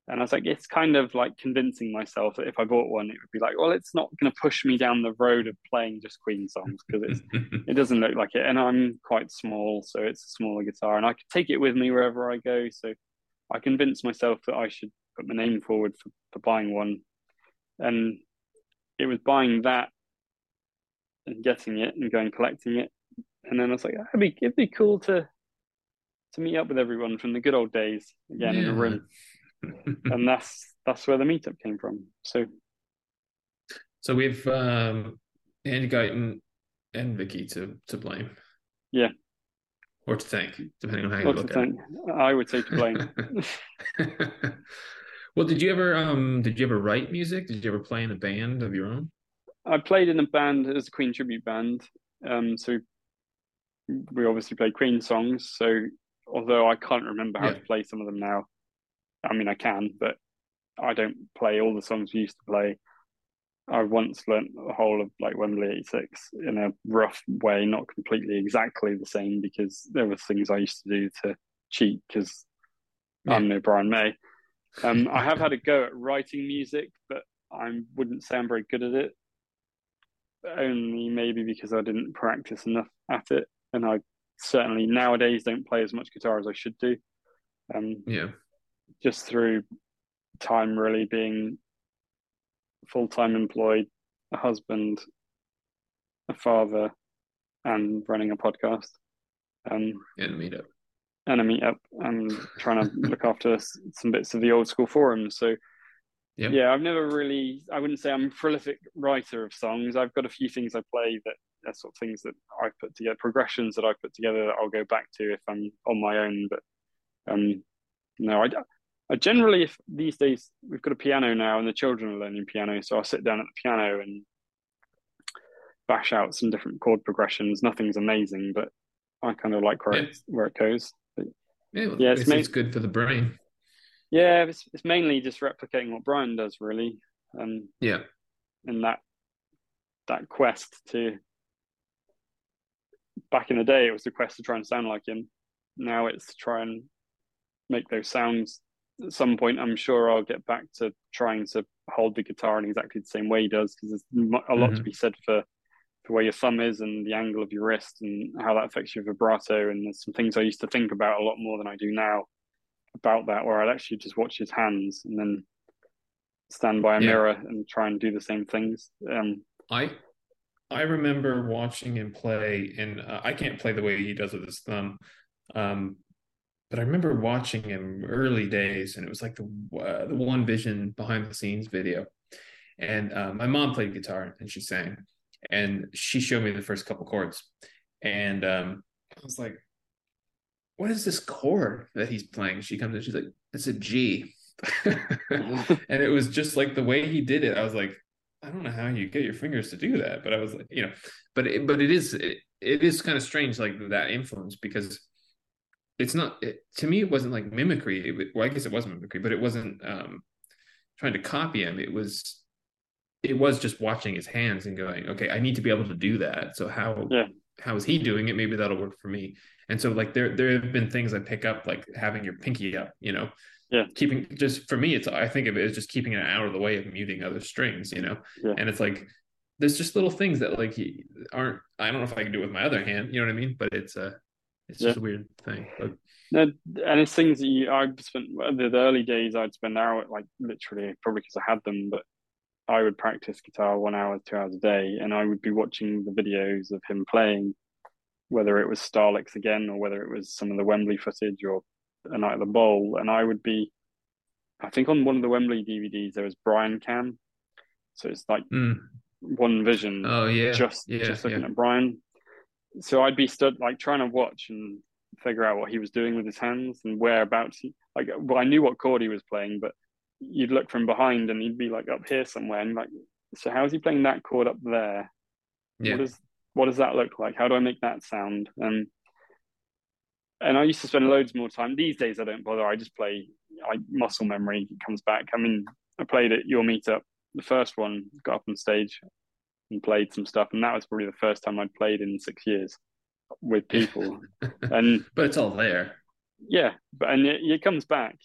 And I was like, it's kind of like convincing myself that if I bought one, it would be like, well, it's not going to push me down the road of playing just Queen songs because it's it doesn't look like it. And I'm quite small, so it's a smaller guitar, and I could take it with me wherever I go. So I convinced myself that I should put my name forward for, for buying one. And it was buying that and getting it and going collecting it. And then I was like, it'd be it'd be cool to to meet up with everyone from the good old days again yeah. in a room. and that's that's where the meetup came from. So, so we've um, Andy Guyton and Vicky to to blame. Yeah. Or to thank, depending on how you or look at thank. it. I would say to blame. well, did you ever um did you ever write music? Did you ever play in a band of your own? I played in a band as a Queen tribute band. Um, so we obviously played Queen songs. So although I can't remember how yeah. to play some of them now, I mean, I can, but I don't play all the songs we used to play. I once learnt the whole of like Wembley 86 in a rough way, not completely exactly the same because there were things I used to do to cheat because yeah. I'm no Brian May. Um, I have had a go at writing music, but I wouldn't say I'm very good at it. Only maybe because I didn't practice enough at it, and I certainly nowadays don't play as much guitar as I should do. Um, yeah, just through time really being full time employed, a husband, a father, and running a podcast. Um, and meetup. And a meetup, and trying to look after some bits of the old school forums. So, yep. yeah, I've never really, I wouldn't say I'm a prolific writer of songs. I've got a few things I play that are sort of things that I put together, progressions that I put together that I'll go back to if I'm on my own. But um, no, I, I generally, if these days we've got a piano now and the children are learning piano, so I'll sit down at the piano and bash out some different chord progressions. Nothing's amazing, but I kind of like where yeah. it where it goes. But, yeah, well, yeah, it's, ma- it's good for the brain. Yeah, it's, it's mainly just replicating what Brian does, really. Um, yeah, and that that quest to back in the day, it was the quest to try and sound like him. Now it's to try and make those sounds at some point, I'm sure I'll get back to trying to hold the guitar in exactly the same way he does because there's a lot mm-hmm. to be said for for where your thumb is and the angle of your wrist and how that affects your vibrato. And there's some things I used to think about a lot more than I do now about that, where I'd actually just watch his hands and then stand by a yeah. mirror and try and do the same things. Um, I I remember watching him play, and uh, I can't play the way he does with his thumb. Um, but I remember watching him early days, and it was like the uh, the One Vision behind the scenes video. And uh, my mom played guitar and she sang, and she showed me the first couple chords, and um, I was like, "What is this chord that he's playing?" She comes in, she's like, "It's a G," and it was just like the way he did it. I was like, I don't know how you get your fingers to do that, but I was like, you know, but it, but it is it, it is kind of strange like that influence because it's not it, to me it wasn't like mimicry it, well i guess it was mimicry but it wasn't um trying to copy him it was it was just watching his hands and going okay i need to be able to do that. So how yeah. how is he doing it? Maybe that'll work for me. And so like there there have been things i pick up like having your pinky up you know? Yeah. Keeping just for me it's i think of it as just keeping it out of the way of muting other strings you know? Yeah. and it's like there's just little things that like aren't i don't know if i can do it with my other hand you know what i mean? But it's uh it's just a weird thing. But... No, and it's things that you I spent the, the early days I'd spend hour like literally probably because I had them, but I would practice guitar one hour, two hours a day, and I would be watching the videos of him playing, whether it was Starlix again or whether it was some of the Wembley footage or a night at the bowl, and I would be, I think on one of the Wembley DVDs there was Brian Cam, so it's like mm. one vision. Oh yeah, just yeah, just looking yeah. at Brian, so I'd be stood like trying to watch and figure out what he was doing with his hands and whereabouts. He, like, well, I knew what chord he was playing, but you'd look from behind and he'd be like up here somewhere, and like, so how is he playing that chord up there? Yeah. What does what does that look like? How do I make that sound? And and I used to spend loads more time. These days, I don't bother. I just play. I muscle memory comes back. I mean, I played at your meetup, the first one, got up on stage and played some stuff, and that was probably the first time I'd played in six years with people, and but it's all there. Yeah, but and it, it comes back.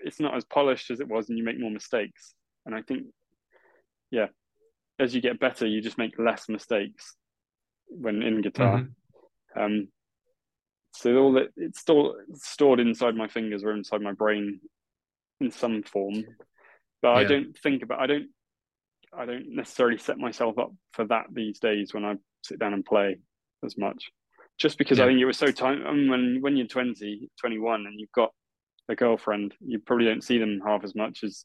It's not as polished as it was, and you make more mistakes. And I think, yeah, as you get better, you just make less mistakes when in guitar. Mm-hmm. Um, so all that it's still stored inside my fingers or inside my brain in some form. But yeah. I don't think about. I don't. I don't necessarily set myself up for that these days when I sit down and play as much just because yeah. I think it was so time I mean, when when you're 20, 21 and you've got a girlfriend, you probably don't see them half as much as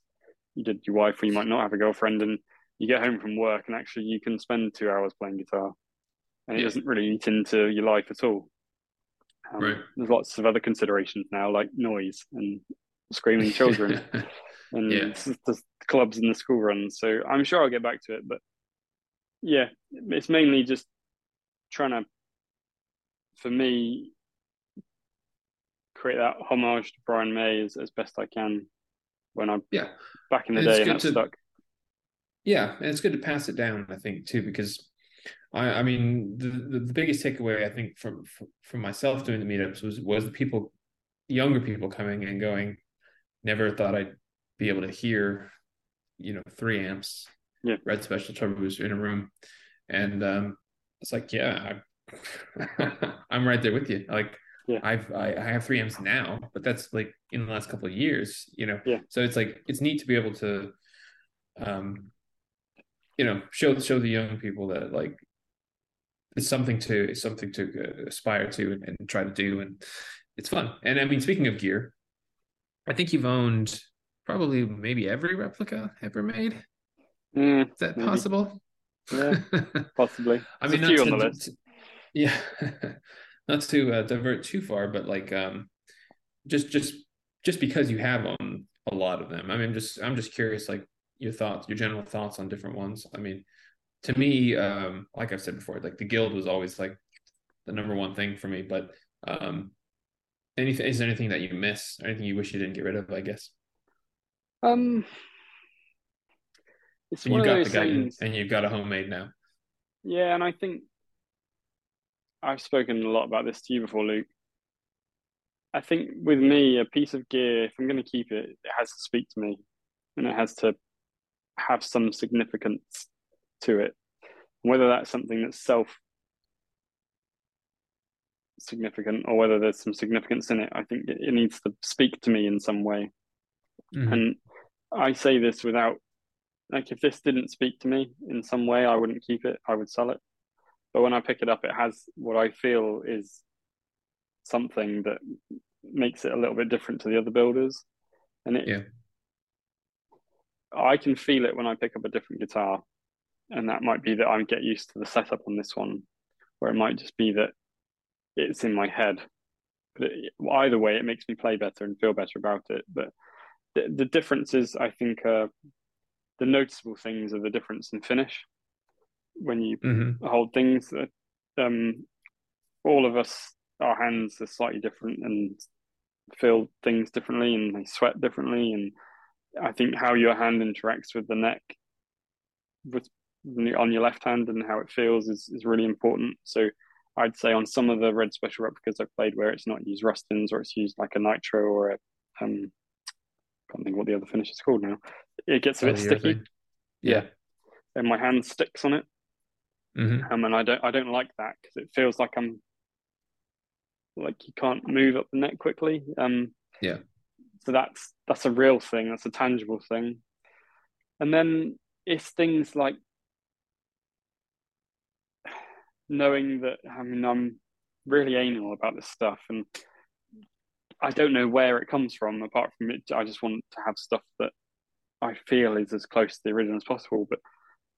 you did your wife, or you might not have a girlfriend, and you get home from work and actually you can spend two hours playing guitar, and it yeah. doesn't really eat into your life at all. Um, right. There's lots of other considerations now, like noise and screaming children, and yeah. the clubs and the school runs. So I'm sure I'll get back to it, but yeah, it's mainly just trying to for me, create that homage to Brian May as, as best I can when I'm yeah back in the and day and that's to, stuck. Yeah, and it's good to pass it down. I think too because I I mean the the, the biggest takeaway I think from, from from myself doing the meetups was was the people younger people coming and going. Never thought I'd be able to hear, you know, three amps, yeah, red special treble booster in a room, and um, it's like yeah, I'm right there with you. Like yeah. I've I, I, have three amps now, but that's like in the last couple of years, you know. Yeah. So it's like it's neat to be able to, um, you know, show show the young people that like it's something to it's something to aspire to and, and try to do, and it's fun. And I mean, speaking of gear, I think you've owned probably maybe every replica ever made. Mm, Is that maybe. possible? Yeah, possibly. I mean, not to, yeah, not to uh, divert too far, but like um, just just just because you have them, a lot of them. I mean, just I'm just curious, like your thoughts, your general thoughts on different ones. I mean, to me, um, like I've said before, like the guild was always like the number one thing for me. But um, anything is there anything that you miss, or anything you wish you didn't get rid of? I guess. Um, it's and you got the guy, and you've got a homemade now. Yeah, and I think I've spoken a lot about this to you before, Luke. I think with me, a piece of gear, if I'm going to keep it, it has to speak to me and it has to have some significance to it. Whether that's something that's self significant or whether there's some significance in it, I think it, it needs to speak to me in some way. Mm-hmm. And I say this without, like, if this didn't speak to me in some way, I wouldn't keep it, I would sell it but when I pick it up, it has what I feel is something that makes it a little bit different to the other builders, and it. Yeah. I can feel it when I pick up a different guitar, and that might be that I get used to the setup on this one, or it might just be that it's in my head. But it, either way, it makes me play better and feel better about it. But the, the differences, I think, are the noticeable things are the difference in finish when you mm-hmm. hold things. Um, all of us, our hands are slightly different and feel things differently, and they sweat differently. And I think how your hand interacts with the neck, with on your left hand, and how it feels is is really important. So. I'd say on some of the red special replicas I've played where it's not used Rustins or it's used like a nitro or a um I can't think what the other finish is called now. It gets a bit sticky. Yeah. And my hand sticks on it. Mm-hmm. Um, and I don't I don't like that because it feels like I'm like you can't move up the neck quickly. Um, yeah. So that's that's a real thing. That's a tangible thing. And then it's things like knowing that I mean I'm really anal about this stuff and I don't know where it comes from apart from it I just want to have stuff that I feel is as close to the original as possible but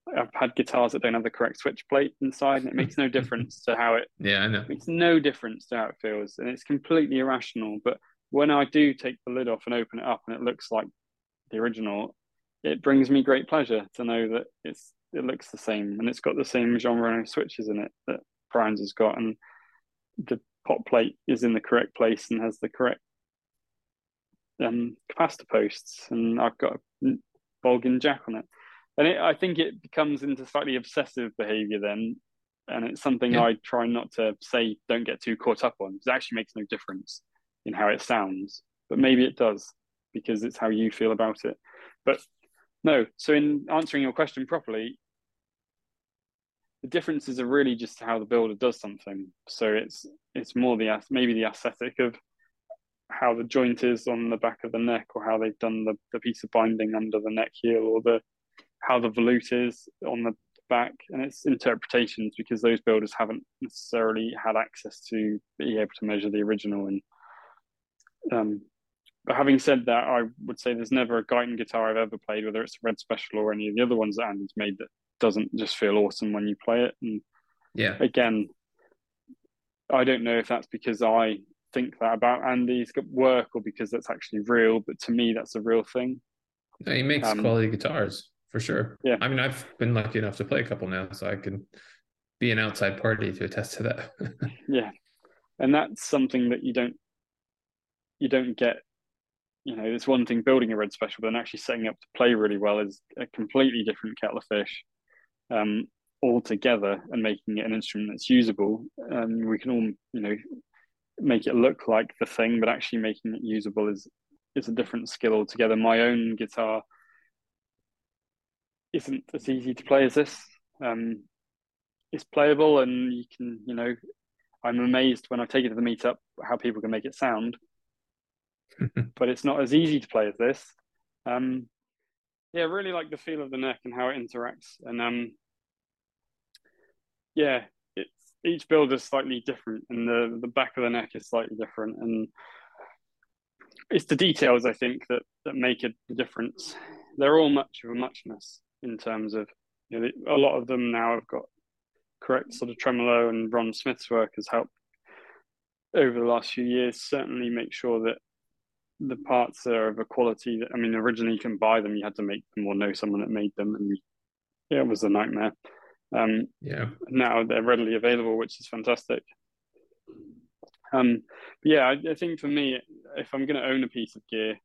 I've had guitars that don't have the correct switch plate inside, and it makes no difference to how it. Yeah, I know. It makes no difference to how it feels, and it's completely irrational. But when I do take the lid off and open it up, and it looks like the original, it brings me great pleasure to know that it's it looks the same and it's got the same Jeanrenaud switches in it that Brian's has got, and the pot plate is in the correct place and has the correct um, capacitor posts, and I've got a Bulgin jack on it and it, I think it becomes into slightly obsessive behavior then, and it's something Yeah. I try not to say. Don't get too caught up on because it actually makes no difference in how it sounds, but maybe it does because it's how you feel about it. But no, so in answering your question properly, the differences are really just how the builder does something. So it's it's more the maybe the aesthetic of how the joint is on the back of the neck, or how they've done the, the piece of binding under the neck heel, or the how the volute is on the back, and it's interpretations because those builders haven't necessarily had access to be able to measure the original. And um, but having said that, I would say there's never a Guyton guitar I've ever played, whether it's a Red Special or any of the other ones that Andy's made, that doesn't just feel awesome when you play it. And Yeah. again, I don't know if that's because I think that about Andy's work or because that's actually real, but to me, that's a real thing. No, he makes Um, quality guitars for sure. Yeah. I mean, I've been lucky enough to play a couple now, so I can be an outside party to attest to that. Yeah, and that's something that you don't you don't get. You know, it's one thing building a red special, but then actually setting up to play really well is a completely different kettle of fish um, altogether, and making it an instrument that's usable. Um, we can all, you know, make it look like the thing, but actually making it usable is is a different skill altogether. My own guitar isn't as easy to play as this. Um, it's playable, and you can, you know, I'm amazed when I take it to the meetup how people can make it sound, but it's not as easy to play as this. Um, yeah, really like the feel of the neck and how it interacts, and um, yeah, it's each build is slightly different, and the the back of the neck is slightly different, and it's the details I think that that make a difference. They're all much of a muchness in terms of you know a lot of them now have got correct sort of tremolo and Ron Smith's work has helped over the last few years certainly make sure that the parts are of a quality that I mean originally you can buy them you had to make them or know someone that made them and yeah, it was a nightmare um, yeah. now they're readily available which is fantastic um, yeah I, I think for me if I'm going to own a piece of gear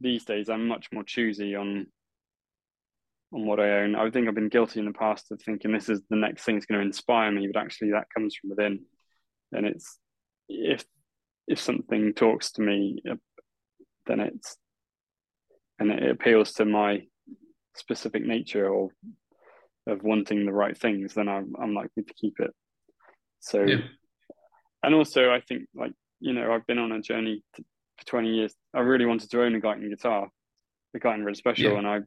these days I'm much more choosy on on what I own. I think I've been guilty in the past of thinking this is the next thing that's going to inspire me, but actually that comes from within. And it's if if something talks to me, uh, then it's and it appeals to my specific nature or of wanting the right things, then I'm I'm likely to keep it. So, Yeah. and also I think like you know I've been on a journey to, for 20 years. I really wanted to own a Guyton guitar, the Guyton Red Special, Yeah. and I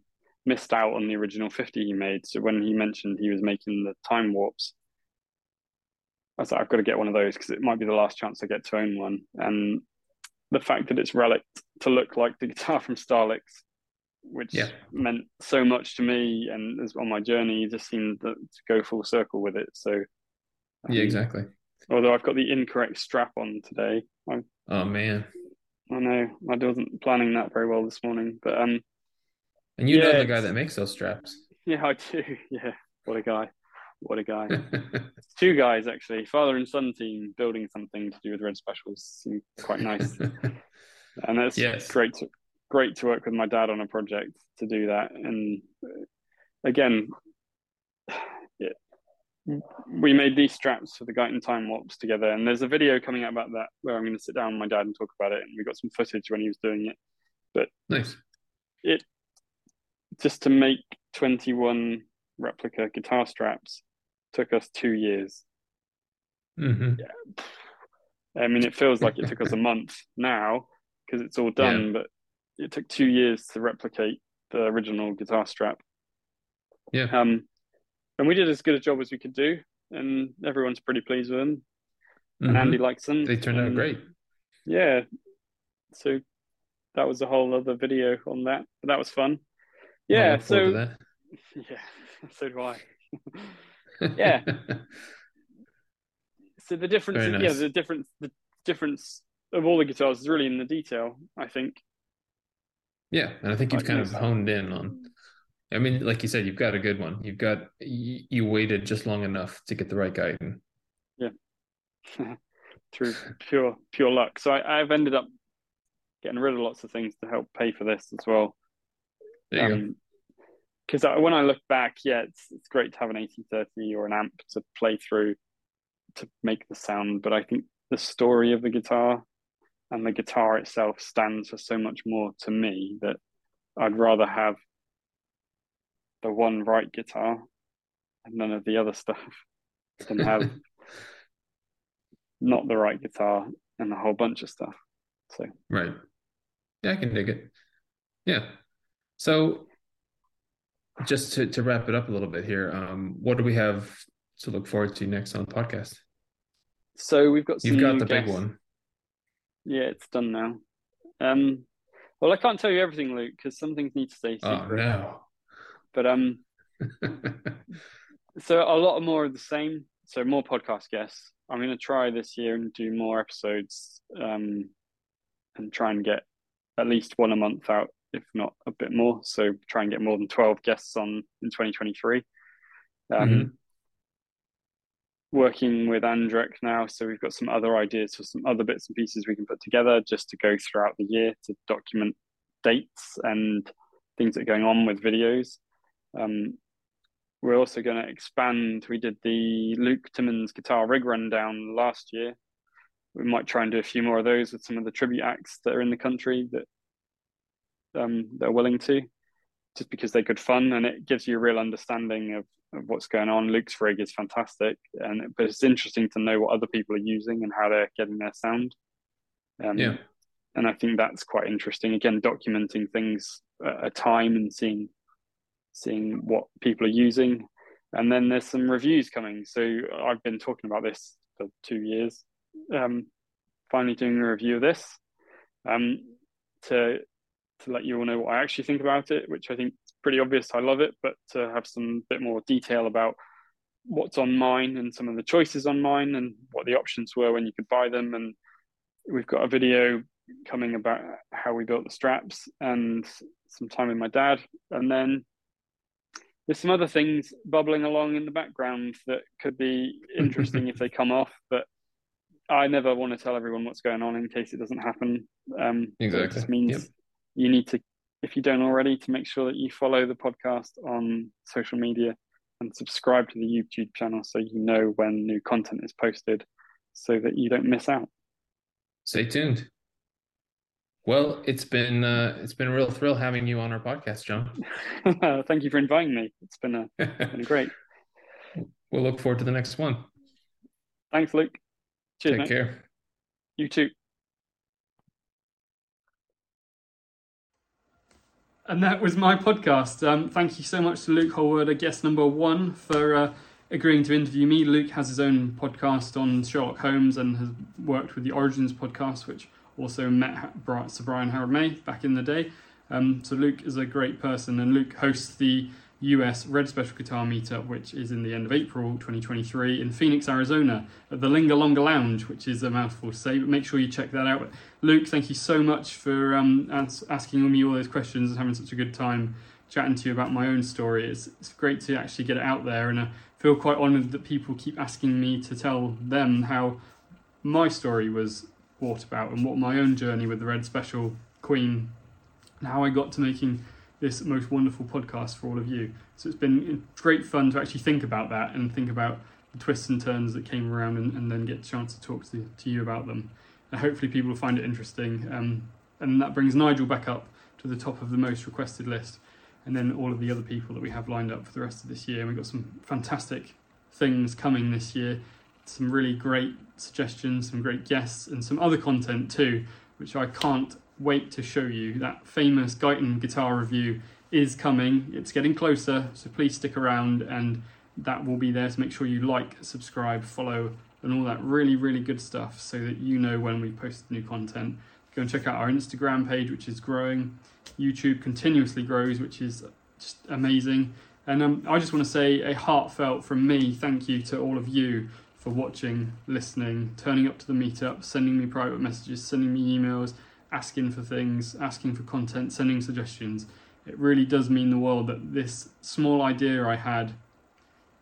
missed out on the original 50 he made. So when he mentioned he was making the time warps, I was like, I've got to get one of those because it might be the last chance I get to own one. And the fact that it's relic to look like the guitar from Starlix, which Yeah. meant so much to me and as on my journey, just seemed to go full circle with it. So Yeah, um, exactly. Although I've got the incorrect strap on today, I, Oh man. I know I wasn't planning that very well this morning, but um, And you know the guy that makes those straps. yeah, I do. Yeah, what a guy! What a guy! Two guys actually, father and son team, building something to do with red specials. Seemed quite nice, and that's Yes. great to great to work with my dad on a project to do that. And uh, again, yeah, we made these straps for the Guyton time warps together, and there's a video coming out about that where I'm going to sit down with my dad and talk about it. And we got some footage when he was doing it. But nice. Just to make 21 replica guitar straps took us two years. hmm I mean, it feels like it took us a month now because it's all done, but it took two years to replicate the original guitar strap. Yeah. Um, and we did as good a job as we could do, and everyone's pretty pleased with them. And Mhm. Andy likes them. They turned out great. Yeah. So that was a whole other video on that, but that was fun. Yeah. So yeah, so do I. Yeah. So the difference, Very yeah, the difference, the difference of all the guitars is really in the detail. I think. Yeah, and I think you've Like kind of honed in on. I mean, like you said, you've got a good one. You've got you, you waited just long enough to get the right guy. in. through pure pure luck. So I, I've ended up getting rid of lots of things to help pay for this as well. Go. Um, because when I look back, yeah, it's it's great to have an AC30 or an amp to play through to make the sound, but I think the story of the guitar and the guitar itself stands for so much more to me that I'd rather have the one right guitar and none of the other stuff than have not the right guitar and a whole bunch of stuff. So right, yeah, I can dig it. Yeah. So just to, to wrap it up a little bit here, um, what do we have to look forward to next on the podcast? So we've got you've got the guests. big one. Yeah, it's done now. Um, well, I can't tell you everything, Luke, because some things need to stay oh, secret. Oh no! But um, so a lot more of the same. So more podcast guests. I'm going to try this year and do more episodes, um, and try and get at least one a month out, if not a bit more. So try and get more than 12 guests on in 2023. Um, mm-hmm working with Andrek now, so we've got some other ideas for some other bits and pieces we can put together just to go throughout the year to document dates and things that are going on with videos. Um, we're also going to expand. We did the Luke Timmons guitar rig rundown last year. We might try and do a few more of those with some of the tribute acts that are in the country that um, they're willing to, just because they're good fun and it gives you a real understanding of of what's going on. Luke's rig is fantastic, and but it's interesting to know what other people are using and how they're getting their sound. Um, yeah, and I think that's quite interesting. Again, documenting things at a time and seeing seeing what people are using, and then there's some reviews coming. So I've been talking about this for two years. Um, finally, doing a review of this um, to to let you all know what I actually think about it, which I think is pretty obvious I love it, but to have some bit more detail about what's on mine and some of the choices on mine and what the options were when you could buy them. And we've got a video coming about how we built the straps and some time with my dad. And then there's some other things bubbling along in the background that could be interesting if they come off, but I never want to tell everyone what's going on in case it doesn't happen. Um, exactly. It just means yep. You need to if you don't already, to make sure that you follow the podcast on social media and subscribe to the YouTube channel so you know when new content is posted so that you don't miss out. Stay tuned. Well, it's been uh, it's been a real thrill having you on our podcast, Jon. Thank you for inviting me. It's been a, been great. We'll look forward to the next one. Thanks, Luke. Cheers. Take mate. care. You too. And that was my podcast. Um, thank you so much to Luke Holwerda, guest number one, for uh, agreeing to interview me. Luke has his own podcast on Sherlock Holmes and has worked with the Origins podcast, which also met Sir Brian Harold May back in the day. Um, so Luke is a great person, and Luke hosts the US Red Special Guitar Meetup, which is in the end of April 2023 in Phoenix, Arizona, at the Linger Longer Lounge, which is a mouthful to say, but make sure you check that out. Luke, thank you so much for um, asking me all those questions and having such a good time chatting to you about my own story. It's, it's great to actually get it out there, and I feel quite honoured that people keep asking me to tell them how my story was brought about and what my own journey with the Red Special Queen and how I got to making this most wonderful podcast for all of you. So it's been great fun to actually think about that and think about the twists and turns that came around and, and then get a chance to talk to, to you about them. And hopefully people will find it interesting. Um, and that brings Nigel back up to the top of the most requested list. And then all of the other people that we have lined up for the rest of this year. And we've got some fantastic things coming this year. Some really great suggestions, some great guests, and some other content too, which I can't wait to show you. That famous Guyton guitar review is coming. It's getting closer, so please stick around and that will be there to make sure you like, subscribe, follow, and all that really, really good stuff so that you know when we post new content. Go and check out our Instagram page, which is growing. YouTube continuously grows, which is just amazing. And um, I just want to say a heartfelt from me thank you to all of you for watching, listening, turning up to the meetup, sending me private messages, sending me emails, asking for things, asking for content, sending suggestions. It really does mean the world that this small idea I had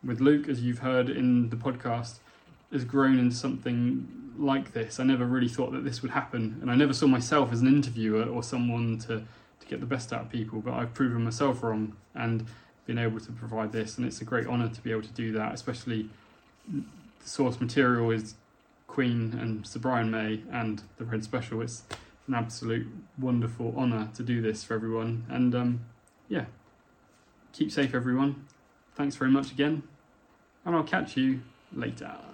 with Luke, as you've heard in the podcast, has grown into something like this. I never really thought that this would happen, and I never saw myself as an interviewer or someone to, to get the best out of people, but I've proven myself wrong. And been able to provide this, and it's a great honour to be able to do that. Especially the source material is Queen and Sir Brian May and the Red Special. It's an absolute wonderful honour to do this for everyone, and um, yeah, keep safe, everyone. Thanks very much again, and I'll catch you later.